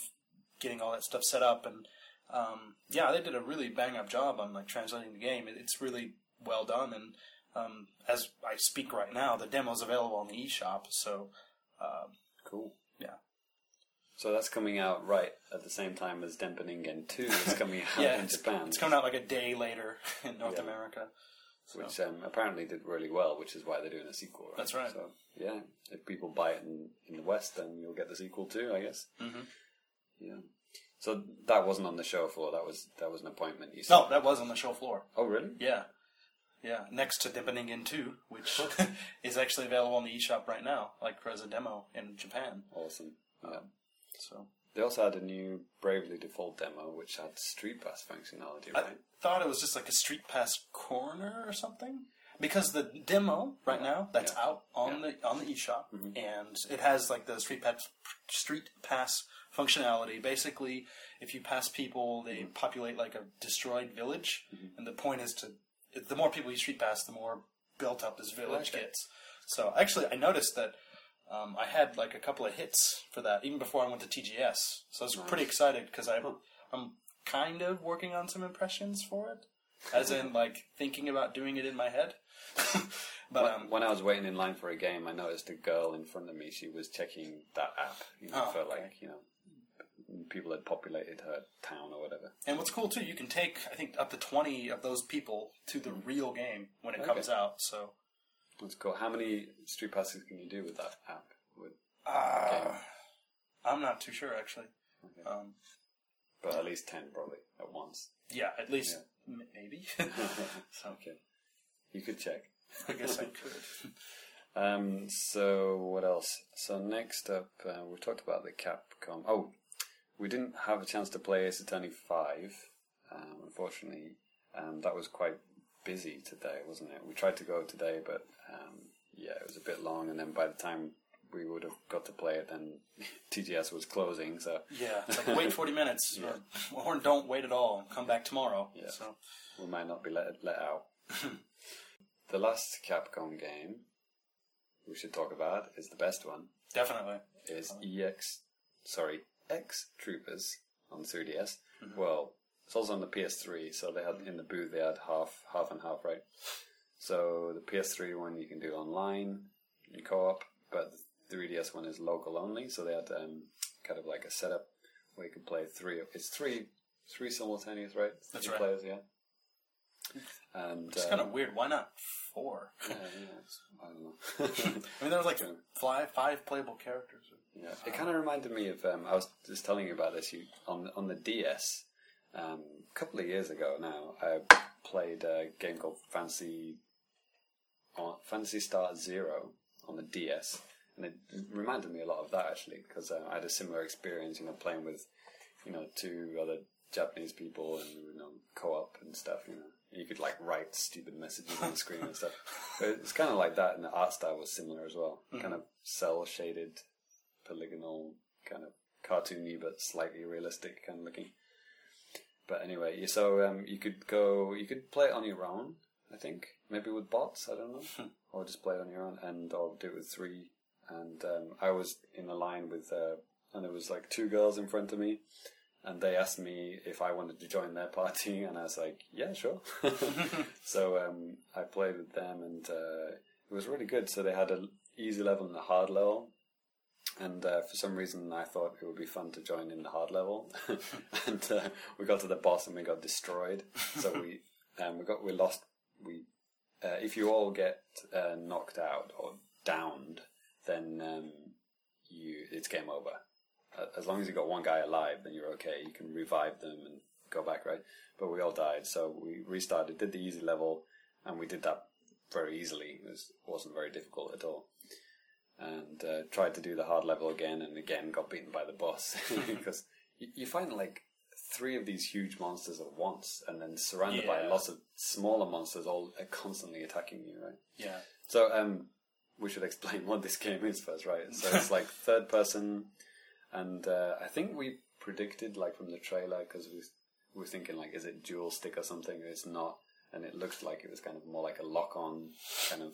getting all that stuff set up, and um, yeah, they did a really bang up job on like translating the game. It, it's really well done, and um, as I speak right now, the demo's available on the eShop. So um, Cool. Yeah. So that's coming out right at the same time as Denpa Ningen 2 is coming [LAUGHS] out yeah, in it's, Japan. it's coming out like a day later [LAUGHS] in North Yeah. America. Which um, apparently did really well, which is why they're doing a sequel. Right? That's right. So yeah, if people buy it in, in the West, then you'll get the sequel too, I guess. Mhm. Yeah. So that wasn't on the show floor. That was that was an appointment. You said. No, that was on the show floor. Oh really? Yeah, Yeah, next to Denpa Ningen 2, which [LAUGHS] is actually available on the eShop right now, like as a demo in Japan. Awesome. Yeah. So They also had a new Bravely Default demo, which had Street Pass functionality, I thought it was just like a Street Pass corner or something. Because the demo right now that's Yeah. out on Yeah. the on the eShop, mm-hmm. and it has like the Street Pass Street Pass functionality. Basically, if you pass people, they mm-hmm. populate like a destroyed village, mm-hmm. and the point is to the more people you Street Pass, the more built up this village Okay. gets. So actually, I noticed that um, I had like a couple of hits for that even before I went to TGS. So I was pretty excited because I I'm kind of working on some impressions for it, as in [LAUGHS] like thinking about doing it in my head. [LAUGHS] but When- um, when I was waiting in line for a game, I noticed a girl in front of me. She was checking that app, you know, Oh, for okay. like you know, people had populated her town or whatever. and what's cool too, you can take I think up to twenty of those people to the real game when it Okay. comes out. So That's cool. How many street passes can you do with that app? With, uh, I'm not too sure actually. Okay. Um, but at least ten probably at once. yeah, at least m- maybe. [LAUGHS] [LAUGHS] so Okay, you could check. I guess I [LAUGHS] could. Um, so what else? So next up, uh, we talked about the Capcom. Oh, we didn't have a chance to play Ace Attorney Five, um, unfortunately. Um, that was quite busy today, wasn't it? We tried to go today, but um, yeah, it was a bit long. And then by the time we would have got to play it, then [LAUGHS] TGS was closing. So Yeah, it's like wait forty minutes, [LAUGHS] or, [LAUGHS] or don't wait at all. Come back tomorrow. Yeah. So we might not be let let out. the last Capcom game we should talk about is the best one. definitely. is EX, sorry, X Troopers on 3DS. Mm-hmm. Well, it's also on the PS3, so they had in the booth they had half, half and half, right? So the PS3 one you can do online in co-op, but the 3DS one is local only. So they had um, kind of like a setup where you can play three. It's three, three simultaneous, right? That's Three right. players, yeah. And It's um, kind of weird. Why not four? yeah, yeah, [LAUGHS] I don't know. [LAUGHS] I mean, there was like [LAUGHS] five, five playable characters. Yeah, it kind of reminded me of. Um, I was just telling you about this. You on on the DS um, a couple of years ago now. I played a game called Phantasy on Phantasy Star Zero on the DS, and it reminded me a lot of that actually because uh, I had a similar experience. You know, playing with you know two other Japanese people and you know co-op and stuff. You know, you could like write stupid messages on the screen and stuff. [LAUGHS] But it's kind of like that, and the art style was similar as well. Kind of cell shaded polygonal, kind of cartoony but slightly realistic kind of looking. But anyway, so um, you could go, you could play it on your own. I think maybe with bots. I don't know, or just play it on your own, and or do it with three. And um, I was in a line with, uh, and there was like two girls in front of me, and they asked me if I wanted to join their party, [LAUGHS] and I was like, yeah, sure. [LAUGHS] [LAUGHS] so um, I played with them, and uh, it was really good. So they had an easy level and a hard level, and uh, for some reason I thought it would be fun to join in the hard level, and uh, we got to the boss and we got destroyed. So we um, we got we lost. We uh, if you all get uh, knocked out or downed, then um, you it's game over. Uh, As long as you got one guy alive, then you're okay. You can revive them and go back, right? But we all died, so we restarted, did the easy level, and we did that very easily. It was, wasn't very difficult at all and uh, tried to do the hard level again, and again got beaten by the boss [LAUGHS] because you, you find like three of these huge monsters at once, and then surrounded by Yeah. lots of smaller monsters, all uh, constantly attacking you, right? Yeah. So um, we should explain [LAUGHS] what this game is first, right? So it's [LAUGHS] like third person, and uh, I think we predicted like from the trailer because we we were thinking like, is it dual stick or something? It's not, and it looked like it was kind of more like a lock-on kind of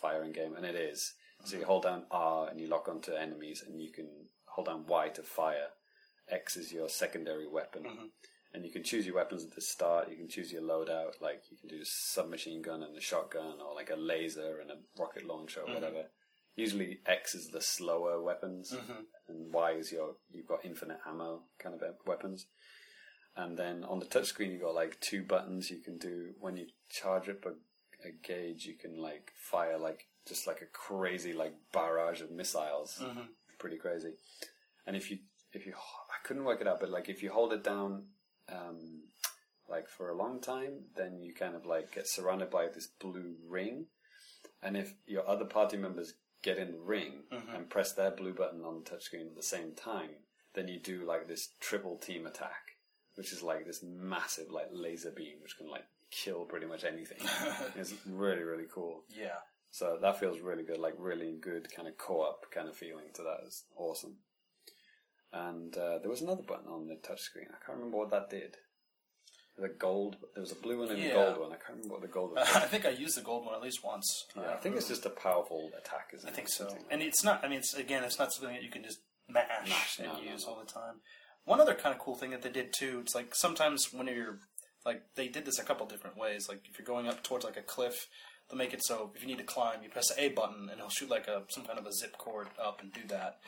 firing game, and it is. So you hold down R and you lock onto enemies, and you can hold down Y to fire. X is your secondary weapon. Mm-hmm. And you can choose your weapons at the start. You can choose your loadout. Like you can do a submachine gun and a shotgun, or like a laser and a rocket launcher, or mm-hmm. whatever. Usually X is the slower weapons, mm-hmm. and Y is your you've got infinite ammo kind of weapons. And then on the touchscreen, you've got like two buttons. You can do when you charge up a, a gauge, you can like fire like just like a crazy like barrage of missiles. Pretty crazy. And if you if you couldn't work it out, but like if you hold it down um, like for a long time, then you kind of like get surrounded by this blue ring, and if your other party members get in the ring and press their blue button on the touchscreen at the same time, then you do like this triple team attack, which is like this massive like laser beam which can like kill pretty much anything. [LAUGHS] it's really really cool. Yeah. So that feels really good, like really good kind of co-op kind of feeling to that. It's awesome. And uh, there was another button on the touchscreen. I can't remember what that did. The gold. There was a blue one and Yeah. a gold one. I can't remember what the gold [LAUGHS] one. I think I used the gold one at least once. yeah, I think it's just a powerful attack, isn't I it? think so. Like And it's not. I mean, it's again, it's not something that you can just mash, Mash, and no, no, use no. all the time. One other kind of cool thing that they did too. It's like sometimes when you're like they did this a couple different ways. Like if you're going up towards like a cliff, they'll make it so if you need to climb, you press the A button and it'll shoot like a some kind of a zip cord up and do that.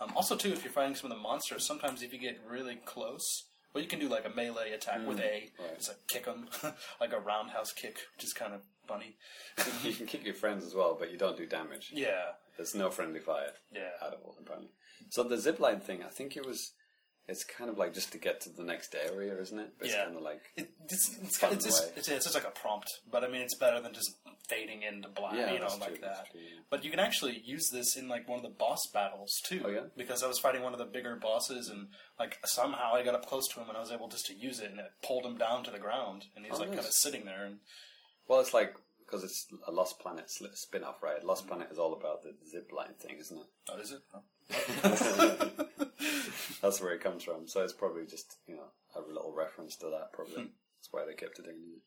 Um, also, too, if you're fighting some of the monsters, sometimes if you get really close, well, you can do like a melee attack with A, right. just like kick them, [LAUGHS] like a roundhouse kick, which is kind of funny. you can kick your friends as well, but you don't do damage. Yeah, There's no friendly fire yeah. at all, apparently. So the zipline thing, I think it was. It's kind of like just to get to the next area, isn't it? It's Yeah. kind of like It, it's it's, Fun it's, just, it's it's just like a prompt, but I mean it's better than just fading into black, Yeah, you know, like true, that. true, yeah. But you can actually use this in like one of the boss battles too. Oh, yeah? Because I was fighting one of the bigger bosses, and like somehow I got up close to him, and I was able just to use it, and it pulled him down to the ground, and he's Oh, like nice. kind of sitting there, and Well, it's like because it's a Lost Planet sli- spin-off, right? Lost mm-hmm. Planet is all about the zip line thing, isn't it? oh, is it? Oh. [LAUGHS] That's where it comes from. So it's probably just you know a little reference to that. Probably Hmm. that's why they kept it in.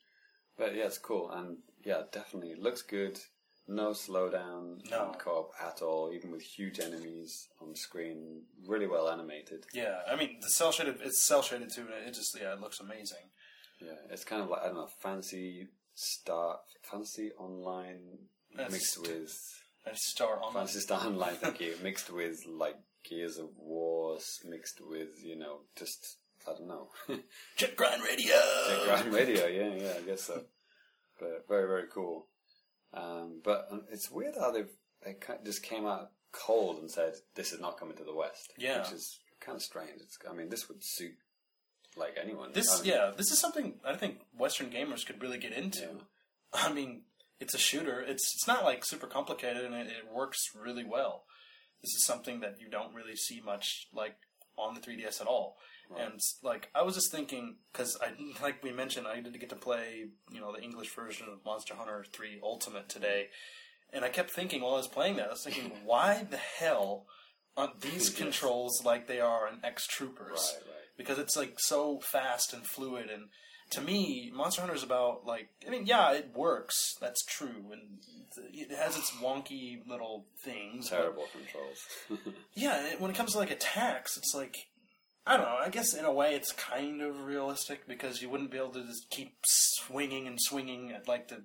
But yeah, it's cool, and yeah, definitely looks good. No slowdown No. co-op at all, even with huge enemies on screen. Really well animated. Yeah, I mean the cell shaded. It's cell shaded too, and it just yeah, it looks amazing. Yeah, it's kind of like I don't know, fancy star, fancy online mixed with And Star Online. Fancy Star Online, [LAUGHS] thank you. Mixed with like Gears of Wars, mixed with you know just I don't know, [LAUGHS] Jet Grind Radio. Jet Grind Radio. Yeah, yeah, I guess so. But very very cool. Um, but um, it's weird how they've they just came out cold and said this is not coming to the West. Yeah. which is kind of strange. It's, I mean, this would suit like anyone. This I mean, yeah, this is something I think Western gamers could really get into. Yeah. I mean, it's a shooter. It's it's not like super complicated, and it, it works really well. This is something that you don't really see much like on the 3DS at all. And like I was just thinking because I like we mentioned I did get to play you know the English version of Monster Hunter 3 Ultimate today, and I kept thinking while I was playing that I was thinking [LAUGHS] why the hell aren't these Yes. controls like they are in X Troopers? Right, right. because it's like so fast and fluid and to me monster hunter is about like i mean yeah it works that's true and it has its wonky little things Terrible controls. [LAUGHS] yeah and when it comes to like attacks it's like i don't know i guess in a way it's kind of realistic because you wouldn't be able to just keep swinging and swinging at like the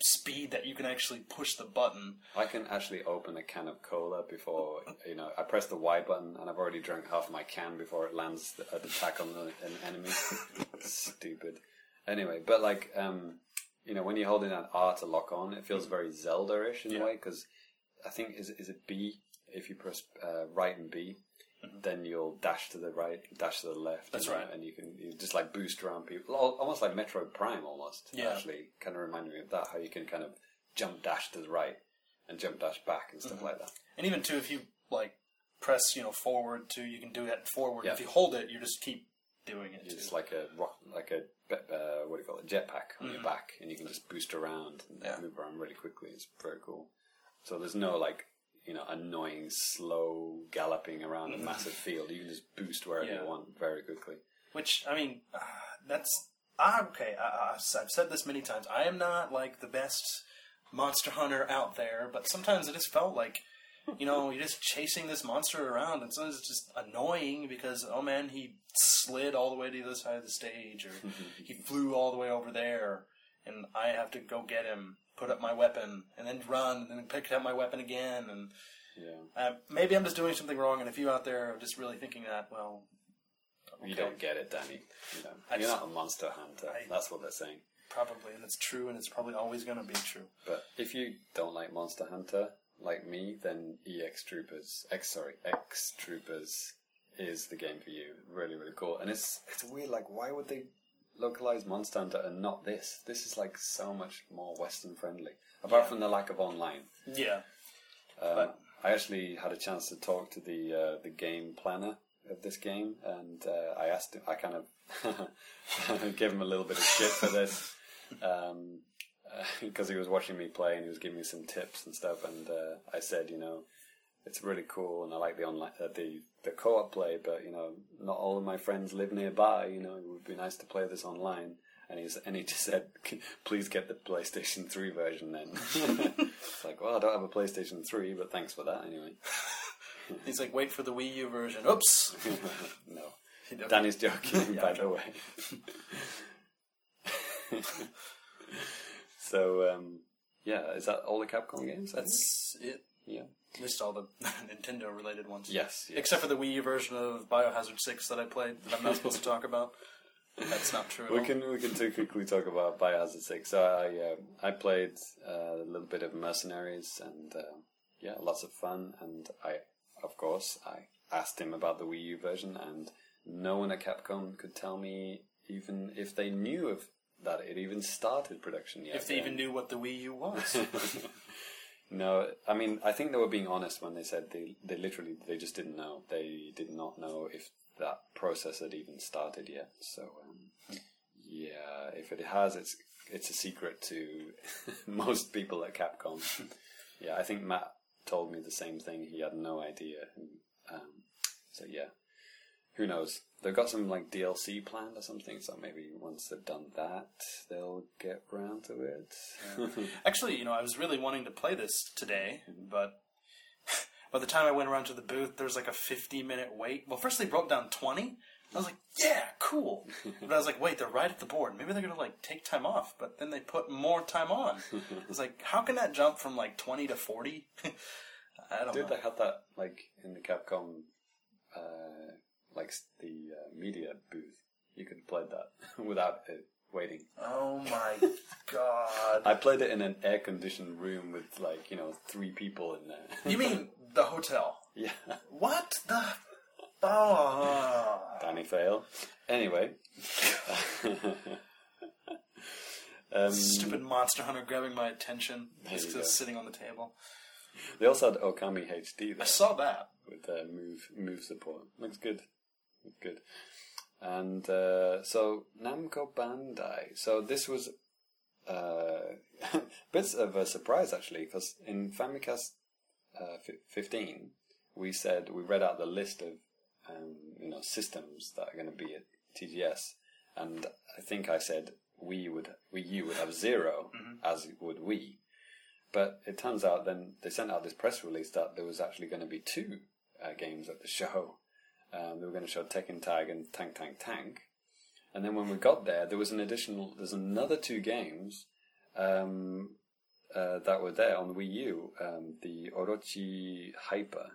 speed that you can actually push the button I can actually open a can of cola before you know. I press the Y button, and I've already drunk half my can before it lands the, an attack on the, an enemy. [LAUGHS] Stupid. Anyway, but like um, you know, when you're holding that R to lock on, it feels very Zelda-ish in Yeah. a way because I think is is it B if you press uh, right and B. Then you'll dash to the right, dash to the left. Mm-hmm. That's you right. and you can you just like boost around people, almost like Metroid Prime, almost. Yeah. Actually, kind of reminded me of that. How you can kind of jump dash to the right and jump dash back and Mm-hmm. stuff like that. And even too, if you like press, you know, forward too, you can do that forward. Yeah. If you hold it, you just keep doing it. It's like a rock, like a uh, what do you call it, jetpack on your back, and you can just boost around and Mm-hmm. Yeah. move around really quickly. It's very cool. So there's no like you know annoying slow galloping around a massive field. You can just boost wherever. Yeah. you want very quickly. Which I mean, uh, that's ah, okay. I, I've said this many times. I am not like the best monster hunter out there, but sometimes it just felt like. You know, you're just chasing this monster around, and sometimes it's just annoying because, oh man, he slid all the way to the other side of the stage, or [LAUGHS] he flew all the way over there, and I have to go get him, put up my weapon, and then run, and then pick up my weapon again, and Yeah, uh, maybe I'm just doing something wrong, and if you out there are just really thinking that, well, you don't get it, Danny. You know, you're just- not a monster hunter. I- That's what they're saying. probably, and it's true, and it's probably always going to be true. But if you don't like Monster Hunter, like me, then EX Troopers, X sorry, X Troopers is the game for you. Really, really cool. And it's it's weird. Like, why would they localized Monster Hunter and not this. This is like so much more Western friendly. Apart from the lack of online. Yeah. Um, But- I actually had a chance to talk to the uh, the game planner of this game, and uh, I asked him. I kind of [LAUGHS] gave him a little bit of shit for this [LAUGHS] because he was watching me play and he was giving me some tips and stuff. And uh, I said, you know, it's really cool, and I like the online uh, the the co-op play, but you know, not all of my friends live nearby. You know, it would be nice to play this online. And he's and he just said, [LAUGHS] "Please get the PlayStation Three version." Then [LAUGHS] it's like, well, I don't have a PlayStation Three, but thanks for that anyway. [LAUGHS] He's like, wait for the Wii U version. Oops. no. Danny's joking, Yeah, by the way. so, um, yeah, is that all the Capcom games? That's it. yeah. Least all the [LAUGHS] Nintendo related ones. Yes, yes. Except for the Wii U version of Biohazard 6 that I played that I'm not [LAUGHS] supposed to talk about. That's not true at We all. can we can too quickly talk about Biohazard Six. So I uh, I played uh, a little bit of Mercenaries and uh, yeah, lots of fun. And I of course I asked him about the Wii U version, and no one at Capcom could tell me even if they knew of that it even started production yet. If they even knew what the Wii U was. [LAUGHS] No, I mean I think they were being honest when they said they they literally they just didn't know. They did not know if that process had even started yet. So um, yeah, if it has, it's it's a secret to [LAUGHS] most people at Capcom. yeah, I think Matt told me the same thing. He had no idea. Um, so yeah, who knows? They've got some like DLC planned or something. So maybe once they've done that, they'll get round to it. Actually, you know, I was really wanting to play this today, but [LAUGHS] by the time I went around to the booth, there was like a 50 minute wait. Well, first they broke down 20. I was like, yeah, cool. [LAUGHS] But I was like, wait, they're right at the board. Maybe they're going to like take time off, but then they put more time on. [LAUGHS] I was like, how can that jump from like 20 to 40? I don't Did know. they have that like in the Capcom, uh, like the uh, media booth? You could play that [LAUGHS] without it waiting. Oh my [LAUGHS] god. I played it in an air-conditioned room with like you know three people in there. You mean [LAUGHS] the hotel? yeah, What the? Oh. Danny fail. Anyway, um, Stupid Monster Hunter grabbing my attention There just sitting on the table. they also had Okami HD I saw that. with uh, move move support. Looks good. Good. And uh, so Namco Bandai. So this was uh, [LAUGHS] bits of a surprise actually, because in Famicast uh, fi 15, we said we read out the list of um, you know systems that are going to be at TGS, and I think I said we would we you would have 0 as would we. But it turns out then they sent out this press release that there was actually going to be two uh, games at the [LAUGHS] show. Um, they were going to show Tekken Tag and Tank Tank Tank. And then when we got there, there was an additional, there's another two games um, uh, that were there on the Wii U. Um, the Orochi Hyper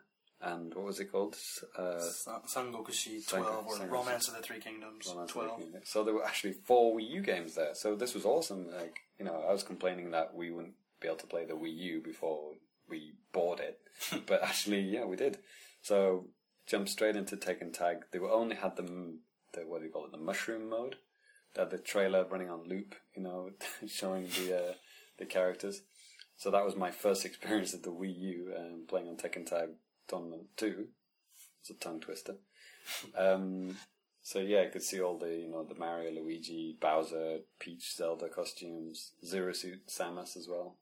and what was it called? Uh, San- Sangokushi Sango- 12 or Sangokushi. Romance of the Three Kingdoms that's 12. making it. So there were actually four Wii U games there. So this was awesome. Like you know, I was complaining that we wouldn't be able to play the Wii U before we bought it, [LAUGHS] but actually, yeah, we did. So jumped straight into Tekken Tag. They only had the the what do you call it, the mushroom mode. The trailer running on loop, you know, [LAUGHS] showing the uh, the characters. So that was my first experience of the Wii U um, playing on Tekken Tag Tournament Two. It's a tongue twister. Um, so yeah, I could see all the you know the Mario, Luigi, Bowser, Peach, Zelda costumes, Zero Suit, Samus as well,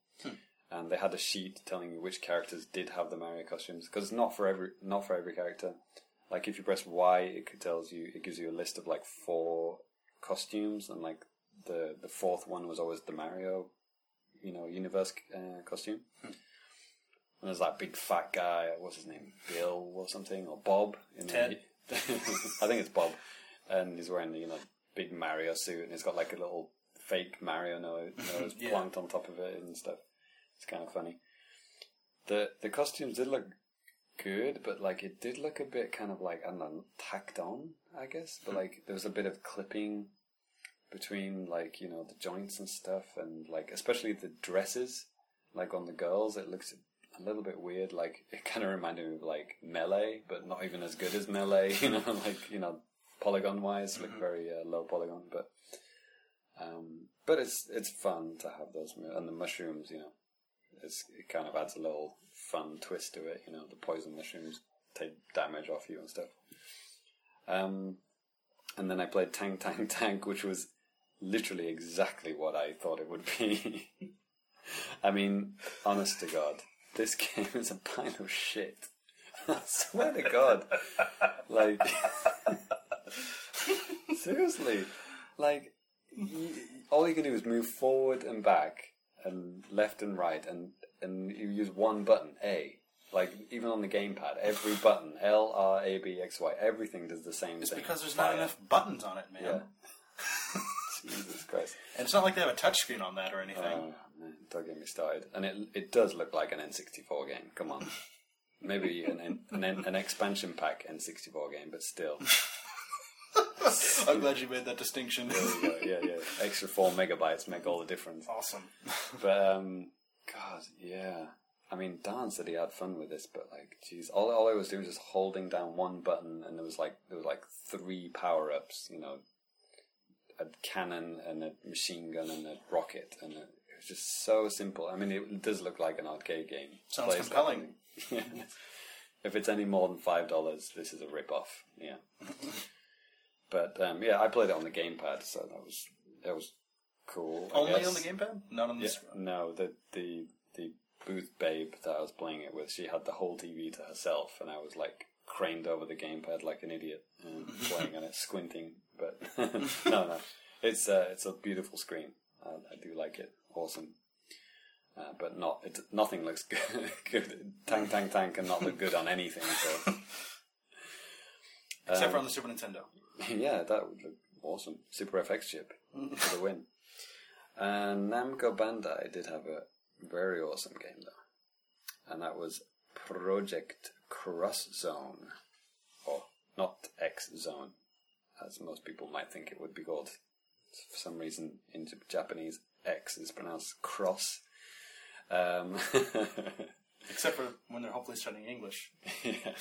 and they had a sheet telling you which characters did have the Mario costumes because not for every not for every character. Like if you press Y, it tells you it gives you a list of like four costumes, and like the the fourth one was always the Mario, you know, universe uh, costume. And there's that big fat guy, what's his name, Bill or something, or Bob. In the- Ted. [LAUGHS] I think it's Bob, and he's wearing the you know big Mario suit, and he's got like a little fake Mario nose, [LAUGHS] nose Yeah. planked on top of it and stuff. It's kind of funny. The the costumes did look good, but like it did look a bit kind of like I don't know tacked on, I guess. But like there was a bit of clipping between like you know the joints and stuff, and like especially the dresses, like on the girls, it looks a little bit weird. Like it kind of reminded me of like melee, but not even as good as melee. [LAUGHS] You know, like you know polygon wise, look very uh, low polygon, but Um, but it's it's fun to have those and the mushrooms. You know, it's, it kind of adds a little fun twist to it. You know, the poison mushrooms take damage off you and stuff. Um, and then I played Tank Tank Tank, which was literally exactly what I thought it would be. [LAUGHS] I mean, honest to God, this game is a pile of shit. [LAUGHS] I swear to God. Like, [LAUGHS] seriously. Like, all you can do is move forward and back, and left and right, and, and you use one button, A. Like, even on the gamepad, every button, L, R, A, B, X, Y, everything does the same It's thing. because there's not Fire. enough buttons on it, man. Yeah. [LAUGHS] Jesus Christ. And it's not like they have a touchscreen on that or anything. Oh, man, don't get me started. And it it does look like an N64 game. Come on. [LAUGHS] Maybe an an, an, an expansion pack N64 game, but still. [LAUGHS] [LAUGHS] I'm glad you made that distinction. There. Yeah, yeah. Extra four megabytes make all the difference. awesome. [LAUGHS] But um, God, yeah. I mean, Dan said he had fun with this, but like, geez, all all I was doing was just holding down one button, and there was like there was like three power ups. You know, a cannon and a machine gun and a rocket, and a, it was just so simple. I mean, it does look like an arcade game. Sounds Plays compelling. Yeah. [LAUGHS] if it's any more than five dollars, this is a rip off. Yeah. But um, yeah, I played it on the gamepad, so that was that was cool. I Only guess. on the gamepad? Not on the Yeah, screen. no, the the the booth babe that I was playing it with, she had the whole TV to herself, and I was like craned over the gamepad like an idiot, um, [LAUGHS] playing on it, squinting. But [LAUGHS] no, no, it's uh, it's a beautiful screen. I, I do like it. Awesome. Uh, but not it. Nothing looks [LAUGHS] good. good. Tank, tank, tank, can not look good on anything. So Except for Um, on the Super Nintendo. [LAUGHS] yeah, that would look awesome. Super FX chip for the win. And Namco Bandai did have a very awesome game though, and that was Project Cross Zone, or not X Zone, as most people might think it would be called. For some reason, in Japanese, X is pronounced cross. Um, [LAUGHS] Except for when they're hopefully studying English. [LAUGHS] yeah.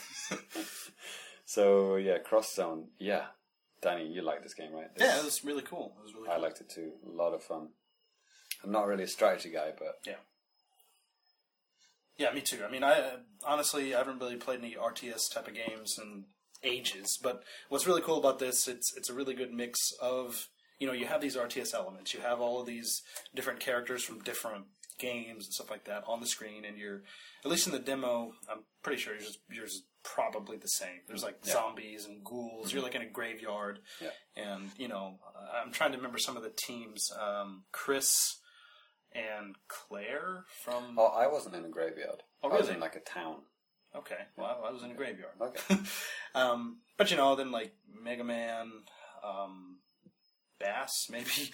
so yeah, Cross Zone. Yeah, Danny, you like this game, right? This- Yeah, it was really cool. It was really I cool. liked it too. A lot of fun. I'm not really a strategy guy, but Yeah. Yeah, me too. I mean, I honestly I haven't really played any RTS type of games in ages. But what's really cool about this, it's it's a really good mix of you know you have these RTS elements, you have all of these different characters from different games and stuff like that on the screen, and you're at least in the demo, I'm pretty sure yours yours is probably the same. There's like Yeah. zombies and ghouls. You're like in a graveyard, Yeah. and you know I'm trying to remember some of the teams. Um, Chris and Claire from oh, I wasn't in a graveyard. Oh, I was in like a town. Okay, well, I was in a graveyard. Okay. [LAUGHS] um, but you know, then like Mega Man, um, Bass, [LAUGHS] maybe.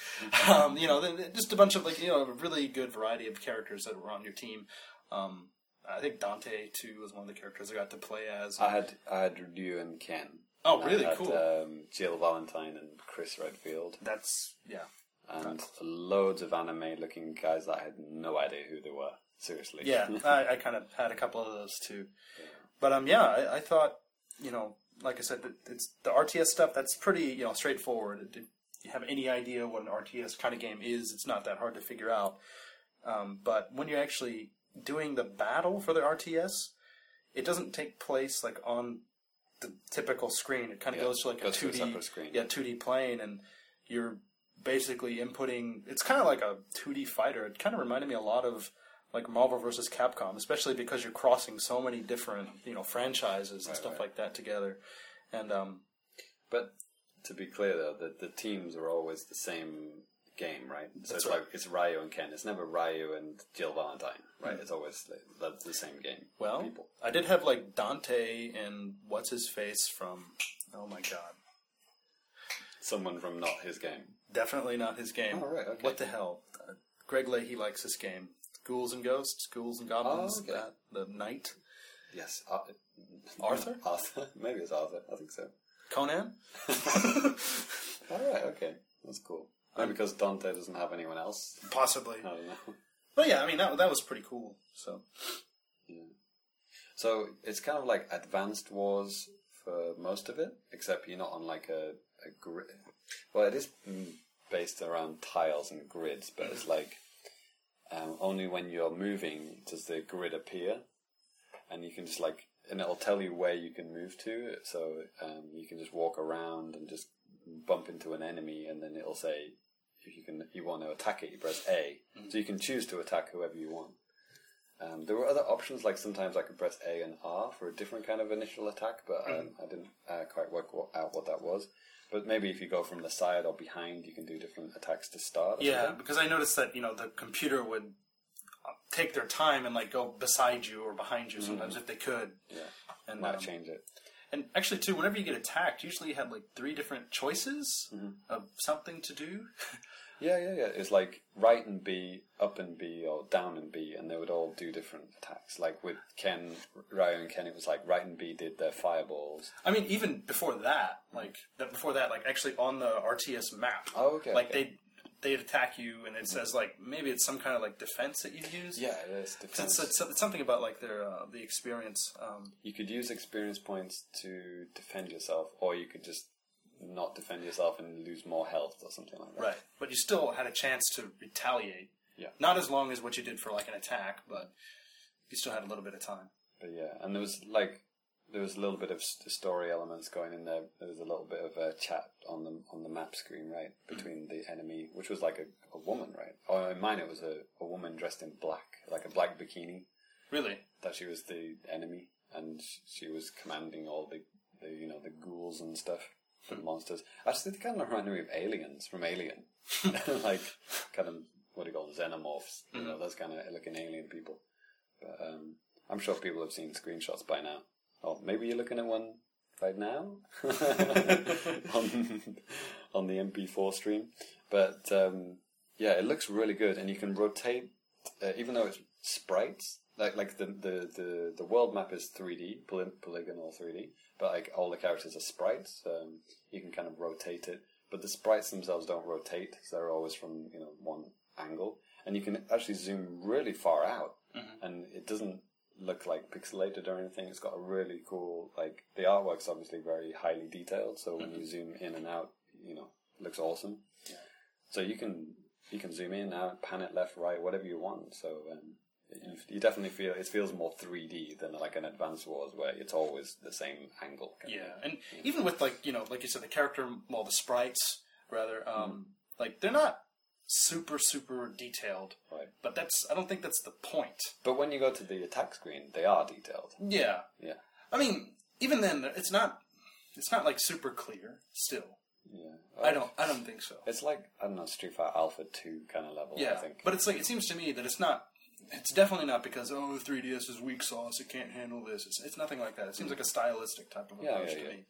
um, you know, just a bunch of like you know a really good variety of characters that were on your team. Um, I think Dante too was one of the characters I got to play as. I had I had Ryu and Ken. oh, really had, cool. Um, Jill Valentine and Chris Redfield, That's yeah. and loads of anime-looking guys that I had no idea who they were. Seriously. Yeah, [LAUGHS] I, I kind of had a couple of those too. But um, yeah, I, I thought you know, like I said, it's the RTS stuff. That's pretty you know straightforward. You have any idea what an RTS kind of game is, it's not that hard to figure out. Um, but when you're actually doing the battle for the RTS, it doesn't take place like on the typical screen. It kind of Yeah, goes to like a two D screen. yeah two D plane, and you're basically inputting. It's kind of like a two D fighter. It kind of reminded me a lot of like Marvel versus Capcom, especially because you're crossing so many different you know franchises and Right, stuff right. like that together. And um, But to be clear, though, the, the teams are always the same game, right? So That's it's right. like it's Ryu and Ken. It's never Ryu and Jill Valentine, right? It's always the, that's the same game. well, people. I did have like Dante and what's his face from. Oh my god. Someone from not his game. Definitely not his game. Oh, right, okay. What the hell? Uh, Greg Leahy likes this game. Ghouls and Ghosts, Ghouls and Goblins, Oh, okay. that, the Knight. Yes, Ar- Arthur? [LAUGHS] Arthur, maybe it's Arthur. I think so. Conan? [LAUGHS] All right, okay, that's cool. Because Dante doesn't have anyone else. Possibly. I don't know. [LAUGHS] But yeah, I mean, that, that was pretty cool. So, Yeah. So it's kind of like Advanced Wars for most of it, except you're not on like a, a grid. Well, it is mm, based around tiles and grids, but it's like um, only when you're moving does the grid appear, and you can just like, and it'll tell you where you can move to. So um, you can just walk around and just bump into an enemy, and then it'll say if you can you want to attack it, you press A. So you can choose to attack whoever you want. Um, there were other options, like sometimes I could press A and R for a different kind of initial attack, but um, I didn't uh, quite work what, out what that was. But maybe if you go from the side or behind, you can do different attacks to start. Yeah, something. because I noticed that you know the computer would take their time and like go beside you or behind you sometimes if they could. yeah, And might um, change it. and actually too, whenever you get attacked, usually you have like three different choices Mm-hmm. of something to do. [LAUGHS] Yeah, yeah, yeah. It's like right and B, up and B, or down and B, and they would all do different attacks. Like with Ken, Ryu and Ken, it was like right and B did their fireballs. I mean, even before that, like that before that, like actually on the RTS map, Oh, okay, like okay. they they'd attack you, and it says like maybe it's some kind of like defense that you use. Yeah, it's It's, defense. it's, it's something about like their uh, the experience. Um, You could use experience points to defend yourself, or you could just not defend yourself and lose more health or something like that. right, but you still had a chance to retaliate. Yeah. Not as long as what you did for like an attack, but you still had a little bit of time. But yeah, and there was like there was a little bit of story elements going in there. There was a little bit of a chat on the on the map screen, right, between the enemy, which was like a, a woman, right? Or in mine, it was a, a woman dressed in black, like a black bikini. Really? That she was the enemy, and she was commanding all the, the you know the ghouls and stuff, the monsters. Actually, they kind of reminded me of aliens from Alien, [LAUGHS] [LAUGHS] like kind of what do you call them, xenomorphs? You know, those kind of looking alien people. But um, I'm sure people have seen screenshots by now. Or maybe you're looking at one right now [LAUGHS] on, on the MP4 stream. But um, yeah, it looks really good, and you can rotate, uh, even though it's sprites. Like like the, the, the, the world map is 3D, poly- polygonal 3D, but like all the characters are sprites. Um, you can kind of rotate it, but the sprites themselves don't rotate; so they're always from you know one angle, and you can actually zoom really far out, and it doesn't look like pixelated or anything. It's got a really cool like the artwork's obviously very highly detailed, so when you zoom in and out, you know, looks awesome. So you can you can zoom in, out, pan it left, right, whatever you want. So um, you, you definitely feel it feels more 3D than like an Advance Wars where it's always the same angle. of Yeah, thing. and even with like you know, like you said, the character, well, the sprites rather, um, Mm-hmm. like they're not super super detailed. Right. But that's I don't think that's the point. But when you go to the attack screen, they are detailed. Yeah, Yeah, I mean, even then, it's not it's not like super clear. Still, yeah. I don't I don't think so. It's like I don't know Street Fighter Alpha Two kind of level. Yeah, I think. but it's like it seems to me that it's not. It's definitely not because oh 3ds is weak sauce. It can't handle this. It's, it's nothing like that. It seems like a stylistic type of Yeah, approach yeah, to yeah. me.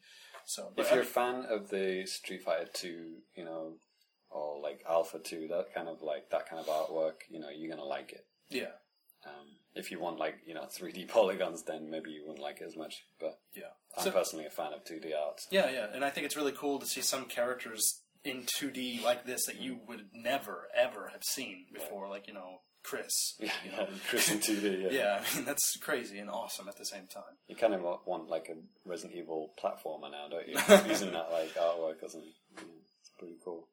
So, if I you're a mean- fan of the Street Fighter Two, you know, or like Alpha Two, that kind of like that kind of artwork, you know, you're gonna like it. yeah, Um, if you want like you know 3D [LAUGHS] polygons, then maybe you wouldn't like it as much. But yeah. I'm So- personally a fan of 2D art. Yeah, yeah, and I think it's really cool to see some characters in 2D like this that you would never ever have seen before, like you know Chris. [LAUGHS] Yeah, you know. [LAUGHS] Chris in 2D. Yeah. Yeah, I mean that's crazy and awesome at the same time. You kind of want like a Resident Evil platformer now, don't you? Using that like artwork or something. Yeah, it's pretty cool.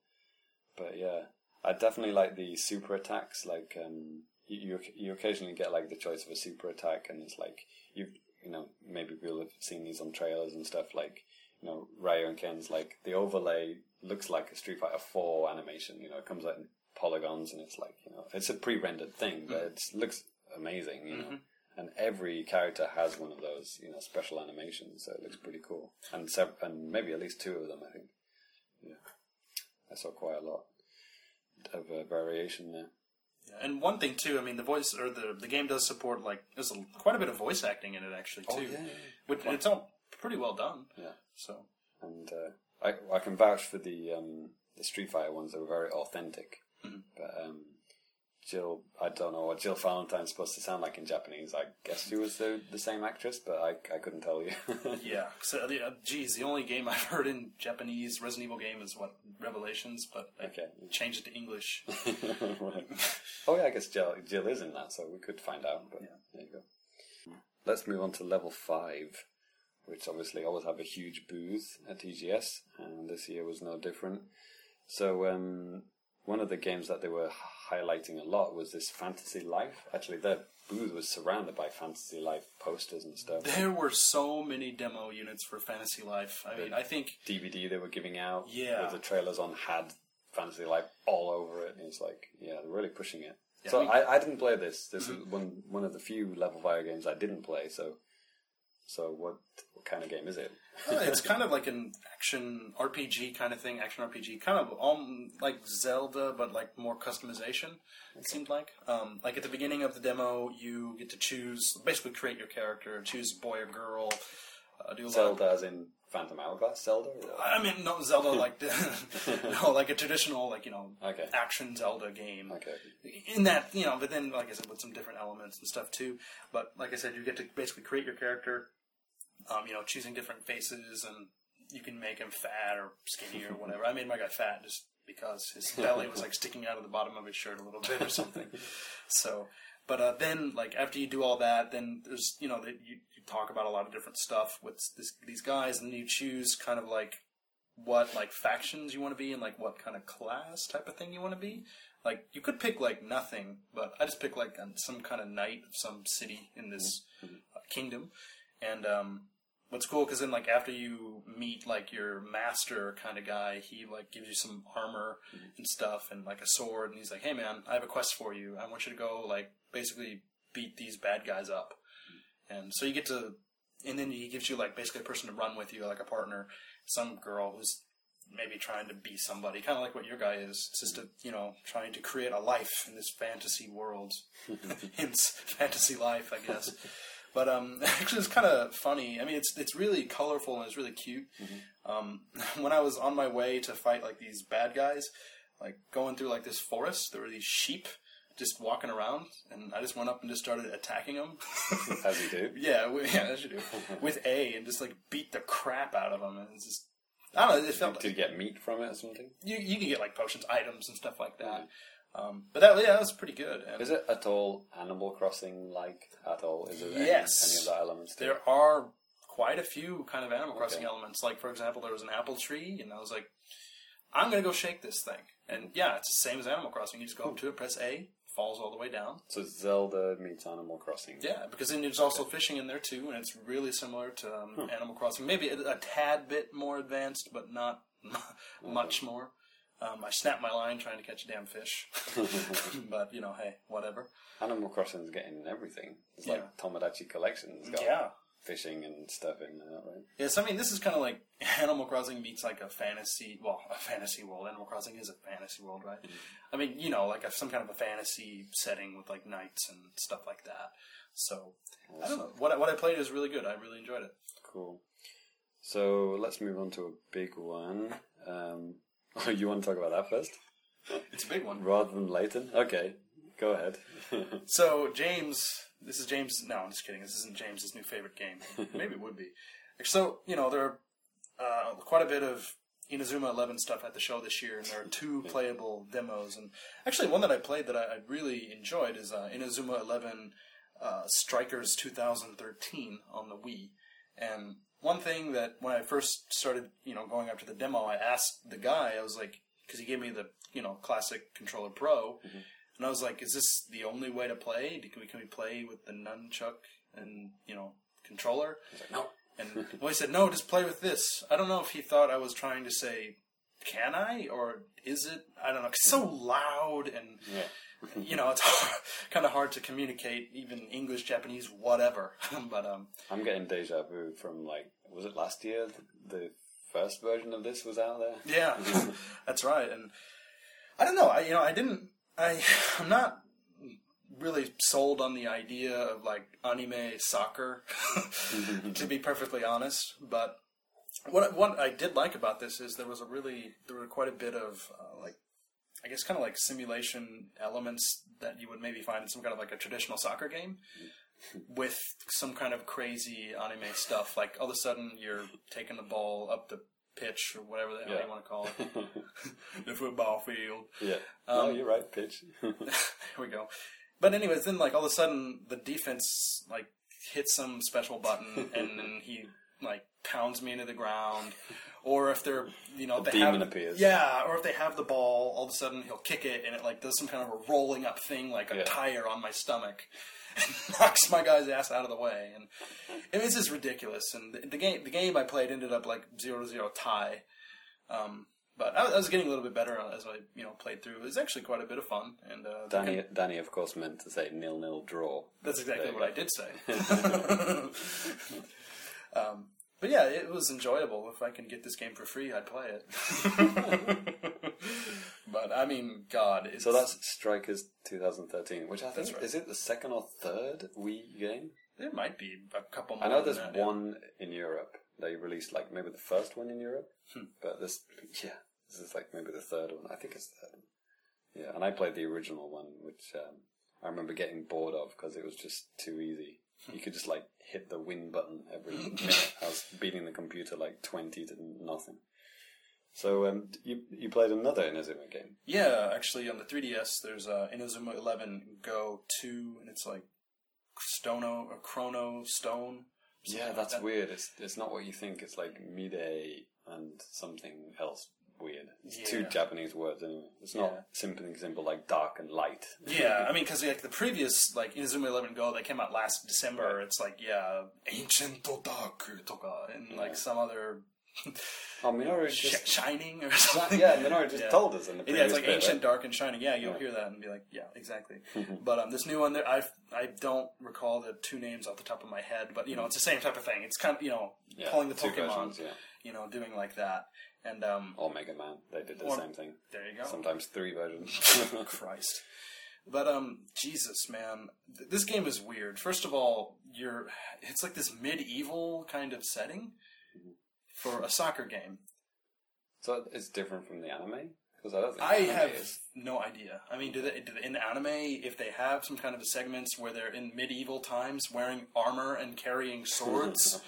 But yeah, I definitely like the super attacks. Like um, you, you occasionally get like the choice of a super attack, and it's like you you know maybe people have seen these on trailers and stuff. Like you know Ryu and Ken's like the overlay looks like a Street Fighter Four animation. You know, it comes out in polygons, and it's like you know it's a pre-rendered thing, but it looks amazing. You know. And every character has one of those, you know, special animations, so it looks pretty cool. And sev- and maybe at least two of them, I think. Yeah, I saw quite a lot of uh, variation there. Yeah, and one thing too, I mean, the voice or the the game does support like there's a, quite a bit of voice acting in it actually too. Oh, yeah. Which, it's all pretty well done. Yeah, So and uh, I I can vouch for the um, the Street Fighter ones; they were very authentic. But um, Jill, I don't know what Jill Valentine's supposed to sound like in Japanese. I guess she was the the same actress, but I I couldn't tell you. [LAUGHS] yeah, so the, uh, geez, the only game I've heard in Japanese Resident Evil game is what Revelations, but I Okay. changed it to English. [LAUGHS] right. Oh yeah, I guess Jill, Jill is in that, so we could find out. But there you go. Let's move on to level five, which obviously always have a huge booth at TGS, and this year was no different. So um, one of the games that they were highlighting a lot was this Fantasy Life. Actually, their booth was surrounded by Fantasy Life posters and stuff. There were so many demo units for Fantasy Life. I mean, I think DVD they were giving out. Yeah. With the trailers on had Fantasy Life all over it. And it's like, yeah, they're really pushing it. Yeah, so I mean- Mm-hmm. I, I didn't play this. This is one one of the few level five games I didn't play. So, so what what kind of game is it? It's kind of like an action RPG kind of thing, action RPG, kind of um, like Zelda, but like more customization. It seemed like, um, like at the beginning of the demo, you get to choose, basically create your character, choose boy or girl, uh, do. Zelda as in Phantom Hourglass Zelda? Or? I mean, no Zelda [LAUGHS] like [LAUGHS] no, like a traditional like you know Okay. action Zelda game. Okay. in that you know but then like i said with some different elements and stuff too but like i said you get to basically create your character um, you know choosing different faces and you can make him fat or skinny or whatever. I made my guy fat just because his [LAUGHS] belly was like sticking out of the bottom of his shirt a little bit or something. [LAUGHS] So but uh, then like after you do all that then there's you know that you, you talk about a lot of different stuff with this, these guys and you choose kind of like what like factions you want to be and like what kind of class type of thing you want to be. Like you could pick like nothing, but I just picked like some kind of knight of some city in this uh, kingdom. And um, what's cool because then like after you meet like your master kind of guy, he like gives you some armor and stuff and like a sword, and he's like, "Hey man, I have a quest for you. I want you to go like basically beat these bad guys up." And so you get to, and then he gives you like basically a person to run with you, like a partner, some girl who's maybe trying to be somebody, kind of like what your guy is. It's just a, you know trying to create a life in this fantasy world, [LAUGHS] [LAUGHS] hence fantasy life, I guess. [LAUGHS] But um, [LAUGHS] actually, it's kind of funny. I mean, it's it's really colorful and it's really cute. Um, [LAUGHS] when I was on my way to fight like these bad guys, like going through like this forest, there were these sheep just walking around, and I just went up and just started attacking them. [LAUGHS] As you do. Yeah, we, yeah, as you do. With A, and just like beat the crap out of them, and it's just I don't know. It felt Did you get meat from it or something? you you can get like potions, items, and stuff like that. Um, but that yeah, that was pretty good. And Is it at all Animal Crossing like at all? Is there any, Yes. any of that elements it? there are quite a few kind of Animal Crossing Okay. elements. Like for example, there was an apple tree, and I was like, I'm gonna go shake this thing. And yeah, it's the same as Animal Crossing. You just go up to it, press A, falls all the way down. So Zelda meets Animal Crossing. Yeah, because then there's also fishing in there too, and it's really similar to um, Animal Crossing. Maybe a, a tad bit more advanced, but not [LAUGHS] much more. Um, I snapped my line trying to catch a damn fish, [LAUGHS] but you know, hey, whatever. Animal Crossing's getting everything. It's Yeah. like Tomodachi Collection's got Yeah. fishing and stuff in there, right? Yes, I mean this is kind of like [LAUGHS] Animal Crossing meets like a fantasy, well, a fantasy world. Animal Crossing is a fantasy world, right? I mean, you know, like a, some kind of a fantasy setting with like knights and stuff like that. So I don't know. What I, what I played is really good. I really enjoyed it. Cool. So let's move on to a big one. Um, oh, you want to talk about that first? It's a big one. Rather than Layton? Okay, go ahead. [LAUGHS] So James, this is James. No, I'm just kidding. This isn't James's new favorite game. [LAUGHS] Maybe it would be. So you know there are uh, quite a bit of Inazuma Eleven stuff at the show this year, and there are two playable demos. And actually, one that I played that I, I really enjoyed is uh, Inazuma Eleven uh, Strikers 2013 on the Wii. And one thing that when I first started, you know, going after the demo, I asked the guy. I was like, because he gave me the you know classic controller Pro. And I was like, "Is this the only way to play? Can we can we play with the nunchuck and you know controller?" no. And well, he said, "No, just play with this." I don't know if he thought I was trying to say, "Can I?" or "Is it?" I don't know. 'Cause It's so loud and Yeah. [LAUGHS] you know it's [LAUGHS] kind of hard to communicate, even English, Japanese, whatever. [LAUGHS] but um, I'm getting deja vu from like, was it last year? The, the first version of this was out there. Yeah, [LAUGHS] that's right. And I don't know. I you know I didn't. I [LAUGHS] I'm not really sold on the idea of like anime soccer, [LAUGHS] to be perfectly honest. But what what I did like about this is there was a really there were quite a bit of uh, like I guess kind of like simulation elements that you would maybe find in some kind of like a traditional soccer game. With some kind of crazy anime stuff, like all of a sudden you're taking the ball up the pitch or whatever the hell Yeah. you want to call it, [LAUGHS] [LAUGHS] the football field. Yeah. Um, no, you're right, pitch. [LAUGHS] Here we go. But anyways, then like all of a sudden the defense like hits some special button and then he like pounds me into the ground, or if they're you know A they demon have, appears. Yeah, or if they have the ball, all of a sudden he'll kick it and it like does some kind of a rolling up thing like a Yeah. tire on my stomach. [LAUGHS] knocks my guy's ass out of the way, and it was just ridiculous. And the, the game, the game I played ended up like zero to zero tie. Um, but I, I was getting a little bit better as I you know played through. It was actually quite a bit of fun, and uh, Danny, Danny, of course, meant to say nil nil draw. that's exactly what I did say. [LAUGHS] [LAUGHS] um, but yeah, it was enjoyable. If I can get this game for free, I'd play it. But I mean, God, it's, So that's Strikers 2013, which I think That's right. is it the second or third Wii game? there might be a couple. More I know than there's that, yeah. one in Europe. They released like maybe the first one in Europe, Hmm. but this yeah, this is like maybe the third one. I think it's the third one. Yeah, and I played the original one, which um, I remember getting bored of because it was just too easy. You could just like hit the win button every [LAUGHS] minute. I was beating the computer like twenty to nothing. So um, you you played another Inazuma game. Yeah, actually, on the 3DS, there's uh, Inazuma 11 Go 2, and it's like Stono or Chrono Stone. something Yeah, like that's that. weird. It's it's not what you think. It's like Mide and something else weird. It's two Japanese words anyway. It's not Yeah. simple and simple like dark and light. Yeah, [LAUGHS] I mean, because like the previous like Inazuma Eleven Go, they came out last December. It's like yeah, Ancient Otaku toka, and like Yeah. some other Oh, Minoru sh- just Shining or something. yeah, Minoru just Yeah. told us in the previous Yeah, it's like bit, ancient, right? dark, and shining. Yeah, you'll Yeah. hear that and be like, yeah, exactly. [LAUGHS] but um, this new one, there, I I don't recall the two names off the top of my head, but you know, it's the same type of thing. It's kind of you know Yeah, pulling the Pokemon, versions, yeah. you know, doing like that, and um, Or Mega Man. They did the Or- same thing. there you go. Sometimes three versions. [LAUGHS] Christ. But um, Jesus, man, Th- this game is weird. First of all, you're it's like this medieval kind of setting for a soccer game. so it's different from the anime? Because I don't think I anime have is. no idea. I mean, do they, do they in anime if they have some kind of a segments where they're in medieval times wearing armor and carrying swords,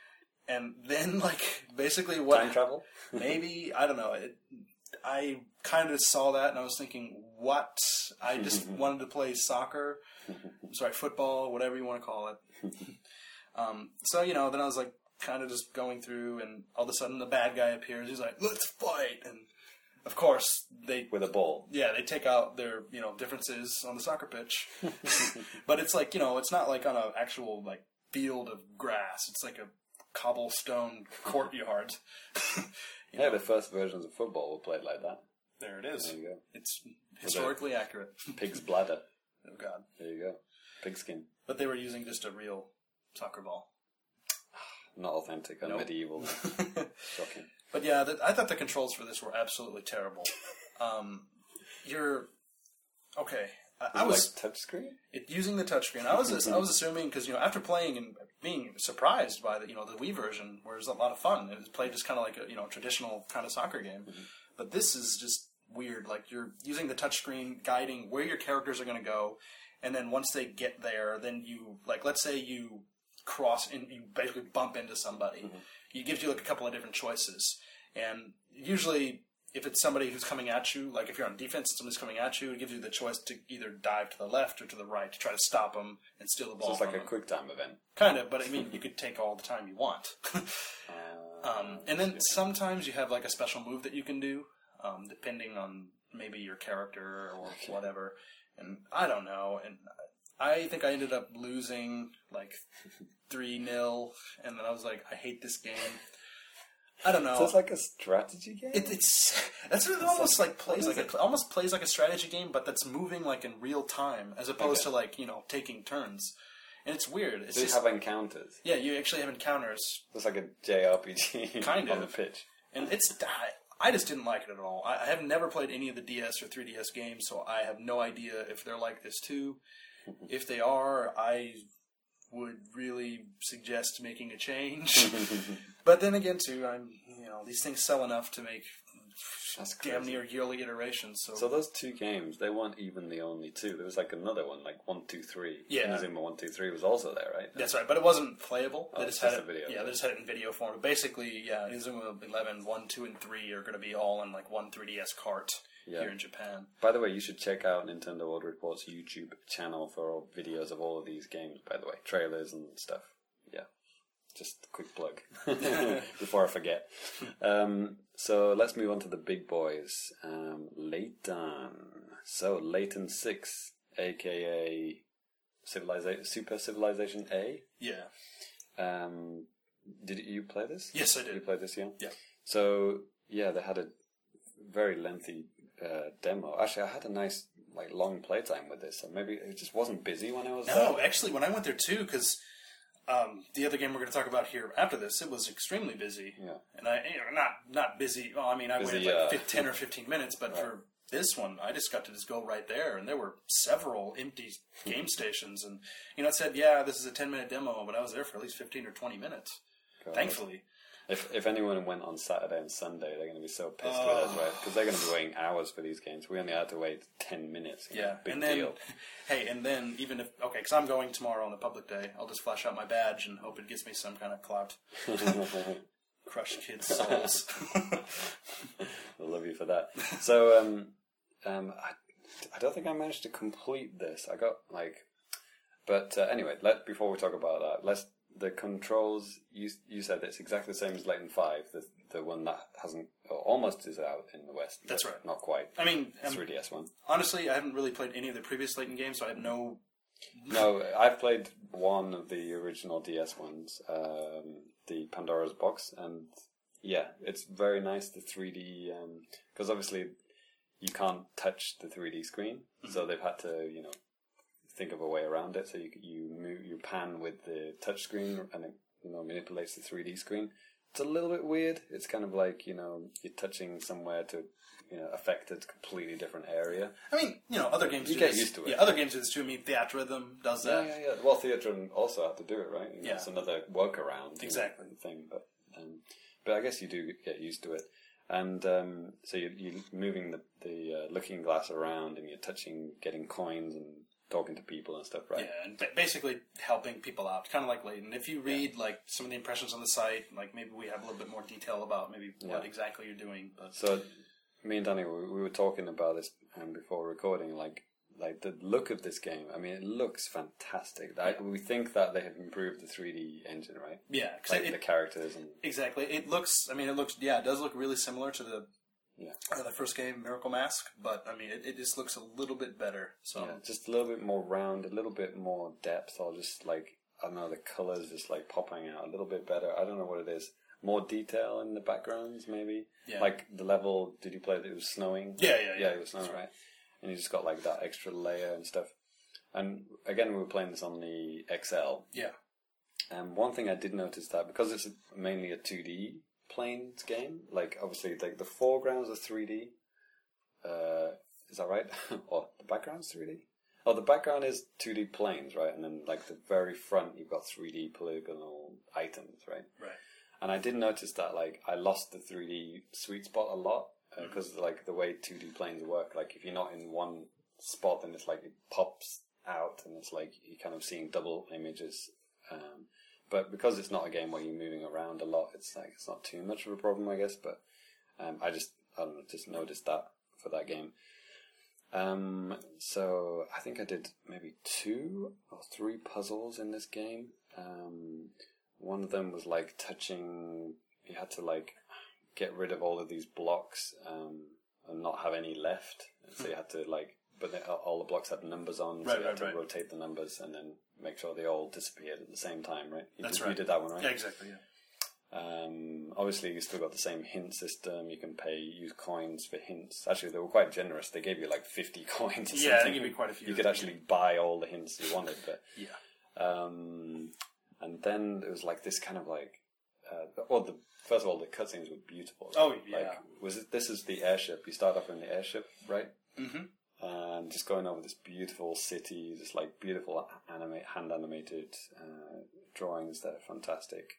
[LAUGHS] and then like basically what Time travel? [LAUGHS] maybe I don't know. It, I kind of saw that and I was thinking, what? I just [LAUGHS] wanted to play soccer, sorry, football, whatever you want to call it. um, so you know, then I was like, kind of just going through, and all of a sudden the bad guy appears. He's like, "Let's fight!" And of course they With a ball. yeah, they take out their you know differences on the soccer pitch, [LAUGHS] but it's like you know it's not like on an actual like field of grass. It's like a cobblestone courtyard. [LAUGHS] Yeah, know, the first versions of football were played like that. there it is. There you go. It's historically accurate. [LAUGHS] Pig's bladder. Oh god! There you go. Pigskin. But they were using just a real soccer ball. Not authentic and Nope. medieval. [LAUGHS] Shocking. But yeah, I thought the controls for this were absolutely terrible. Um, you're okay. I, I was like touchscreen? it, using the touchscreen. I was I was assuming because you know after playing and being surprised by the you know the Wii version, where it's a lot of fun. It was played just kind of like a you know traditional kind of soccer game. But this is just weird. Like you're using the touchscreen, guiding where your characters are going to go, and then once they get there, then you like let's say you cross and you basically bump into somebody. It gives you like a couple of different choices, and usually if it's somebody who's coming at you, like if you're on defense and somebody's coming at you, it gives you the choice to either dive to the left or to the right to try to stop them and steal the ball. So it's like a them. quick time event. kind of, but I mean, you could take all the time you want. [LAUGHS] Uh, um, and then sometimes you have like a special move that you can do, um, depending on maybe your character or whatever. And I don't know. And I think I ended up losing like three 0 and then I was like, I hate this game. I don't know. so it's like a strategy game? It, it's that's what it almost like plays like a, almost plays like a strategy game, but that's moving like in real time as opposed Okay. to like you know taking turns. And it's weird. It's so you just have encounters. yeah, you actually have encounters, It's like a JRPG [LAUGHS] Kind of on the pitch. and it's I, I just didn't like it at all. I, I have never played any of the DS or 3DS games, so I have no idea if they're like this too. If they are, I would really suggest making a change. [LAUGHS] but then again, too, I'm you know these things sell enough to make That's damn crazy. near yearly iterations. So, So those two games, they weren't even the only two. There was like another one, like one, two, three. Yeah. Inazuma one, two, three was also there, right? That's right, but it wasn't playable. Oh, they it's just had just it. a video, yeah, they just had it in video form. But basically, yeah, Inazuma 11, 1, 2, and 3 are going to be all in like one 3DS cart Yeah. here in Japan. By the way, you should check out Nintendo World Report's YouTube channel for all videos of all of these games, by the way. Trailers and stuff. Yeah. Just a quick plug [LAUGHS] [LAUGHS] before I forget. Um, so let's move on to the big boys. Um, Layton. So Layton Six, aka Civilization Super Civilization A. Yeah. Um, did you play this? Yes, I You did. played this, yeah. Yeah. So yeah, they had a very lengthy uh, demo. Actually, I had a nice like long playtime with this, so maybe it just wasn't busy when I was No, there. actually, when I went there too, because um, the other game we're going to talk about here after this, it was extremely busy. Yeah. And I, you know, not not busy. Well, I mean, I Busy, waited like uh, fif- ten or fifteen minutes, but for this one, I just got to just go right there, and there were several empty [LAUGHS] game stations, and you know, it said, yeah, this is a ten minute demo, but I was there for at least fifteen or twenty minutes. God. Thankfully. If if anyone went on Saturday and Sunday, they're going to be so pissed with us, right? Because they're going to be waiting hours for these games. We only had to wait ten minutes. you know, Yeah, big and then, deal. [LAUGHS] hey, and then even if okay, because I'm going tomorrow on a public day, I'll just flash out my badge and hope it gets me some kind of clout. [LAUGHS] Crush kids' souls. [LAUGHS] I love you for that. So, um, um, I, I don't think I managed to complete this. I got like, but uh, anyway, let before we talk about that, let's the controls. You you said it's exactly the same as Layton Five, the the one that hasn't or almost is out in the West. That's right. Not quite. I mean, um, 3DS one. honestly, I haven't really played any of the previous Layton games, so I have no. No, I've played one of the original DS ones, um, the Pandora's Box, and yeah, it's very nice. The 3D, because obviously you can't touch the 3D screen, so they've had to, you know, think of a way around it. So you you move you pan with the touch screen, and it you know manipulates the 3D screen. It's a little bit weird. It's kind of like you know you're touching somewhere to you know affect a completely different area. I mean, you know, other games. You do get this. used to it. Yeah, other games do this too. I mean, Theatrhythm does that. yeah, yeah. yeah. Well, Theatrhythm also had to do it, right? You know, Yeah. It's another workaround. you know, Exactly. Thing, but um, but I guess you do get used to it. And um, so you're, you're moving the the uh, looking glass around, and you're touching, getting coins, and talking to people and stuff, right? Yeah, and basically helping people out, kind of like Layton. If you read like some of the impressions on the site, like maybe we have a little bit more detail about maybe what exactly you're doing. But So me and Danny, we, we were talking about this um, before recording, like. Like the look of this game, I mean, it looks fantastic. I, we think that they have improved the 3D engine, right? Yeah, Like it, the characters and exactly. It looks. I mean, it looks. Yeah, it does look really similar to the yeah. uh, the first game, Miracle Mask. But I mean, it, it just looks a little bit better. So Yeah, just a little bit more round, a little bit more depth, or just like I don't know, the colors just like popping out a little bit better. I don't know what it is. More detail in the backgrounds, maybe. Yeah. Like the level. Did you play? that It was snowing. Yeah, yeah, yeah. it was snowing, right? And you just got like that extra layer and stuff. And again, we were playing this on the XL. yeah, And one thing I did notice that because it's mainly a 2D planes game, like obviously like the foregrounds are 3D. Uh, is that right? [LAUGHS] or the background's 3D? Oh, the background is 2D planes, right? And then like the very front, you've got 3D polygonal items, right? right. And I did notice that like I lost the 3D sweet spot a lot because like the way 2D planes work, like if you're not in one spot, then it's like it pops out and it's like you're kind of seeing double images. Um, but because it's not a game where you're moving around a lot, it's like it's not too much of a problem, I guess. But um, I just I don't know, just noticed that for that game. Um, so I think I did maybe two or three puzzles in this game. Um, one of them was like touching. You had to like get rid of all of these blocks um, and not have any left. So you had to like, but they, all the blocks had numbers on, so Right, you right, had to right. rotate the numbers and then make sure they all disappeared at the same time, right? You That's did, right. You did that one, right? Yeah, exactly. Yeah. Um, obviously, you still got the same hint system. You can pay use coins for hints. Actually, they were quite generous. They gave you like fifty [LAUGHS] coins. Or Yeah, they something. give you quite a few. You could actually buy all the hints you wanted, but [LAUGHS] Yeah. um, and then it was like this kind of like, uh, well, the first of all, the cutscenes were beautiful. Oh, yeah. Like, was it? This is the airship. You start off in the airship, right? Mhm. And just going over this beautiful city, just like beautiful animate, hand animated uh, drawings that are fantastic.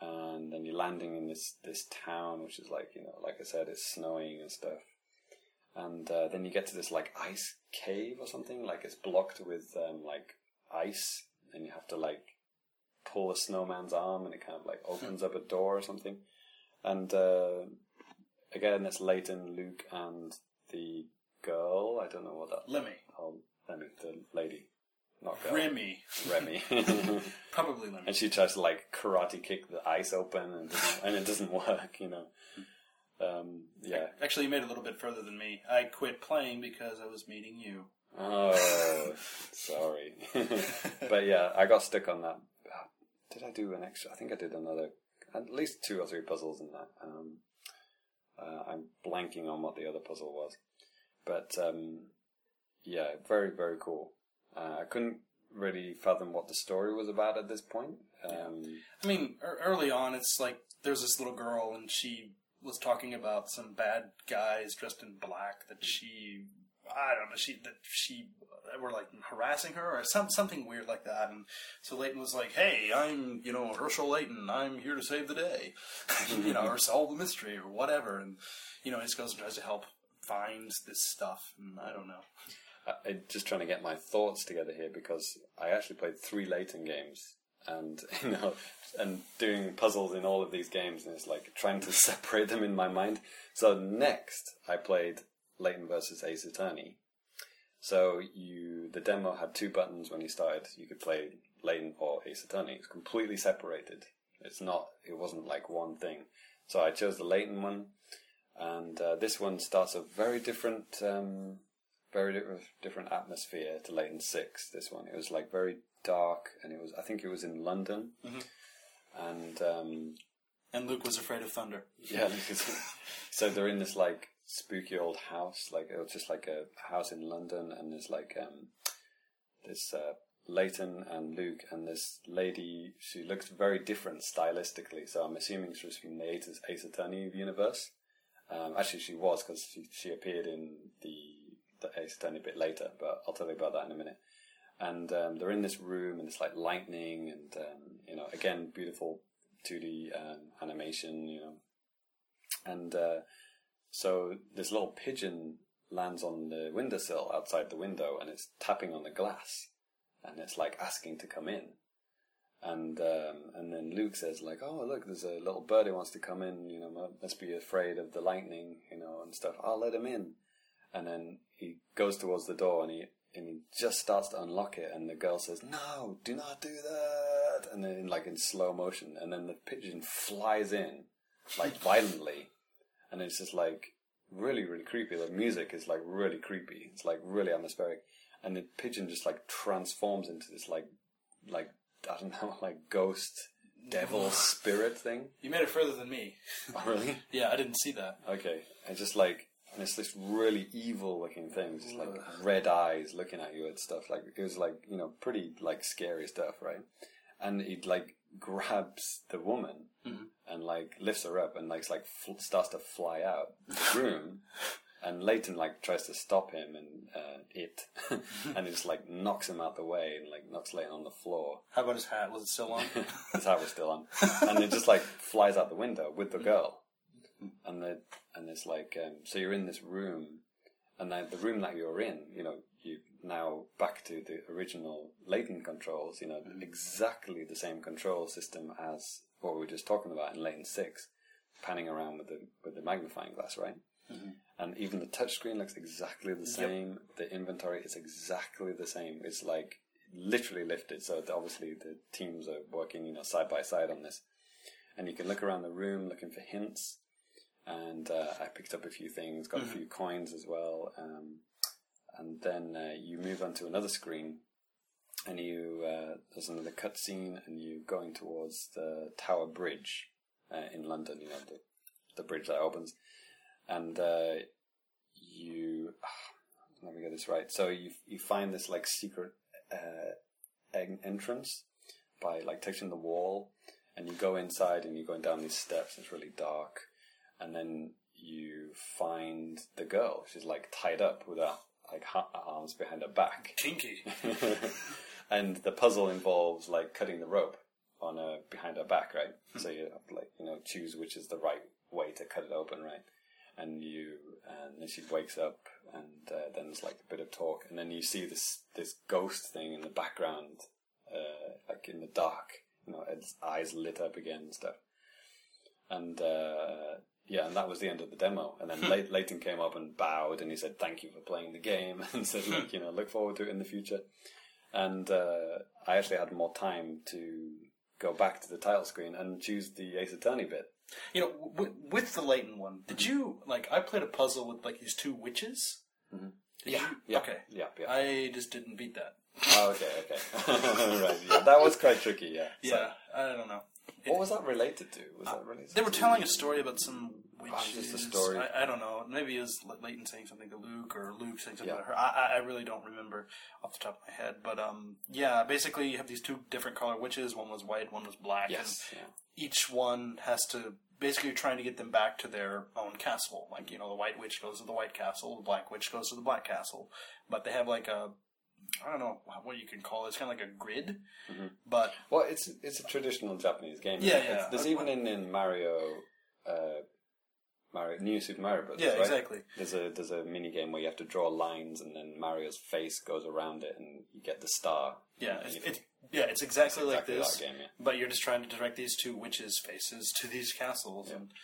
And then you're landing in this this town, which is like you know, like I said, it's snowing and stuff. And uh, then you get to this like ice cave or something, like it's blocked with um, like ice, and you have to like pull a snowman's arm, and it kind of like opens up a door or something. And uh, again, it's Layton, Luke, and the girl. I don't know what that. Lemmy. Oh, Lemmy, the lady. not girl. Remy. Remy. [LAUGHS] [LAUGHS] Probably Lemmy. and she tries to like karate kick the ice open, and, doesn't- and it doesn't [LAUGHS] work. You know. Um, yeah. Actually, you made it a little bit further than me. I quit playing because I was meeting you. Oh, sorry. but yeah, I got stuck on that. Did I do an extra? I think I did another, at least two or three puzzles in that. Um, uh, I'm blanking on what the other puzzle was, but um, yeah, very very cool. Uh, I couldn't really fathom what the story was about at this point. Um, I mean, er- early on, it's like there's this little girl, and she was talking about some bad guys dressed in black that she, I don't know, she that she were like harassing her or some something weird like that. And so Layton was like, "Hey, I'm you know Hershel Layton. I'm here to save the day, [LAUGHS] you know, or solve the mystery or whatever." And you know, he just goes and tries to help find this stuff. And I don't know. I'm just trying to get my thoughts together here because I actually played three Layton games and [LAUGHS] you know and doing puzzles in all of these games and it's like trying to [LAUGHS] separate them in my mind. So next I played Layton versus Ace Attorney. So you the demo had two buttons when you started. You could play Layton or Ace Attorney. It's completely separated. It's not it wasn't like one thing. So I chose the Layton one and uh, this one starts a very different um, very di- different atmosphere to Layton Six. This one, it was like very dark, and it was I think it was in London, and um, And Luke was afraid of thunder. yeah, because, [LAUGHS] so they're in this like spooky old house, like it was just like a house in London, and there's like um, this uh, Layton and Luke and this lady. She looks very different stylistically, so I'm assuming she's from the Ace, Ace Attorney universe. Um, actually, she was because she, she appeared in the the Ace Attorney a bit later, but I'll tell you about that in a minute. And um, they're in this room, and it's like lightning, and um, you know, again, beautiful 2D um, animation, you know, and uh, so this little pigeon lands on the windowsill outside the window, and it's tapping on the glass, and it's like asking to come in. And um, and then Luke says like, "Oh look, there's a little bird who wants to come in. You know, must be afraid of the lightning, you know, and stuff. I'll let him in." And then he goes towards the door, and he and he just starts to unlock it, and the girl says, "No, do not do that." And then like in slow motion, and then the pigeon flies in, like [LAUGHS] violently, and it's just like really really creepy. The music is like really creepy. It's like really atmospheric, and the pigeon just like transforms into this like like I don't know like ghost devil spirit thing. You made it further than me. [LAUGHS] Oh, really? Yeah, I didn't see that. Okay, and just like and it's this really evil looking thing, just like red eyes looking at you and stuff. Like it was like you know pretty like scary stuff, right? And he like grabs the woman mm-hmm. and like lifts her up and like like fl- starts to fly out the room. [LAUGHS] And Layton like tries to stop him and uh, it, [LAUGHS] and he just like knocks him out the way and like knocks Layton on the floor. How about his hat? Was it still on? [LAUGHS] His hat was still on, and it just like flies out the window with the girl, and the and it's like um, so you're in this room, and then the room that you're in, you know, you now back to the original Layton controls, you know, exactly the same control system as what we were just talking about in Layton Six, panning around with the with the magnifying glass, right? And even the touchscreen looks exactly the same. The inventory is exactly the same. It's like literally lifted. So obviously the teams are working, you know, side by side on this. And you can look around the room looking for hints. And uh, I picked up a few things, got a few coins as well. Um, and then uh, you move on to another screen, and you uh, there's another cutscene, and you're going towards the Tower Bridge uh, in London. You know the the bridge that opens, and uh, you [SIGHS] let me get this right. So you you find this like secret uh, entrance by like touching the wall, and you go inside, and you're going down these steps. It's really dark, and then you find the girl. She's like tied up with her like ha- arms behind her back, Kinky. [LAUGHS] and the puzzle involves like cutting the rope on her behind her back, right? So you have to like you know choose which is the right way to cut it open, right? And you and then she wakes up, and uh, then there's like a bit of talk, and then you see this this ghost thing in the background, uh, like in the dark, you know, its eyes lit up again and stuff. And uh, yeah, and that was the end of the demo. And then Ley- Layton came up and bowed, and he said, "Thank you for playing the game," [LAUGHS] and said, "Look, you know, look forward to it in the future." and uh, I actually had more time to go back to the title screen and choose the Ace Attorney bit. You know, w- with the Layton one, did mm-hmm. you like? I played a puzzle with like these two witches. Did Yeah, you? yeah, Okay. yeah, yeah. I just didn't beat that. Oh, okay, okay. [LAUGHS] right, yeah, that was quite tricky. Yeah. So, Yeah, I don't know. What was that related to? Was that related? They were to- telling a story about some Oh, witches. just a story. I, I don't know. Maybe it was Layton saying something to Luke, or Luke saying something Yeah. to her. I, I- I really don't remember off the top of my head. But um, yeah, basically you have these two different color witches. One was white, one was black. Yes. Yeah. Each one has to basically you're trying to get them back to their own castle. Like you know, the white witch goes to the white castle, the black witch goes to the black castle. But they have like a I don't know what you can call it. It's kind of like a grid, but Well, it's it's a traditional Japanese game. Yeah, It's- yeah. There's even in, in Mario, uh, Mario, New Super Mario Bros. yeah, right? exactly. There's a there's a mini game where you have to draw lines, and then Mario's face goes around it, and you get the star. Yeah, it's, it's yeah, it's exactly, exactly like this. game, yeah. But you're just trying to direct these two witches' faces to these castles, and It's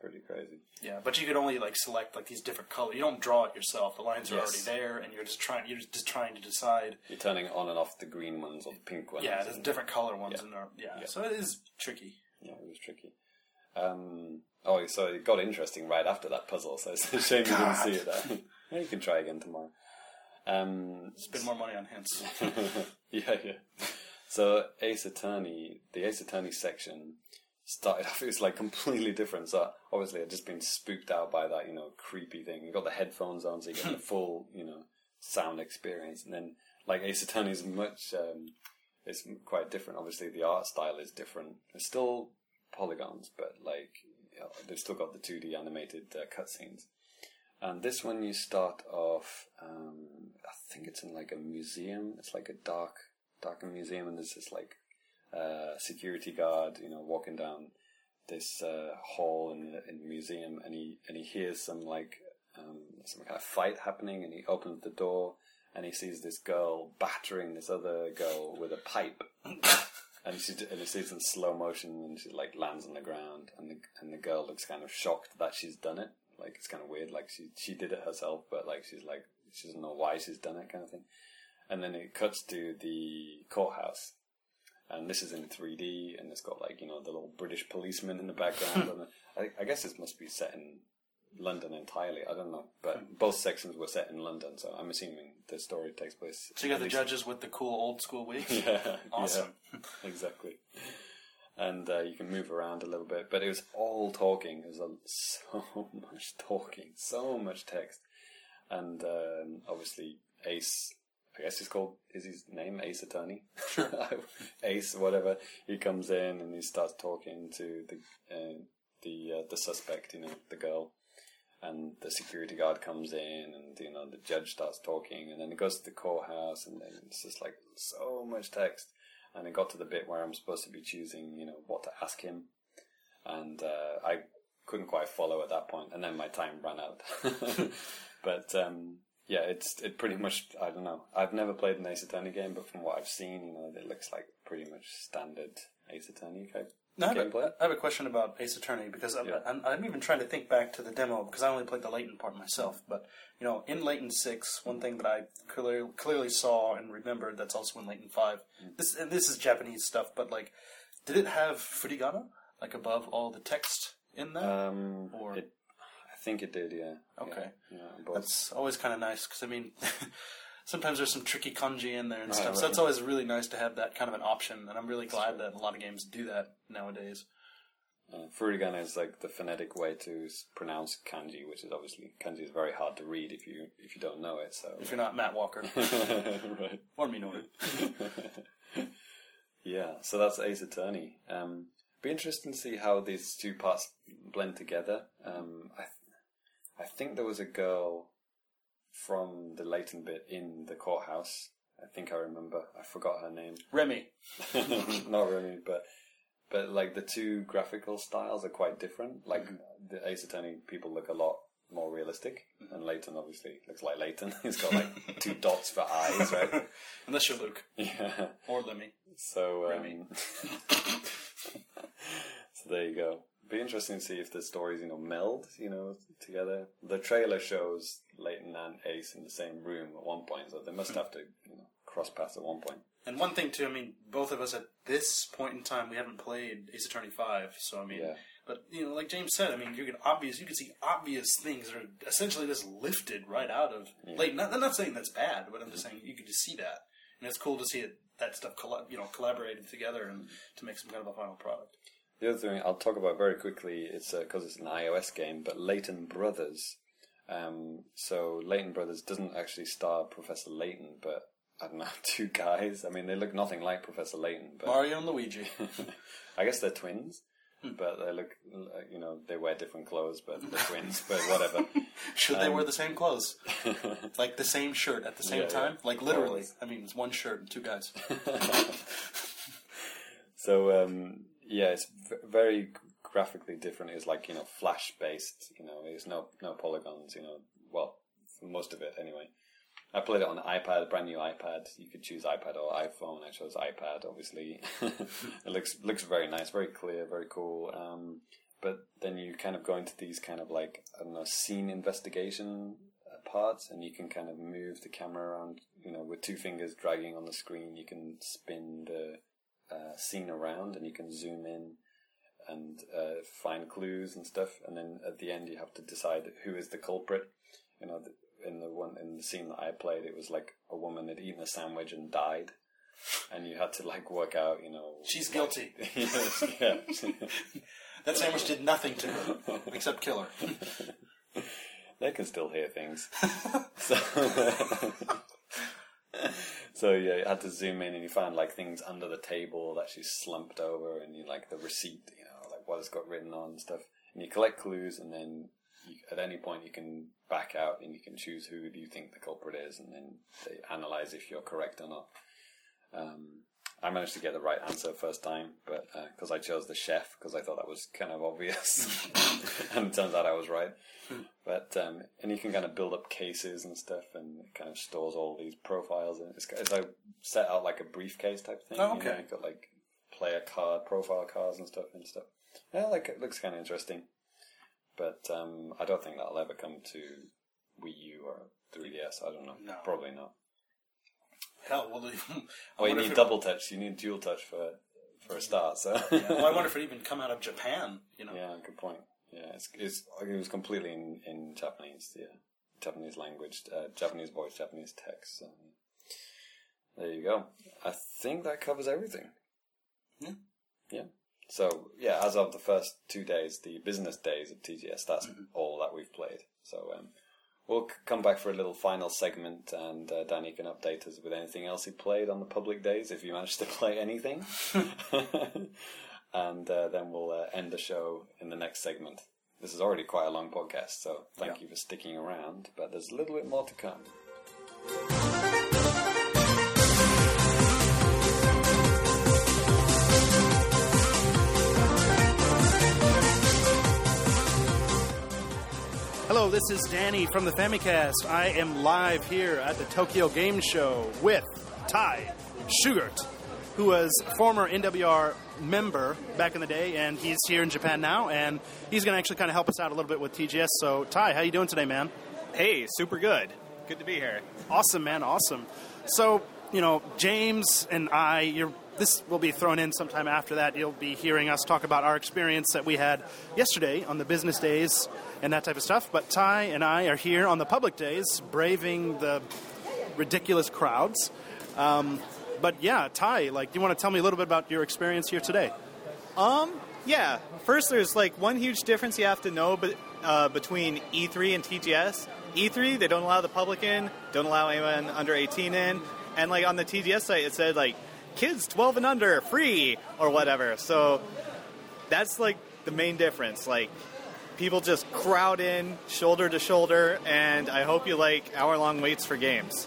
pretty crazy. yeah. But you could only like select like these different colors. You don't draw it yourself. The lines are Yes. already there, and you're just trying. You're just trying to decide. You're turning on and off the green ones or the pink ones. Yeah, there's different color ones Yeah. in there. Yeah. Yeah. so it is tricky. Yeah, it was tricky. Um, oh, so it got interesting right after that puzzle. So [LAUGHS] it's a shame you didn't see it. There. [LAUGHS] Yeah, you can try again tomorrow. Um, Spend more money on hints. [LAUGHS] yeah, yeah. So Ace Attorney, the Ace Attorney section started off. [LAUGHS] It was like completely different. So obviously, I'd just been spooked out by that, you know, creepy thing. You got the headphones on, so you get the [LAUGHS] full, you know, sound experience. And then, like Ace Attorney is much, um, it's quite different. Obviously, the art style is different. It's still polygons, but like you know, they've still got the two D animated uh, cutscenes. And this one, you start off. Um, I think it's in like a museum. It's like a dark, dark museum, and there's this like uh, security guard, you know, walking down this uh, hall in the, in the museum, and he and he hears some like um, some kind of fight happening, and he opens the door, and he sees this girl battering this other girl with a pipe. [COUGHS] And she and he sees in slow motion, and she like lands on the ground, and the and the girl looks kind of shocked that she's done it. Like it's kind of weird, like she she did it herself, but like she's like she doesn't know why she's done it, kind of thing. And then it cuts to the courthouse, and this is in 3D, and it's got like you know the little British policeman in the background. [LAUGHS] and I, I guess this must be set in London entirely. I don't know, but both sections were set in London, so I'm assuming the story takes place. So you got the judges with the cool old school wigs. [LAUGHS] Yeah, Awesome. yeah, [LAUGHS] exactly. And uh, you can move around a little bit, but it was all talking. It was a, so much talking, so much text, and um, obviously Ace. I guess he's called. Is his name Ace Attorney? [LAUGHS] Ace, whatever. He comes in and he starts talking to the uh, the uh, the suspect. You know, the girl, and the security guard comes in, and you know the judge starts talking, and then it goes to the courthouse, and then it's just like so much text, and it got to the bit where I'm supposed to be choosing, you know, what to ask him, and uh, I couldn't quite follow at that point, and then my time ran out. [LAUGHS] but um, yeah, it's it pretty much I don't know. I've never played an Ace Attorney game, but from what I've seen, you know, it looks like pretty much standard Ace Attorney type Now, I, have a, I have a question about Ace Attorney because I'm, Yeah. I'm, I'm even trying to think back to the demo because I only played the Layton part myself. But you know, in Layton Six, one thing that I clearly, clearly saw and remembered that's also in Layton Five. Mm. This and this is Japanese stuff, but like, did it have furigana like above all the text in that? Um, Or- it, think it did, yeah. Okay. Yeah, yeah. That's always kind of nice because I mean, [LAUGHS] sometimes there's some tricky kanji in there and Right, stuff. So it's always really nice to have that kind of an option, and I'm really glad that a lot of games do that nowadays. Uh, furigana is like the phonetic way to pronounce kanji, which is obviously kanji is very hard to read if you if you don't know it. So If you're not Matt Walker [LAUGHS] right. or Minoru. [LAUGHS] yeah, so that's Ace Attorney. Um, be interesting to see how these two parts blend together. Um, I, I think there was a girl from the Layton bit in the courthouse. I think I remember. I forgot her name. [LAUGHS] Remy. Not really, but but like the two graphical styles are quite different. Like the Ace Attorney people look a lot more realistic, and Layton obviously looks like Layton. [LAUGHS] He's got like two [LAUGHS] dots for eyes, right? Unless you're Luke Yeah. or Lemmy. So, Remy. um, so there you go. Be interesting to see if the stories, you know, meld, you know, together. The trailer shows Layton and Ace in the same room at one point, so they must hmm. have to, you know, cross paths at one point. And one thing too, I mean, both of us at this point in time, we haven't played Ace Attorney Five, so I mean, Yeah. but you know, like James said, I mean, you can obvious, you can see obvious things that are essentially just lifted right out of. Like, not, I'm not saying that's bad, but I'm just saying you can just see that, and it's cool to see it that stuff, colla- you know, collaborated together and to make some kind of a final product. The other thing I'll talk about very quickly, it's because it's an iOS game, but Layton Brothers. Um, so Layton Brothers doesn't actually star Professor Layton, but I don't know, [LAUGHS] two guys. I mean, they look nothing like Professor Layton, but Mario and Luigi. [LAUGHS] I guess they're twins. But they look, uh, you know, they wear different clothes, but they're twins. But whatever. [LAUGHS] Should they wear the same clothes, like the same shirt at the same Yeah, yeah. time? Like literally, Always. I mean, it's one shirt and two guys. So um, yeah, it's very graphically different. It's like you know flash based. You know, there's no no polygons. You know, well, most of it anyway. I played it on iPad, a brand new iPad. You could choose iPad or iPhone. I chose iPad, obviously. [LAUGHS] it looks looks very nice, very clear, very cool. Um, but then you kind of go into these kind of like I don't know scene investigation uh, parts, and you can kind of move the camera around. You know, with two fingers dragging on the screen, you can spin the uh, scene around, and you can zoom in and uh, find clues and stuff. And then at the end, you have to decide who is the culprit. You know, in the one in the scene that I played, it was like a woman had eaten a sandwich and died, and you had to like work out. You know, She's guilty. [LAUGHS] [LAUGHS] That sandwich did nothing to her except kill her. [LAUGHS] they can still hear things. so, so yeah, you had to zoom in and you find like things under the table that she's slumped over, and you like the receipt, you know, like what it's got written on and stuff. And you collect clues, and then you, at any point you can back out and you can choose who do you think the culprit is, and then they analyze if you're correct or not. Um, I managed to get the right answer first time, but because I chose the chef because I thought that was kind of obvious, [LAUGHS] and it turns out I was right. But um, and you can kind of build up cases and stuff, and it kind of stores all these profiles, and it's, it's like set out like a briefcase type thing. Oh, you know, okay. you've got like player card, profile cards, and stuff and stuff. Yeah, like it looks kind of interesting, but um, I don't think that'll ever come to Wii U or 3DS. I don't know. No. Probably not. Hell, well, Well, you need it- double touch. You need dual touch for for a start. So Yeah, well, I wonder if it [LAUGHS] even come out of Japan. You know, yeah, good point. Yeah, it's, it's it was completely in, in Japanese. Yeah, Japanese language, uh, Japanese voice, Japanese text. So there you go. I think that covers everything. Yeah. Yeah. So yeah, as of the first two days, the business days of TGS, that's Mm-hmm. all that we've played. So um, we'll c- come back for a little final segment, and uh, Danny can update us with anything else he played on the public days, if you managed to [LAUGHS] play anything. [LAUGHS] and uh, then we'll uh, end the show in the next segment. This is already quite a long podcast, so thank Yeah. you for sticking around. But there's a little bit more to come. Hello, this is Danny from the Famicast. I am live here at the Tokyo Game Show with Ty Shughart, who was former NWR member back in the day, and he's here in Japan now, and he's going to actually kind of help us out a little bit with TGS. So, Ty, how are you doing today, man? Hey, super good. Good to be here. Awesome, man. Awesome. So, you know, James and I, you're, this will be thrown in sometime after that. You'll be hearing us talk about our experience that we had yesterday on the business days and that type of stuff. But Ty and I are here on the public days, braving the ridiculous crowds. Um, but yeah, Ty, like, do you want to tell me a little bit about your experience here today? Um, yeah. First, there's like one huge difference you have to know but, uh, between E3 and TGS. E3, they don't allow the public in, don't allow anyone under 18 in, and like on the TGS site, it said like kids 12 and under free or whatever. So that's like the main difference. Like people just crowd in shoulder to shoulder, and I hope you like hour long waits for games.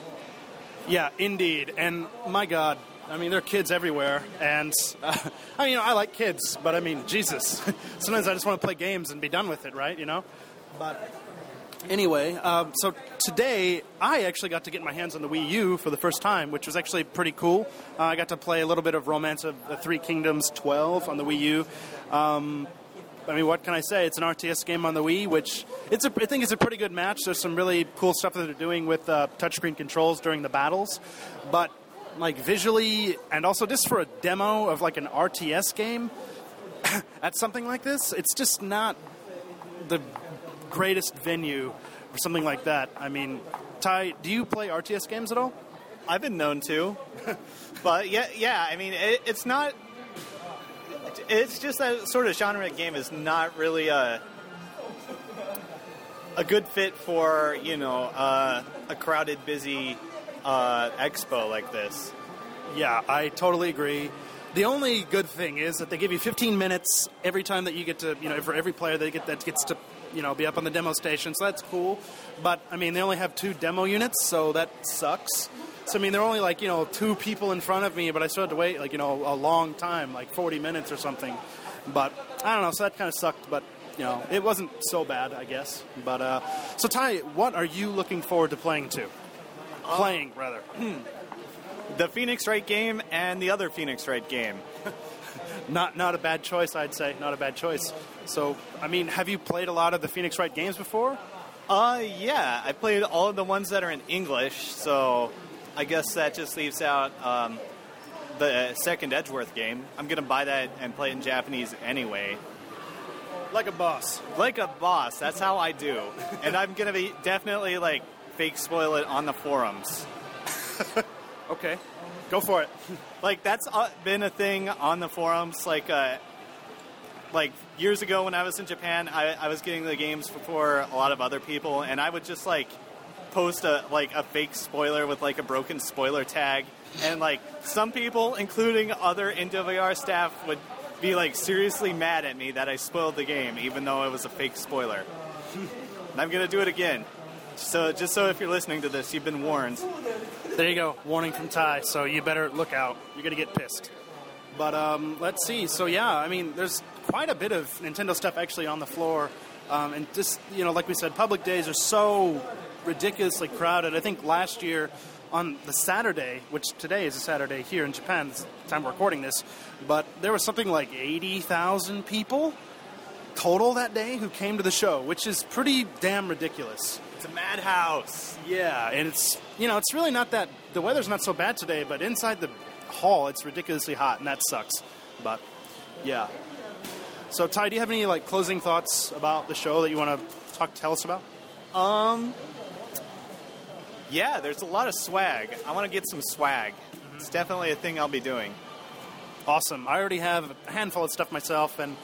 Yeah, indeed. And my God, I mean, there are kids everywhere. And uh, [LAUGHS] I mean, you know, I like kids, but I mean, Jesus. [LAUGHS] Sometimes I just want to play games and be done with it, right? You know. But anyway, um, so today I actually got to get my hands on the Wii U for the first time, which was actually pretty cool. Uh, I got to play a little bit of Romance of the Three Kingdoms 12 on the Wii U. Um, I mean, what can I say? It's an RTS game on the Wii, which it's a, I think it's a pretty good match. There's some really cool stuff that they're doing with uh, touchscreen controls during the battles, but like visually, and also just for a demo of like an RTS game [COUGHS] at something like this, it's just not the greatest venue for something like that. I mean, Ty, do you play RTS games at all? I've been known to, [LAUGHS] but yeah, yeah. I mean, it, it's not. It's just that sort of genre game is not really a a good fit for you know uh, a crowded, busy uh, expo like this. Yeah, I totally agree. The only good thing is that they give you 15 minutes every time that you get to, you know, for every player that get that gets to, you know, be up on the demo station. So that's cool. But I mean, they only have two demo units, so that sucks. So I mean, they're only like you know two people in front of me, but I still had to wait like you know a long time, like 40 minutes or something. But I don't know. So that kind of sucked. But you know, it wasn't so bad, I guess. But uh, so Ty, what are you looking forward to playing to? Playing rather. [CLEARS THROAT] The Phoenix Wright game and the other Phoenix Wright game. [LAUGHS] not not a bad choice, I'd say. Not a bad choice. So, I mean, have you played a lot of the Phoenix Wright games before? Uh, yeah, I played all of the ones that are in English, so I guess that just leaves out um, the second Edgeworth game. I'm gonna buy that and play it in Japanese anyway. Like a boss. Like a boss, that's how I do. and I'm gonna be definitely like fake spoil it on the forums. [LAUGHS] Okay, go for it. [LAUGHS] Like that's been a thing on the forums. Like, uh, like years ago when I was in Japan, I, I was getting the games before a lot of other people, and I would just like post a like a fake spoiler with like a broken spoiler tag, and like some people, including other NWR staff, would be like seriously mad at me that I spoiled the game, even though it was a fake spoiler. and I'm gonna do it again. So just so if you're listening to this, you've been warned. There you go. Warning from Ty. So you better look out. You're to get pissed. But um, let's see. So yeah, I mean, there's quite a bit of Nintendo stuff actually on the floor, um, and just you know, like we said, public days are so ridiculously crowded. I think last year on the Saturday, which today is a Saturday here in Japan, it's the time we're recording this, but there was something like eighty thousand people total that day who came to the show, which is pretty damn ridiculous. It's a madhouse. Yeah, and it's you know it's really not that the weather's not so bad today, but inside the hall it's ridiculously hot, and that sucks. But yeah. So Ty, do you have any like closing thoughts about the show that you want to talk tell us about? Um, yeah, there's a lot of swag. I want to get some swag. It's definitely a thing I'll be doing. Awesome. I already have a handful of stuff myself, and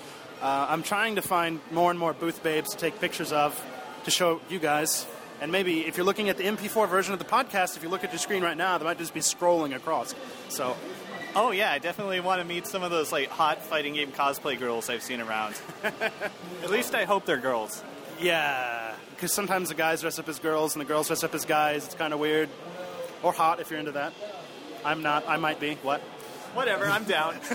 uh, I'm trying to find more and more booth babes to take pictures of to show you guys. And maybe if you're looking at the MP4 version of the podcast, if you look at your screen right now, they might just be scrolling across. So Oh yeah, I definitely want to meet some of those like hot fighting game cosplay girls I've seen around. [LAUGHS] At least I hope they're girls. Yeah, because sometimes the guys dress up as girls and the girls dress up as guys. It's kind of weird. Or hot if you're into that. I'm not. I might be. What? Whatever, I'm down. [LAUGHS]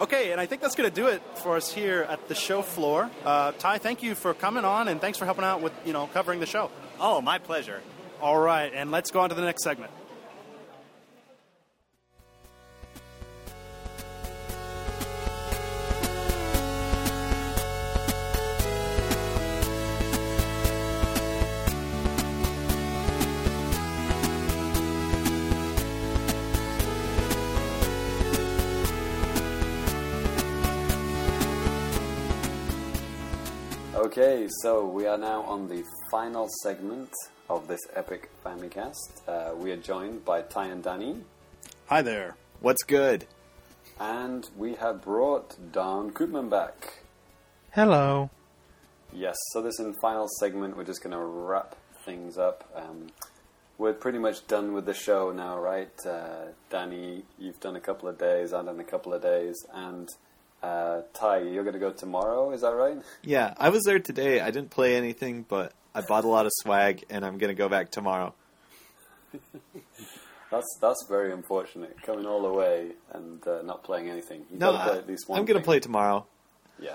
Okay, and I think that's going to do it for us here at the show floor. Uh, Ty, thank you for coming on and thanks for helping out with you know covering the show. oh, my pleasure. All right, and let's go on to the next segment. Okay, so we are now on the final segment of this epic Famicast. Uh, we are joined by Ty and Danny, Hi there. What's good? and we have brought Daan Koopman back. Hello. Yes, so this in final segment, we're just going to wrap things up. Um, we're pretty much done with the show now, right? Uh, Danny, you've done a couple of days, I've done a couple of days, and uh, Ty, you're going to go tomorrow, is that right? Yeah, I was there today. I didn't play anything, but I bought a lot of swag, and I'm gonna go back tomorrow. [LAUGHS] That's that's very unfortunate. Coming all the way and uh, not playing anything. You've No, got to play I, at least one. I'm gonna thing. play tomorrow. Yeah,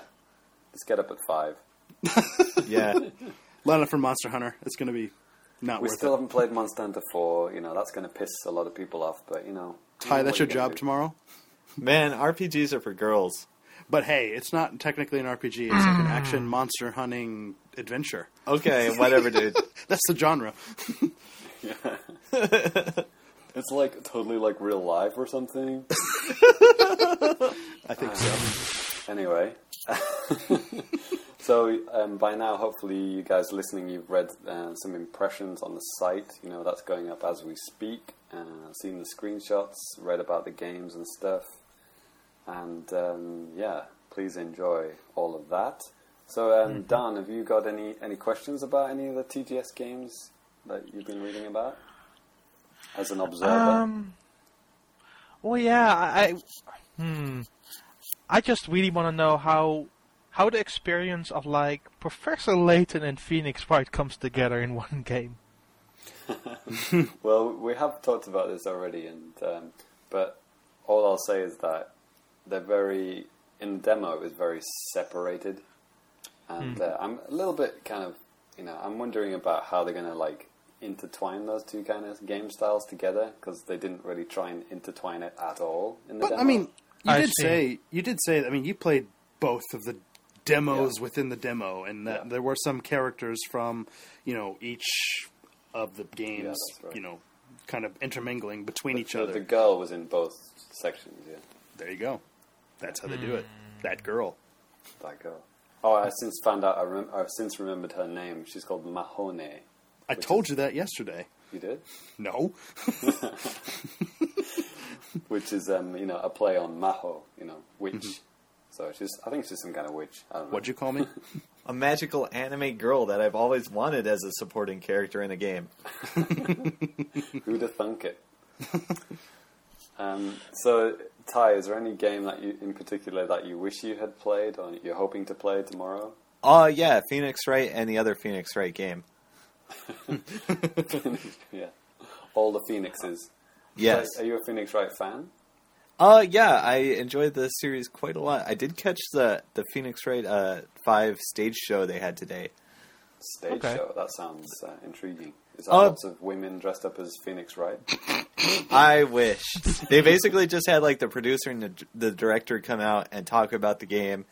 just get up at five. [LAUGHS] Yeah, [LAUGHS] Lana from Monster Hunter. It's going to be not We worth still it. haven't played Monster Hunter 4. You know that's going to piss a lot of people off. But you know, Ty, you know that's your you're job do. tomorrow. man, RPGs are for girls. But hey, it's not technically an RPG. It's like an action monster hunting adventure. Okay, whatever, dude. [LAUGHS] That's the genre. [LAUGHS] It's like totally like real life or something. [LAUGHS] I think so. Anyway, so um, by now, hopefully, you guys listening, you've read uh, some impressions on the site. You know that's going up as we speak. Uh, seen the screenshots, read about the games and stuff, and um, yeah, please enjoy all of that. So, um, Dan, have you got any any questions about any of the TGS games that you've been reading about as an observer? Um. Well, yeah. I. I hmm. I just really want to know how how the experience of like Professor Layton and Phoenix Wright comes together in [LAUGHS] one game. [LAUGHS] Well, we have talked about this already, and um, but all I'll say is that they're very in the demo. It was very separated, and uh, I'm a little bit kind of you know I'm wondering about how they're going to like intertwine those two kind of game styles together because they didn't really try and intertwine it at all in the But demo. I mean, you I did see. say you did say. I mean, you played both of the demos Yeah. within the demo, and that Yeah. there were some characters from you know each of the games, that's right. you know, kind of intermingling between each the, other. the girl was in both sections. Yeah, there you go. That's how they do it. That girl. that girl. Oh, I since found out. I rem- I've since remembered her name. She's called Mahone. I told you that yesterday. You did. No. [LAUGHS] [LAUGHS] which is um, you know a play on Maho, you know, witch. So she's, I think she's some kind of witch. I don't know. What'd you call me? [LAUGHS] A magical anime girl that I've always wanted as a supporting character in a game. Who'd have thunk it? um, so, Ty, is there any game that you, in particular, that you wish you had played or you're hoping to play tomorrow? Oh yeah, Phoenix Wright and the other Phoenix Wright game. [LAUGHS] [LAUGHS] yeah, all the phoenixes. Yes. Are you a Phoenix Wright fan? Uh yeah, I enjoyed the series quite a lot. I did catch the the Phoenix Wright uh five stage show they had today. Stage Okay. show. That sounds uh, intriguing. Is that Uh, lots of women dressed up as Phoenix Wright? [LAUGHS] I wish they basically just had like the producer and the, the director come out and talk about the game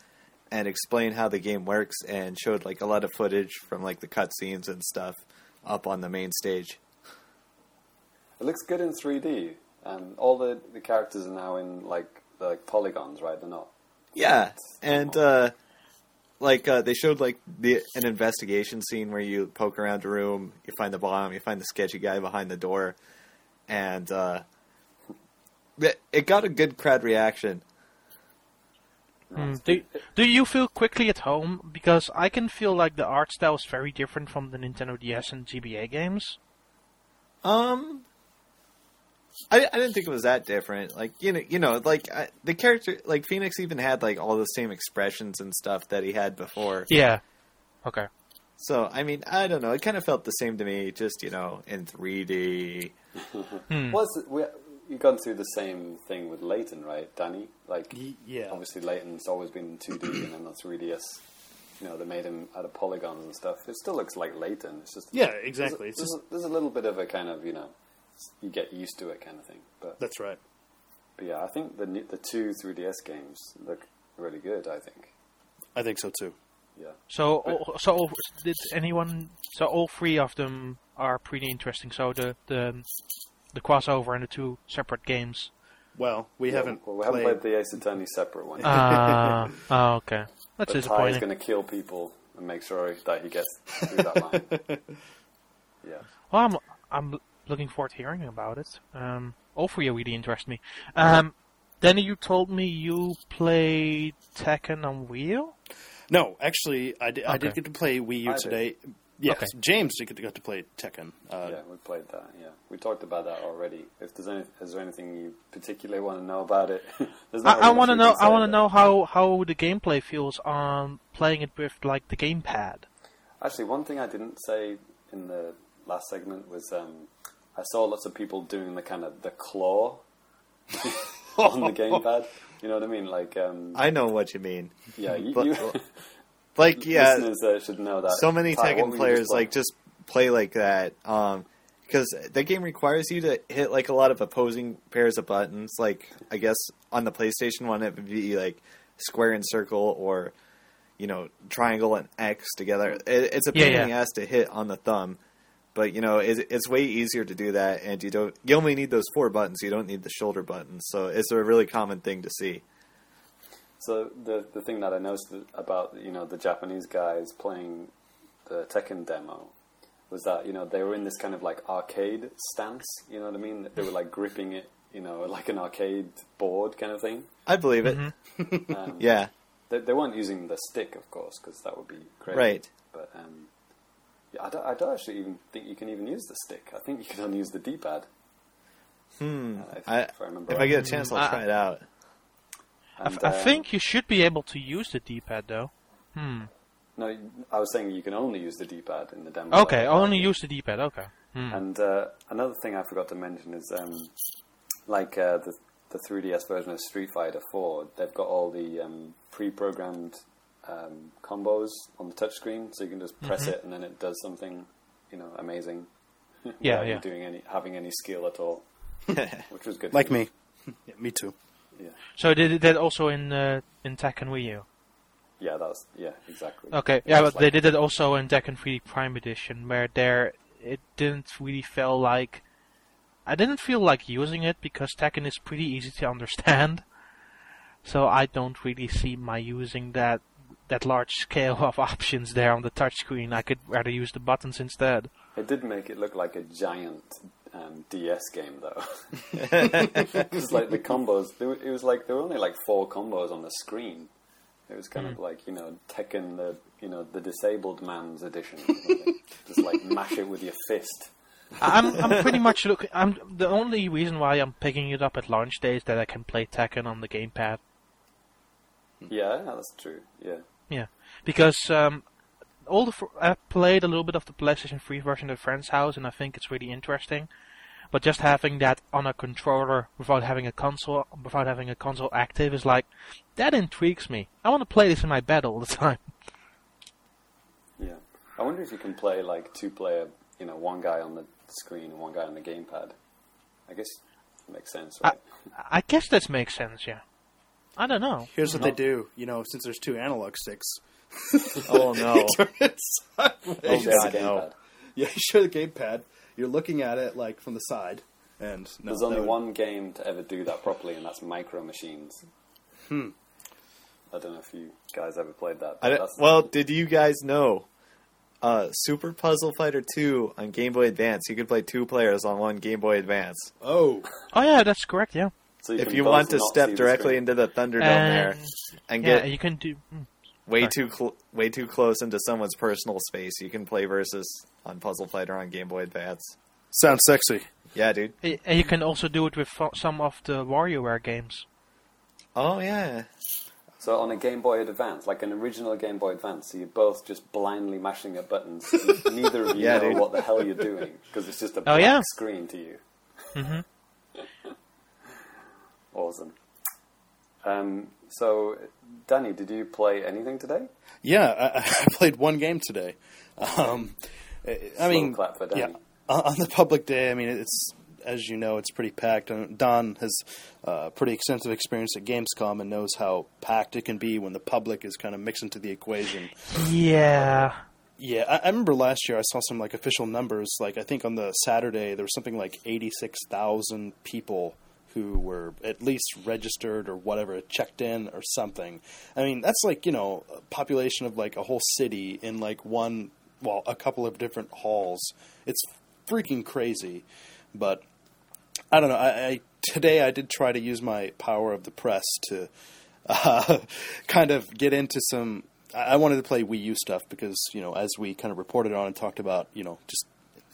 and explain how the game works and showed like a lot of footage from like the cutscenes and stuff up on the main stage. It looks good in 3D. Um, all the, the characters are now in like like polygons, right? They're not. Yeah, and uh, like uh, they showed like the an investigation scene where you poke around a room, you find the bomb, you find the sketchy guy behind the door, and uh, it, it got a good crowd reaction. Hmm. Do, do you feel quickly at home? Because I can feel like the art style is very different from the Nintendo DS and GBA games. Um, I, I didn't think it was that different. Like you know, you know, like I, the character, like Phoenix, even had like all the same expressions and stuff that he had before. Yeah. Okay. So I mean, I don't know. It kind of felt the same to me, just you know, in 3D. Hmm. Was we you've gone through the same thing with Layton, right, Danny? Like, Y- yeah. obviously Layton's always been in 2D, and then that's 3DS. You know, they made him out of polygons and stuff. It still looks like Leighton. It's just Yeah, there's exactly. a, It's there's, just a, there's a little bit of a kind of you know, you get used to it kind of thing. But, that's right. but yeah, I think the the two 3DS games look really good. I think. I think so too. Yeah. So, all- so did anyone? So all three of them are pretty interesting. So the the the crossover and the two separate games. Well, we Yeah, haven't Well, we haven't played. played the Ace Attorney separate one. [LAUGHS] Ah, oh, okay. That's but Ty is going to kill people and make sure that he gets through that line. [LAUGHS] Yeah. Well, I'm I'm looking forward to hearing about it. Um, all three really interest me. Um, then you told me you played Tekken on Wii U. No, actually, I did, I did get to play Wii U I did. today. Yes, Okay. James did get to, got to play Tekken. Uh, yeah, we played that. Yeah, we talked about that already. If there's any, is there anything you particularly want to know about it? [LAUGHS] There's not I, I really want to we know. can I say want to about know how how the gameplay feels on playing it with like the gamepad. it. Actually, one thing I didn't say in the last segment was um, I saw lots of people doing the kind of the claw [LAUGHS] on the gamepad. You know what I mean? Like, um, I know what you mean. yeah, you, But- you [LAUGHS] Like [LAUGHS] yeah, listeners uh, should know that. so many Ty, Tekken players just like just play like that um because the game requires you to hit like a lot of opposing pairs of buttons like i guess on the playstation one it would be like square and circle or you know triangle and x together it, it's a Yeah, pain in the ass to hit on the thumb But you know, it, it's way easier to do that, and you don't. You only need those four buttons. You don't need the shoulder buttons. So it's a really common thing to see. So the the thing that I noticed about you know the Japanese guys playing the Tekken demo was that you know they were in this kind of like arcade stance. You know what I mean? They were like gripping it, you know, like an arcade board kind of thing. I believe it. [LAUGHS] Um, Yeah, They, they weren't using the stick, of course, because that would be crazy. Right. But um, yeah, I don't, I don't actually even think you can even use the stick. I think you can only use the D-pad. Hmm. I, if I remember if I right. get a chance, I'll I- try it out. I, And, I um, think you should be able to use the D-pad though. Hmm. No, I was saying you can only use the D-pad in the demo. Okay, Like, only use the D-pad. Okay. Hmm. And uh, another thing I forgot to mention is, um, like uh, the the 3DS version of Street Fighter 4, they've got all the um, pre-programmed um, combos on the touchscreen, so you can just press it and then it does something, you know, amazing. [LAUGHS] Yeah, yeah. doing any having any skill at all, [LAUGHS] which was good. Like me. [LAUGHS] Yeah, me too. Yeah, So did that also in uh, in Tekken Wii U. yeah, that's yeah, exactly. Okay, yeah, It's but they did it also in Tekken 3D Prime Edition, where there it didn't really feel like I didn't feel like using it because Tekken is pretty easy to understand. So I don't really see my using that that large scale of options there on the touchscreen. I could rather use the buttons instead. It did make it look like a giant um, DS game, though. [LAUGHS] Because like the combos, were, it was like there were only like four combos on the screen. It was kind of like you know Tekken, the you know the disabled man's edition. [LAUGHS] Just like mash it with your fist. I'm I'm pretty much looking. I'm the only reason why I'm picking it up at launch day is that I can play Tekken on the gamepad. Yeah, that's true. Yeah, Yeah, because um, all the fr- I played a little bit of the PlayStation 3 version at a friend's house, and I think it's really interesting. But just having that on a controller without having a console, without having a console active, is like that intrigues me. I want to play this in my bed all the time. [LAUGHS] yeah. I wonder if you can play like two player, you know, one guy on the screen and one guy on the gamepad. I guess it makes sense, I. I guess that makes sense. Yeah, I don't know. Here's what they do. You know, since there's two analog sticks, [LAUGHS] Oh no! [LAUGHS] turn it Oh, sideways. God, no. Yeah, [LAUGHS] you show the gamepad. You're looking at it like from the side, and no, There's only would- one game to ever do that properly, and that's Micro Machines. Hmm. I don't know if you guys ever played that. I but don't- that's- well, did you guys know? Uh, Super Puzzle Fighter 2 on Game Boy Advance. You could play two players on one Game Boy Advance. Oh, Oh yeah, that's correct. Yeah, so if you want to step see the directly into the Thunderdome there and and yeah, get you can do. mm. way sorry. too cl- way too close into someone's personal space, you can play versus on Puzzle Fighter on Game Boy Advance. sounds sexy. Yeah, dude. And you can also do it with some of the WarioWare games. Oh yeah. So on a Game Boy Advance, like an original Game Boy Advance, so you're both just blindly mashing at buttons. [LAUGHS] Neither of you Yeah, know dude. what the hell you're doing because it's just a Oh, yeah. screen to you. Mhm. Awesome. Um, so, Danny, did you play anything today? Yeah, I, [LAUGHS] I played one game today. Um, I mean, clap for yeah, Danny. on on the public day. I mean, it's as you know, it's pretty packed. And Daan has uh, pretty extensive experience at Gamescom and knows how packed it can be when the public is kind of mixed into the equation. Yeah. Yeah, I, I remember last year I saw some like official numbers. Like I think on the Saturday there was something like eighty six thousand people who were at least registered or whatever, checked in or something. I mean, that's like you know a population of like a whole city in like one, well, a couple of different halls. It's freaking crazy, but I don't know. I, I today I did try to use my power of the press to [LAUGHS] uh, kind of get into some. I I wanted to play Wii U stuff because you know, as we kind of reported on and talked about, you know, just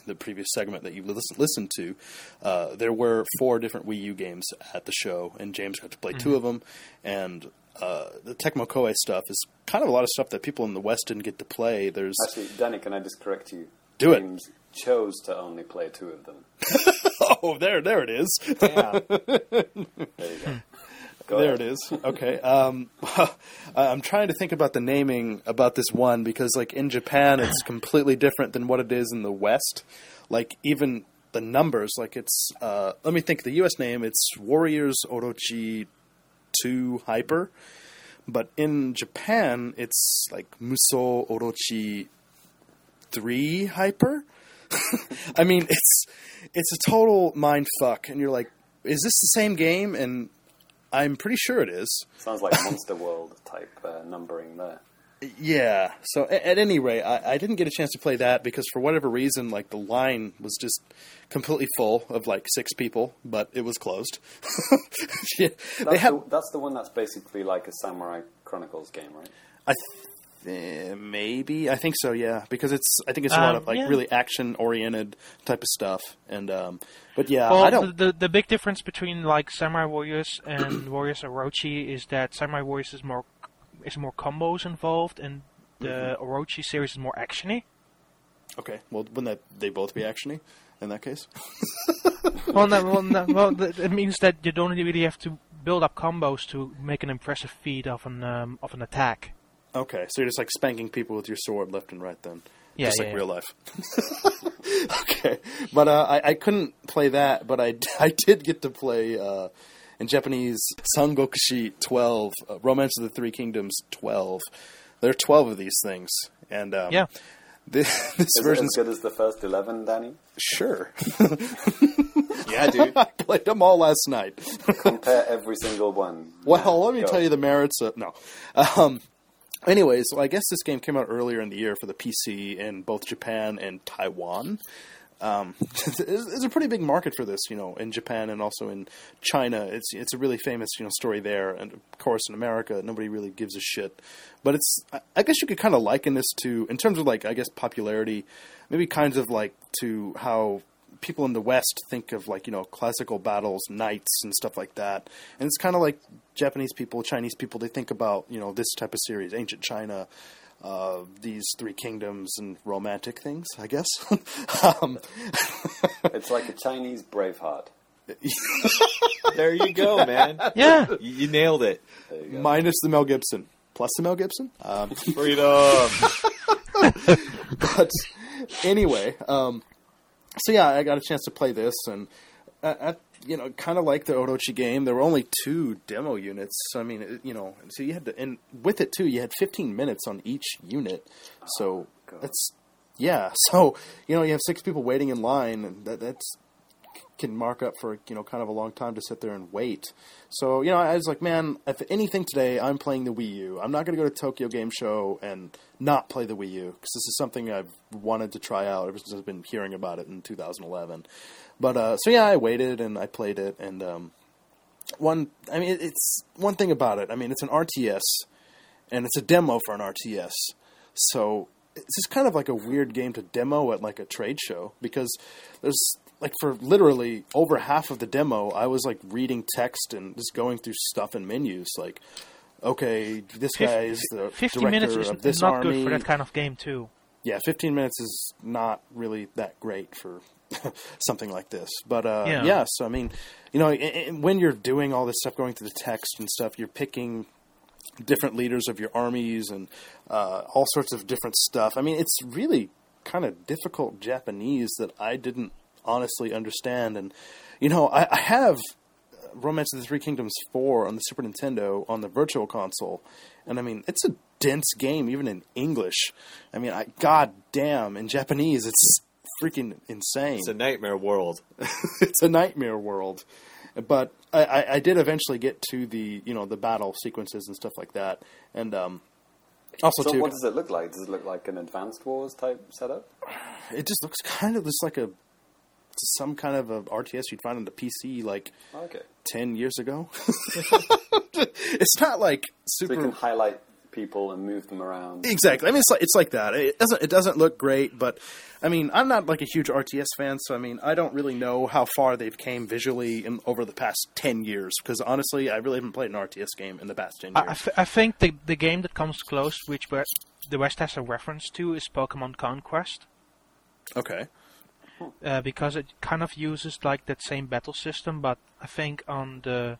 the previous segment that you listen, listened to, uh, there were four different Wii U games at the show, and James got to play two of them. And uh, the Tecmo Koei stuff is kind of a lot of stuff that people in the West didn't get to play. There's Actually, Danny, can I just correct you? Do it. James chose to only play two of them. [LAUGHS] oh, there, there it is. [LAUGHS] There you go. Go there ahead. it is. Okay. Um, [LAUGHS] I'm trying to think about the naming about this one because, like, in Japan, it's [LAUGHS] completely different than what it is in the West. Like, even the numbers, like, it's. Uh, let me think. The U.S. name, it's Warriors Orochi 2 Hyper. But in Japan, it's like Muso Orochi 3 Hyper. [LAUGHS] I mean, it's it's a total mind fuck, and you're like, is this the same game? And I'm pretty sure it is. Sounds like Monster World type uh, numbering there. Yeah. So at, at any rate, I, I didn't get a chance to play that because for whatever reason, like the line was just completely full of like six people, but it was closed. [LAUGHS] Yeah, That's, they have the, that's the one that's basically like a Samurai Chronicles game, right? I th- maybe I think so. Yeah, because it's I think it's a lot Um, of like yeah. really action oriented type of stuff, and um, but yeah, well, I don't. The, the big difference between like Samurai Warriors and [CLEARS THROAT] Warriors Orochi is that Samurai Warriors is more is more combos involved, and the Mm-hmm. Orochi series is more actiony. Okay, well, wouldn't that they both be actiony in that case? [LAUGHS] well, no, [LAUGHS] well, no, well, th- it means that you don't really have to build up combos to make an impressive feat of an um, of an attack. Okay, so you're just like spanking people with your sword left and right, then. Yeah, just yeah, like yeah. real life. [LAUGHS] okay, but uh, I, I couldn't play that, but I, [LAUGHS] I did get to play uh, in Japanese Sangokushi 12, uh, Romance of the Three Kingdoms 12. There are 12 of these things, and um, Yeah. [LAUGHS] this, this Is it as good as the first 11, Danny? sure. Yeah, dude. I played them all last night. Compare every single one. Well, let me Go. tell you the merits of no. Um, anyways, I guess this game came out earlier in the year for the PC in both Japan and Taiwan. Um, [LAUGHS] it's, a pretty big market for this, you know, in Japan and also in China. It's it's a really famous, you know, story there, and of course in America, nobody really gives a shit. But it's, I guess you could kind of liken this to, in terms of like, I guess popularity, maybe kinds of like to how people in the West think of like you know classical battles, knights, and stuff like that. And it's kind of like Japanese people, Chinese people. They think about you know this type of series, ancient China, uh, these three kingdoms, and romantic things. I guess. [LAUGHS] um, It's like a Chinese Braveheart. [LAUGHS] There you go, man. Yeah, You, you nailed it. You minus the Mel Gibson, plus the Mel Gibson. Um, Freedom. [LAUGHS] but anyway, um, so yeah, I got a chance to play this, and I, I, you know, kind of like the Orochi game. There were only two demo units. So, I mean, it, you know, so you had to, and with it too, you had 15 minutes on each unit. So God. that's yeah. [LAUGHS] So you know, you have six people waiting in line, and that that's can mark up for you know kind of a long time to sit there and wait. So you know, I was like, man, if anything today, I'm playing the Wii U. I'm not going to go to Tokyo Game Show and not play the Wii U because this is something I've wanted to try out ever since I've been hearing about it in 2011. But uh, so yeah, I waited and I played it, and um, one, I mean, it's one thing about it. I mean, it's an RTS, and it's a demo for an RTS, so it's just kind of like a weird game to demo at like a trade show because there's like for literally over half of the demo, I was like reading text and just going through stuff and menus. Like, okay, this guy is the 50 director minutes is of this not army. good for that kind of game too. yeah, 15 minutes is not really that great for [LAUGHS] something like this. But uh, Yeah. yeah. so I mean, you know, when you're doing all this stuff, going through the text and stuff, you're picking different leaders of your armies and uh, all sorts of different stuff. I mean, it's really kind of difficult Japanese that I didn't honestly understand. And you know, I, I have Romance of the Three Kingdoms 4 on the Super Nintendo on the Virtual Console. And I mean, it's a dense game, even in English. I mean, I, god damn, in Japanese, it's freaking insane. It's a nightmare world. [LAUGHS] it's a nightmare world. But I, I, I did eventually get to the, you know, the battle sequences and stuff like that. And um, also, So too, what does it look like? Does it look like an Advanced Wars type setup? it just looks kind of just like a some kind of a RTS you'd find on the PC like Okay. 10 years ago. [LAUGHS] it's not like So super you can highlight people and move them around. Exactly. I mean, it's like it's like that. It doesn't it doesn't look great, but I mean, I'm not like a huge RTS fan, so I mean, I don't really know how far they've came visually in, over the past ten years. Because honestly, I really haven't played an RTS game in the past ten I, I, years. f- I think the the game that comes close, which we- the West has a reference to, is Pokemon Conquest. okay. Uh, because it kind of uses like that same battle system, but I think on the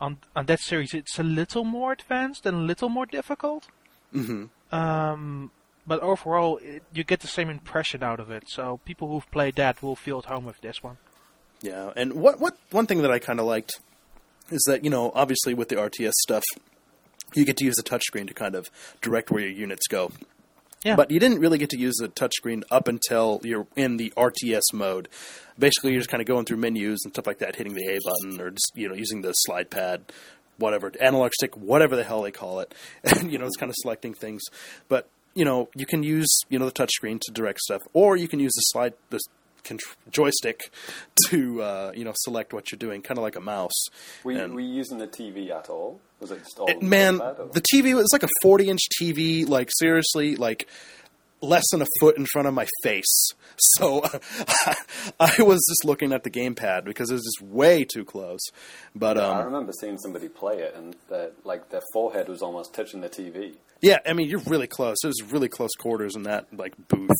on on that series it's a little more advanced and a little more difficult. hmm Um, but overall, it, you get the same impression out of it. So people who've played that will feel at home with this one. Yeah, and what what one thing that I kind of liked is that you know obviously with the RTS stuff, you get to use the touchscreen to kind of direct where your units go. Yeah. But you didn't really get to use the touchscreen up until you're in the RTS mode. Basically, you're just kind of going through menus and stuff like that, hitting the A button or just you know using the slide pad, whatever analog stick, whatever the hell they call it, [LAUGHS] and you know it's kind of selecting things. But you know you can use you know the touchscreen to direct stuff, or you can use the slide the contr- joystick [LAUGHS] to uh, you know select what you're doing, kind of like a mouse. Were you, were you using the TV at all? Was it just all it- man, the TV was like a 40 inch TV, like seriously, like less than a foot in front of my face. So [LAUGHS] I was just looking at the gamepad because it was just way too close. But I um, remember seeing somebody play it, and their, like their forehead was almost touching the TV. yeah, I mean, you're really close. It was really close quarters in that like booth.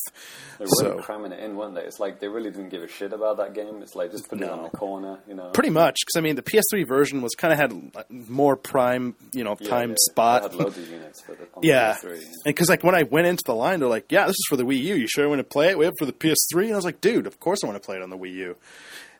They were So really cramming it in, weren't they? It's like they really didn't give a shit about that game. It's like just put it on the corner, you know. pretty much because I mean the PS3 version was kind of had more prime, you know, Yeah, time yeah. spot. They had loads of units for the, on [LAUGHS] Yeah, the PS3. because like when I went into the line, they're like, "Yeah, this is for the Wii U. You sure want to play it? We have it for the PS3." And I was like, "Dude, of course I want to play it on the Wii U."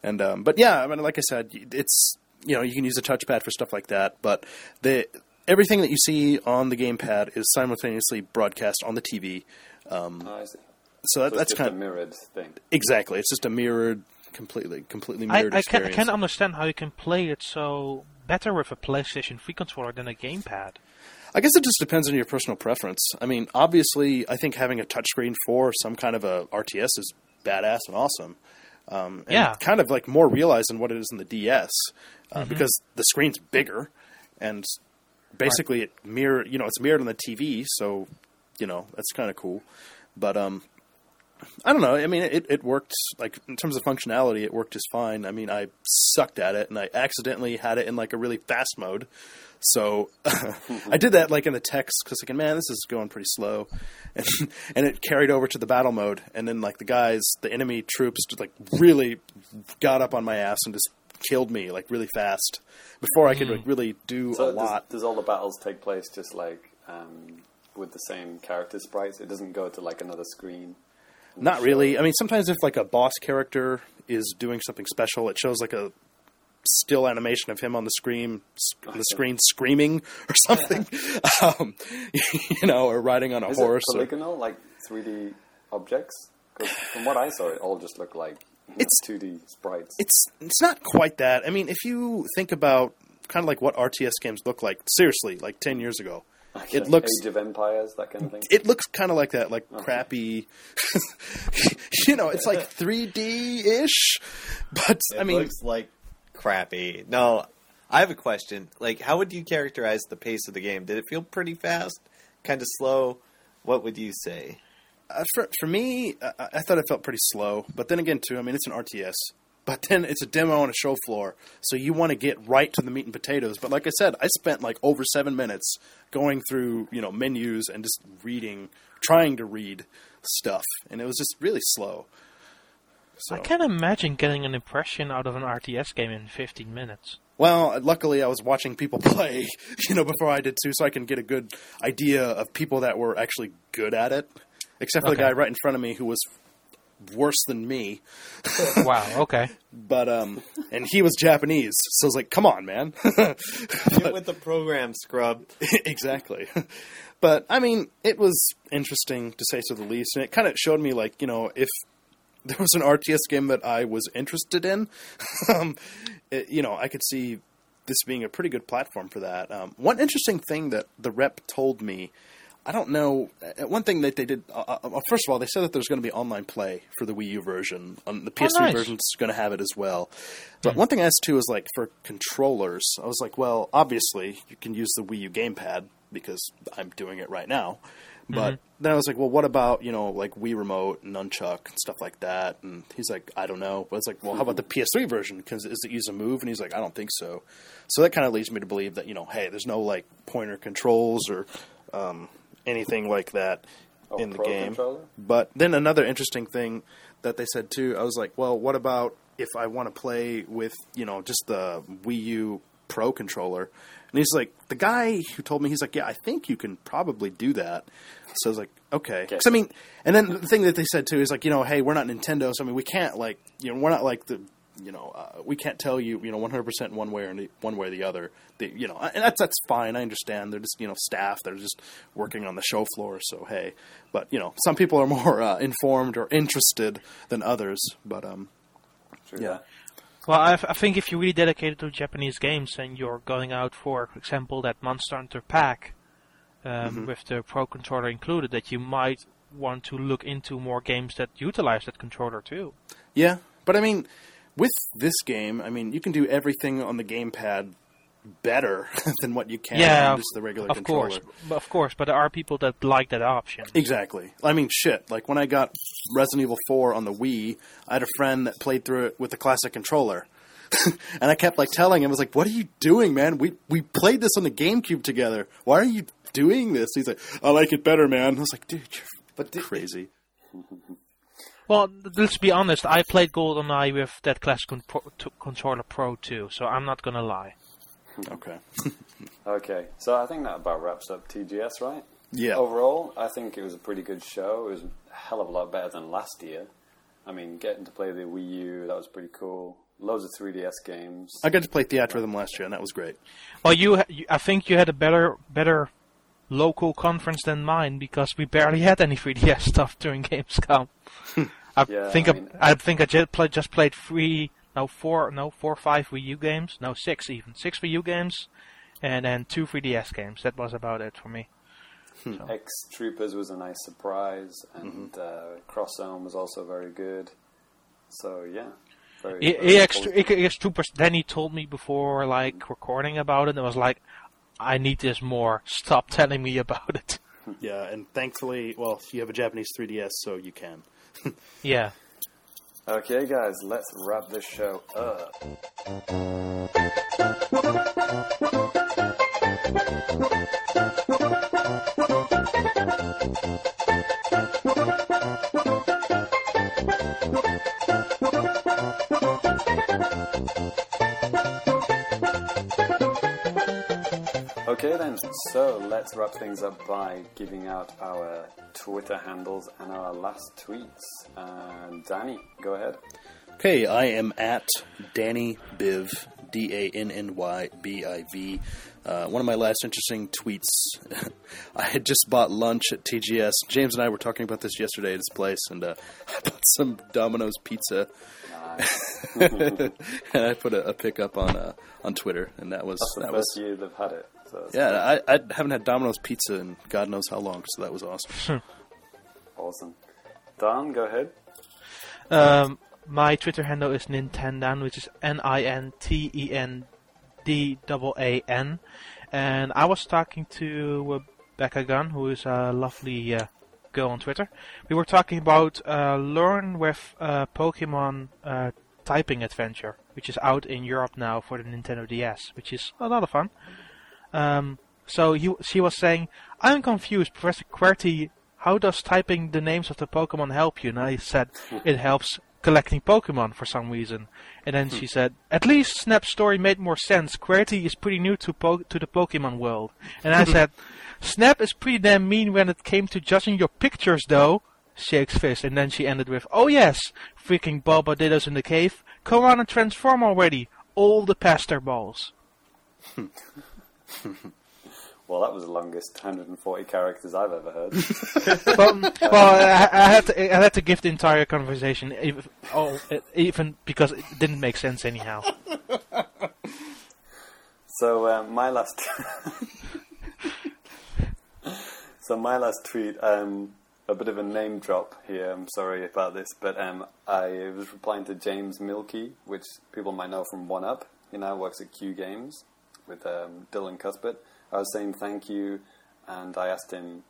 And um, but yeah, I mean, like I said, it's you know you can use a touchpad for stuff like that, but the everything that you see on the gamepad is simultaneously broadcast on the TV. Um, Oh, I see. so that, So that's it's just kind a of mirrored thing. exactly. It's just a mirrored, completely, completely I, mirrored I can I experience. can understand how you can play it so better with a PlayStation 3 controller than a gamepad. I guess it just depends on your personal preference. I mean, obviously, I think having a touchscreen for some kind of a RTS is badass and awesome. Um, and Yeah. kind of like more realized than what it is in the DS uh, because the screen's bigger and basically it mirror you know it's mirrored on the TV, so you know that's kind of cool. But um, I don't know. I mean, it, it worked like in terms of functionality, it worked just fine. I mean, I sucked at it and I accidentally had it in like a really fast mode. So [LAUGHS] I did that like in the text because like, man, this is going pretty slow, [LAUGHS] and, and it carried over to the battle mode. And then like the guys, the enemy troops, just, like really got up on my ass and just killed me like really fast before I could like really do So a does, lot. does all the battles take place just like um, with the same character sprites? It doesn't go to like another screen. Not really. I mean, sometimes if like a boss character is doing something special, it shows like a still animation of him on the screen, on the screen screaming [LAUGHS] or something. [LAUGHS] um, [LAUGHS] you know, or riding on a Is horse. it or- polygonal, like 3D objects? from what I saw, it all just looked like It's- 2D sprites. it's it's not quite that. I mean, if you think about kind of like what RTS games look like, seriously, like ten years ago, Okay. it looks Age of Empires, that kind of thing. it looks kind of like that, like crappy. you know, it's like 3D ish, but It I mean, looks like crappy. No, I have a question. Like, how would you characterize the pace of the game? Did it feel pretty fast, kind of slow? What would you say? uh, for for me, I, I thought it felt pretty slow. But then again, too, I mean, it's an RTS. [LAUGHS] But then it's a demo on a show floor, so you want to get right to the meat and potatoes. But like I said, I spent like over seven minutes going through you know menus and just reading, trying to read stuff, and it was just really slow. So, I can't imagine getting an impression out of an RTS game in 15 minutes. well, luckily I was watching people [LAUGHS] play, you know, before I did too, so I can get a good idea of people that were actually good at it. Except for the guy right in front of me who was worse than me. [LAUGHS] wow, okay. but um and he was japanese so i was like come on man [LAUGHS] Get with the program, scrub. exactly but i mean it was interesting to say so the least and it kind of showed me like you know if [LAUGHS] there was an rts game that i was interested in [LAUGHS] um it, you know i could see this being a pretty good platform for that um, one interesting thing that the rep told me I don't know. uh, One thing that they did. Uh, uh, first of all, they said that there's going to be online play for the Wii U version. Um, the PS3 nice. version's going to have it as well. But one thing I asked too is like for controllers. I was like, well, obviously you can use the Wii U gamepad because I'm doing it right now. But then I was like, well, what about you know like Wii Remote and Nunchuck and stuff like that? And he's like, I don't know. But it's like, well, how about the PS3 version? Because is it use a move? And he's like, I don't think so. So that kind of leads me to believe that you know, hey, there's no like pointer controls or um, anything like that Oh, in the Pro game. controller? But then another interesting thing that they said too, I was like, well, what about if I want to play with you know just the Wii U Pro controller? And he's like, the guy who told me, he's like, yeah, I think you can probably do that. So I was like, okay. 'Cause, I mean, and then the thing that they said too is like, you know, hey, we're not Nintendo, so I mean, we can't like, you know, we're not like the you know, uh, we can't tell you, you know, 100% one way or the, one way or the other. The, you know, and that's that's fine. I understand. They're just, you know, staff. They're just working on the show floor. So hey, but you know, some people are more uh, informed or interested than others. But um, True yeah. Well, I, I think if you're really dedicated to Japanese games and you're going out for, for example, that Monster Hunter pack um, with the Pro controller included, that you might want to look into more games that utilize that controller too. Yeah, but I mean, with this game, I mean, you can do everything on the gamepad better [LAUGHS] than what you can yeah, on just the regular of controller. course, of course. But there are people that like that option. Exactly. I mean, shit. Like when I got Resident Evil 4 on the Wii, I had a friend that played through it with the classic controller. [LAUGHS] and I kept like telling him, I was like, "What are you doing, man? We we played this on the GameCube together. Why are you doing this?" He's like, "I like it better, man." I was like, "Dude, you're but crazy." [LAUGHS] Well, let's be honest. I played GoldenEye with that classic con- pro- t- controller Pro too, so I'm not gonna lie. Okay. [LAUGHS] Okay, so I think that about wraps up TGS, right? Yeah. Overall, I think it was a pretty good show. It was a hell of a lot better than last year. I mean, getting to play the Wii U, that was pretty cool. Loads of 3DS games. I got to play Theatrhythm last year, and that was great. Well, you, I think you had a better better local conference than mine because we barely had any 3DS [LAUGHS] stuff during Gamescom. [LAUGHS] I Yeah, think I I, mean- I think I just, play, just played three, no four, no four, five Wii U games, no six even, six Wii U games, and then two 3DS games. That was about it for me. Hmm. EX Troopers was a nice surprise, and mm-hmm. uh, Cross Zone was also very good. So, yeah. Very, very EX, positive. EX Troopers. Then he told me before, like mm-hmm. recording about it, and I was like, "I need this more. Stop telling me about it." [LAUGHS] Yeah, and thankfully, well, you have a Japanese 3DS, so you can. [LAUGHS] Yeah. Okay, guys, let's wrap this show up. Okay, then, so let's wrap things up by giving out our Twitter handles and our last tweets. Uh, Danny, go ahead. Okay, I am at Danny Biv, D A N N Y B I V. Uh, one of my last interesting tweets. [LAUGHS] I had just bought lunch at TGS. James and I were talking about this yesterday at his place, and uh, [LAUGHS] I bought some Domino's pizza. And [LAUGHS] I put a, a pic up on uh, on Twitter, and that was That's the that first was year they've had it. So yeah. I, I haven't had Domino's pizza in God knows how long, so that was awesome. [LAUGHS] awesome. Dan, go ahead. Um, my Twitter handle is Nintendan, which is N I N T E N D A N, and I was talking to uh, Becca Gunn, who is a lovely uh, girl on Twitter. We were talking about uh, Learn with uh, Pokemon uh, Typing Adventure, which is out in Europe now for the Nintendo DS, which is a lot of fun. Um, so he, she was saying, I'm confused, Professor QWERTY, how does typing the names of the Pokemon help you? And I said, it helps collecting Pokemon for some reason. And then she hmm. said, at least Snap's story made more sense. QWERTY is pretty new to, po- to the Pokemon world. And I [LAUGHS] said, Snap is pretty damn mean when it came to judging your pictures though. Shakes fist. And then she ended with, oh yes, freaking Barbaditos in the cave. Come on and transform already. All the pester balls. [LAUGHS] Well, that was the longest 140 characters I've ever heard. [LAUGHS] well, well I, I had to, I had to give the entire conversation, even, oh, even because it didn't make sense anyhow. [LAUGHS] so uh, my last, [LAUGHS] so my last tweet, um, a bit of a name drop here. I'm sorry about this, but um, I was replying to James Mielke, which people might know from One Up. He now works at Q Games with um, Dylan Cuthbert. I was saying thank you, and I asked him.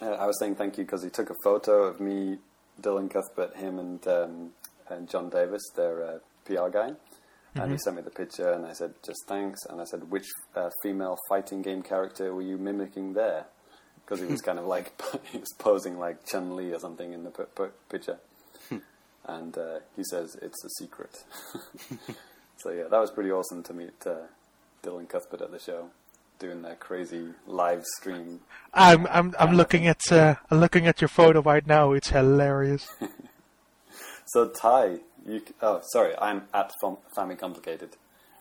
Uh, I was saying thank you because he took a photo of me, Dylan Cuthbert, him, and um, and John Davis, their uh, PR guy. And he sent me the picture, and I said, "Just thanks." And I said, "Which uh, female fighting game character were you mimicking there?" Because he was kind of like [LAUGHS] he was posing like Chun Li or something in the p- p- picture. and uh, he says it's a secret. [LAUGHS] so yeah, that was pretty awesome to meet uh, Dylan Cuthbert at the show, doing that crazy live stream. I'm I'm I'm looking at uh, I'm looking at your photo right now. It's hilarious. [LAUGHS] So Ty, You, oh, sorry, I'm at Fam- Family Complicated.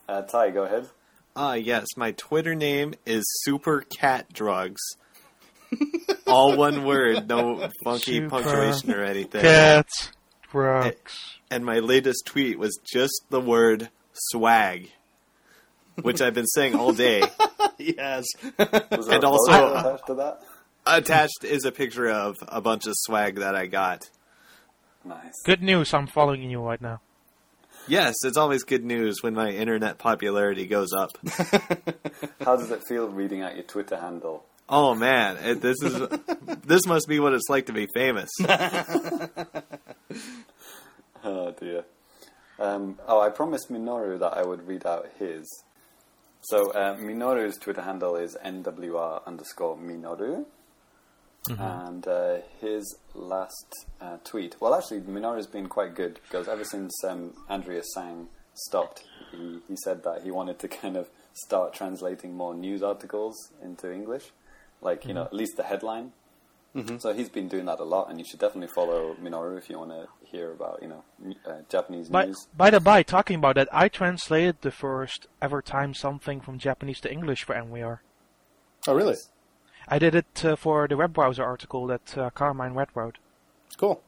Uh, Ty, go ahead. Ah, yes, my Twitter name is Super Cat Drugs. All one word, no funky Super punctuation or anything. Cats, drugs. And my latest tweet was just the word swag, which I've been saying all day. [LAUGHS] yes. And also- attached to that? Attached is a picture of a bunch of swag that I got. Nice. Good news, I'm following you right now. Yes, it's always good news when my internet popularity goes up. [LAUGHS] How does it feel reading out your Twitter handle? Oh man, it, this is this must be what it's like to be famous. [LAUGHS] Oh dear. Um, oh, I promised Minoru that I would read out his. So uh, Minoru's Twitter handle is nwr underscore Minoru. And uh, his last uh, tweet, well, actually, Minoru's been quite good because ever since um, Andrea Sang stopped, he, he said that he wanted to [LAUGHS] kind of start translating more news articles into English, like, you know, at least the headline. So he's been doing that a lot, and you should definitely follow Minoru if you want to hear about, you know, uh, Japanese By, news. by the by, talking about that, I translated the first ever time something from Japanese to English for NWR. Oh, really? I did it uh, for the web browser article that uh, Carmine Red wrote. Cool.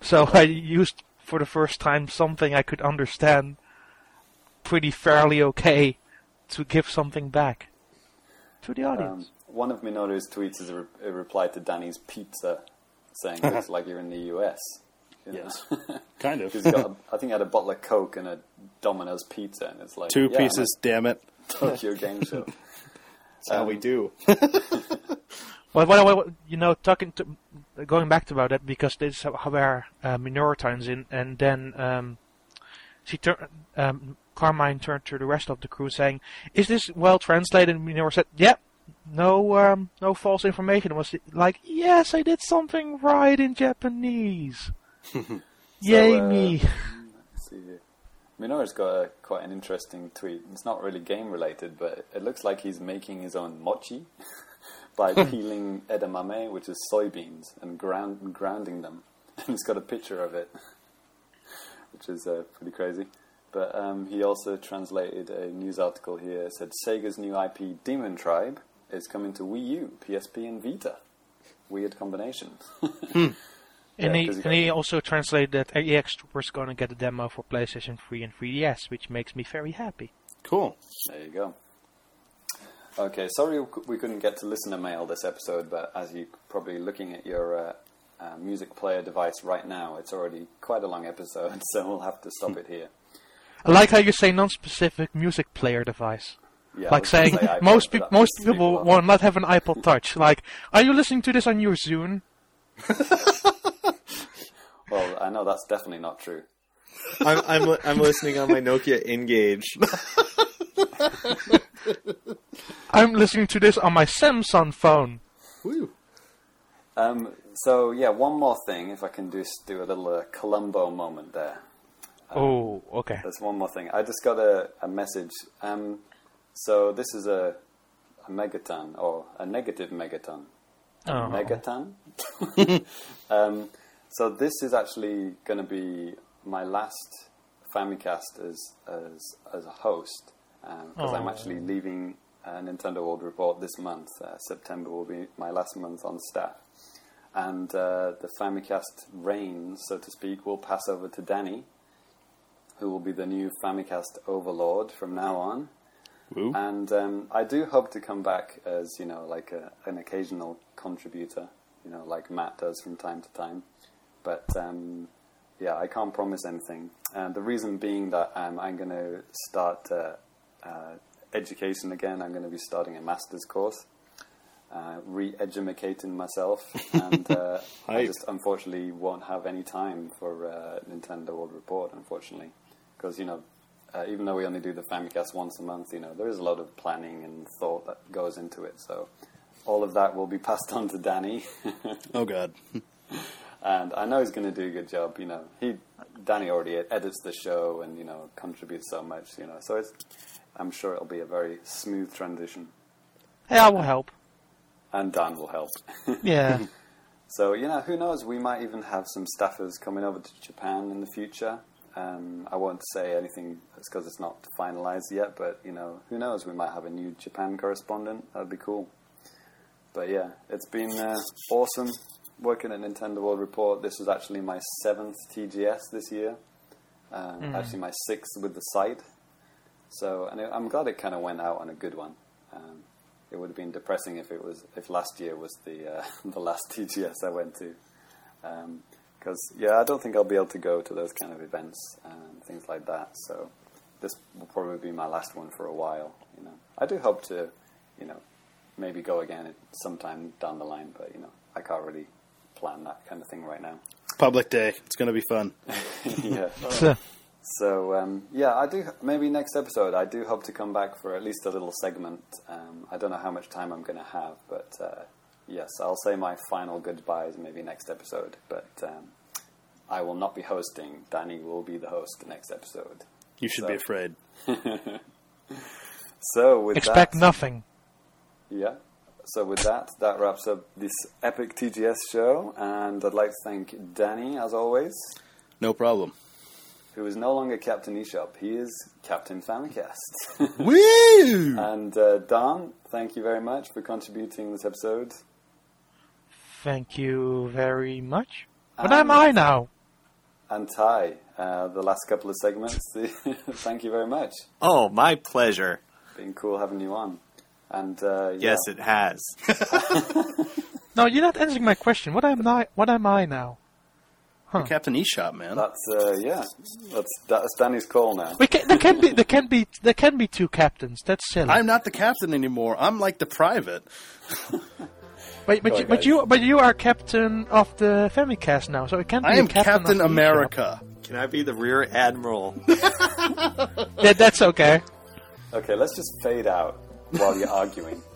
So [LAUGHS] I used for the first time something I could understand pretty fairly okay to give something back to the audience. Um, one of Minoru's tweets is a, re- a reply to Danny's pizza, saying [LAUGHS] it looks like you're in the US. Yes. [LAUGHS] Kind of. He's got, a, I think, he had a bottle of Coke and a Domino's pizza, and it's like Two yeah, I'm pieces, damn it. at Tokyo Game Show. [LAUGHS] That's how we Um, do. Well, what, what, what- you know, talking to, going back to about that because this is where uh, Minoru turns in, and then um, she tur- um, Carmine turned to the rest of the crew saying, "Is this well translated?" And Minoru said, "Yep." No, um, no false information. It was like, yes, I did something right in Japanese. [LAUGHS] Yay uh, me! [LAUGHS] Let's see here. Minoru's got a, quite an interesting tweet. It's not really game related, but it looks like he's making his own mochi [LAUGHS] by peeling edamame, which is soybeans, and ground, grounding them. And he's got a picture of it, which is uh, pretty crazy. But um, he also translated a news article here. It said Sega's new IP, Demon Tribe, is coming to Wii U, PSP, and Vita. Weird combination. [LAUGHS] And Yeah, he 'cause he and he also translated that EX Trooper's going to get a demo for PlayStation 3 and 3DS, which makes me very happy. Cool. There you go. Okay, sorry we we couldn't get to listen listener mail this episode, but as you're probably looking at your uh, uh, music player device right now, it's already quite a long episode, [LAUGHS] so we'll have to stop it here. I like how you say non-specific music player device. Yeah, like saying say most but people most people will not have an iPod Touch. Like, are you listening to this on your Zune? [LAUGHS] Well, I know that's definitely not true. I'm, I'm I'm listening on my Nokia N-Gage. [LAUGHS] I'm listening to this on my Samsung phone. Woo. Um, so yeah, one more thing, if I can just do a little uh, Columbo moment there. oh, okay. There's one more thing. I just got a, a message. Um, so this is a, a megaton or a negative megaton. A Oh. megaton. [LAUGHS] um, so this is actually going to be my last Famicast as as as a host because I'm Oh. actually leaving uh, Nintendo World Report this month. Uh, September will be my last month on staff, and uh, the Famicast reign, so to speak, will pass over to Danny, who will be the new Famicast overlord from now on. Woo. And um, I do hope to come back as you know, like a, an occasional contributor, you know, like Matt does from time to time. But um, yeah, I can't promise anything. And the reason being that um, I'm going to start uh, uh, education again. I'm going to be starting a master's course, uh, re-educating myself, [LAUGHS] and uh, I just unfortunately won't have any time for uh, Nintendo World Report, unfortunately, because you know uh, even though we only do the Famicast once a month, you know, there is a lot of planning and thought that goes into it. So all of that will be [LAUGHS] passed on to Danny. Oh, God. [LAUGHS] and I know he's going to do a good job. You know, he Danny already edits the show and you know contributes so much. You know, so it's I'm sure it'll be a very smooth transition, Hey, I will help. and Dan will help. [LAUGHS] Yeah. So you know, who knows? We might even have some staffers coming over to Japan in the future. Um, I won't say anything because it's not finalized yet, but you know, who knows? We might have a new Japan correspondent. That'd be cool. But yeah, it's been uh, awesome working at Nintendo World Report. This was actually my seventh TGS this year. Uh, Actually, my sixth with the site. So, and I'm glad it kind of went out on a good one. Um, it would have been depressing if it was if last year was the uh, [LAUGHS] the last TGS I went to. Because yeah, I don't think I'll be able to go to those kind of events and things like that. So this will probably be my last one for a while. You know, I do hope to, you know, maybe go again sometime down the line. But you know, I can't really plan that kind of thing right now. Public Day. It's going to be fun. [LAUGHS] yeah. So, So um, yeah, I do. Maybe next episode, I do hope to come back for at least a little segment. Um, I don't know how much time I'm going to have, but uh, yes, I'll say my final goodbyes maybe next episode. But um, I will not be hosting. Danny will be the host the next episode. You should So- be afraid. [LAUGHS] So with expect that, nothing. Yeah. So with that, that wraps up this epic TGS show, and I'd like to thank Danny as always. No problem. Who is no longer Captain eShop. He is Captain Famicast. [LAUGHS] Woo! And uh, Daan, thank you very much for contributing this episode. Thank you very much. But Um, am I now? And Ty, uh, the last couple of segments, [LAUGHS] thank you very much. Oh, my pleasure. Been cool having you on. And uh, yeah, Yes, it has. [LAUGHS] No, you're not answering my question. What am I? What am I now? Captain eShop, man. that's uh, yeah, that's that's Danny's call now. We can, there can be there can be there can be two captains. That's silly. I'm not the captain anymore. I'm like the private. [LAUGHS] but but, Go you, but you but you are captain of the Famicast now, so it can't be I a am captain, Captain of eShop. America. Can I be the rear admiral? [LAUGHS] Yeah, that's okay. Okay, let's just fade out while you're arguing. [LAUGHS]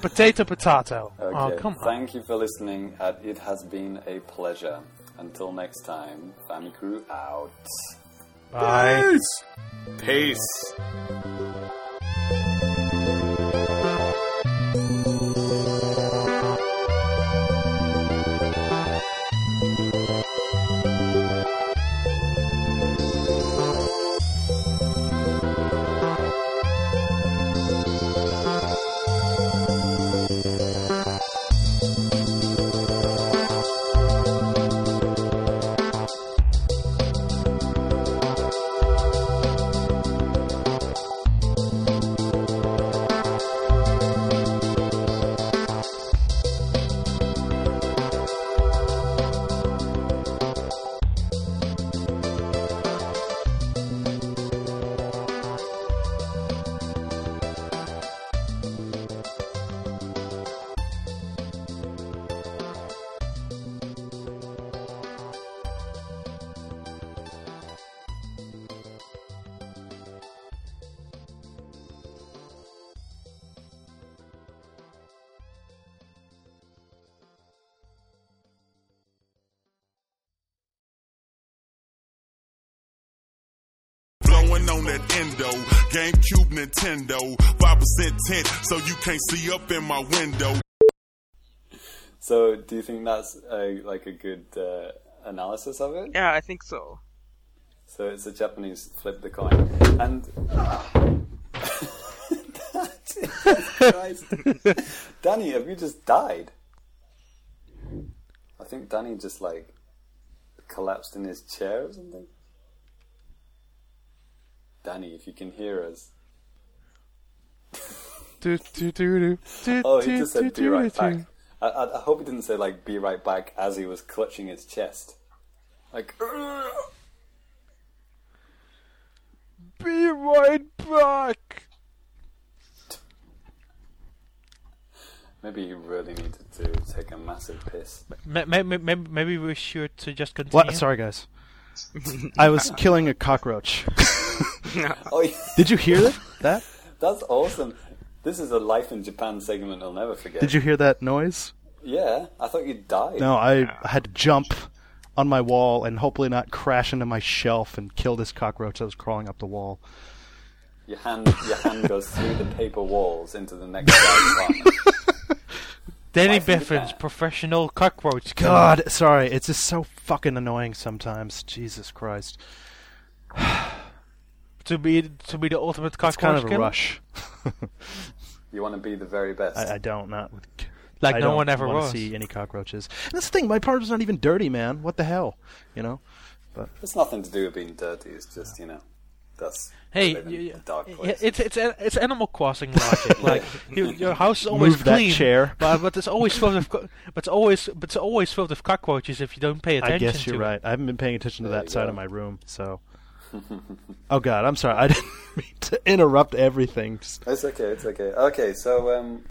Potato, potato. Okay, Oh, come on. thank you for listening. Uh, it has been a pleasure. Until next time, Family Crew out. Bye. Peace. Blowing endo, GameCube, Nintendo, 5% tint, so you can't see up in my window. So, do you think that's a, like a good uh, analysis of it? Yeah, I think so. So it's a Japanese flip the coin, and [LAUGHS] Danny, have you just died? I think Danny just like collapsed in his chair or something. Danny, if you can hear us. Do, do, do, do, do, [LAUGHS] Oh, he do, just do, said be right do. back. I, I, I hope he didn't say like be right back as he was clutching his chest. Like, [SIGHS] Be right back. maybe he really needed to take a massive piss. Maybe, maybe, maybe we should to just continue. What? Sorry, guys. [LAUGHS] I was killing a cockroach. [LAUGHS] Oh, yeah. Did you hear that? That? [LAUGHS] That's awesome. This is a Life in Japan segment I'll never forget. Did you hear that noise? Yeah, I thought you died. No, I had to jump on my wall and hopefully not crash into my shelf and kill this cockroach that was crawling up the wall. Your hand, your hand goes through the paper walls into the next guy's apartment. Danny Biffin's professional cockroach. killer. God, sorry, it's just so fucking annoying sometimes. Jesus Christ, [SIGHS] to be to be the ultimate cockroach it's kind of a rush. [LAUGHS] You want to be the very best. I, I don't not with. Like I no don't one ever wanna was. see any cockroaches. And that's the thing. My partner's not even dirty, man. What the hell, you know? But it's nothing to do with being dirty. It's just you know, that's Hey, you- you- a dark place. it's it's it's Animal Crossing logic. like [LAUGHS] you, your house is always Move that clean, chair. but but it's always filled with co- but it's always but it's always filled with cockroaches if you don't pay attention. I guess you're to it. right. I haven't been paying attention to There that side go. of my room, so. [LAUGHS] oh God, I'm sorry. I didn't [LAUGHS] mean to interrupt everything. It's okay. It's okay. Okay, so um,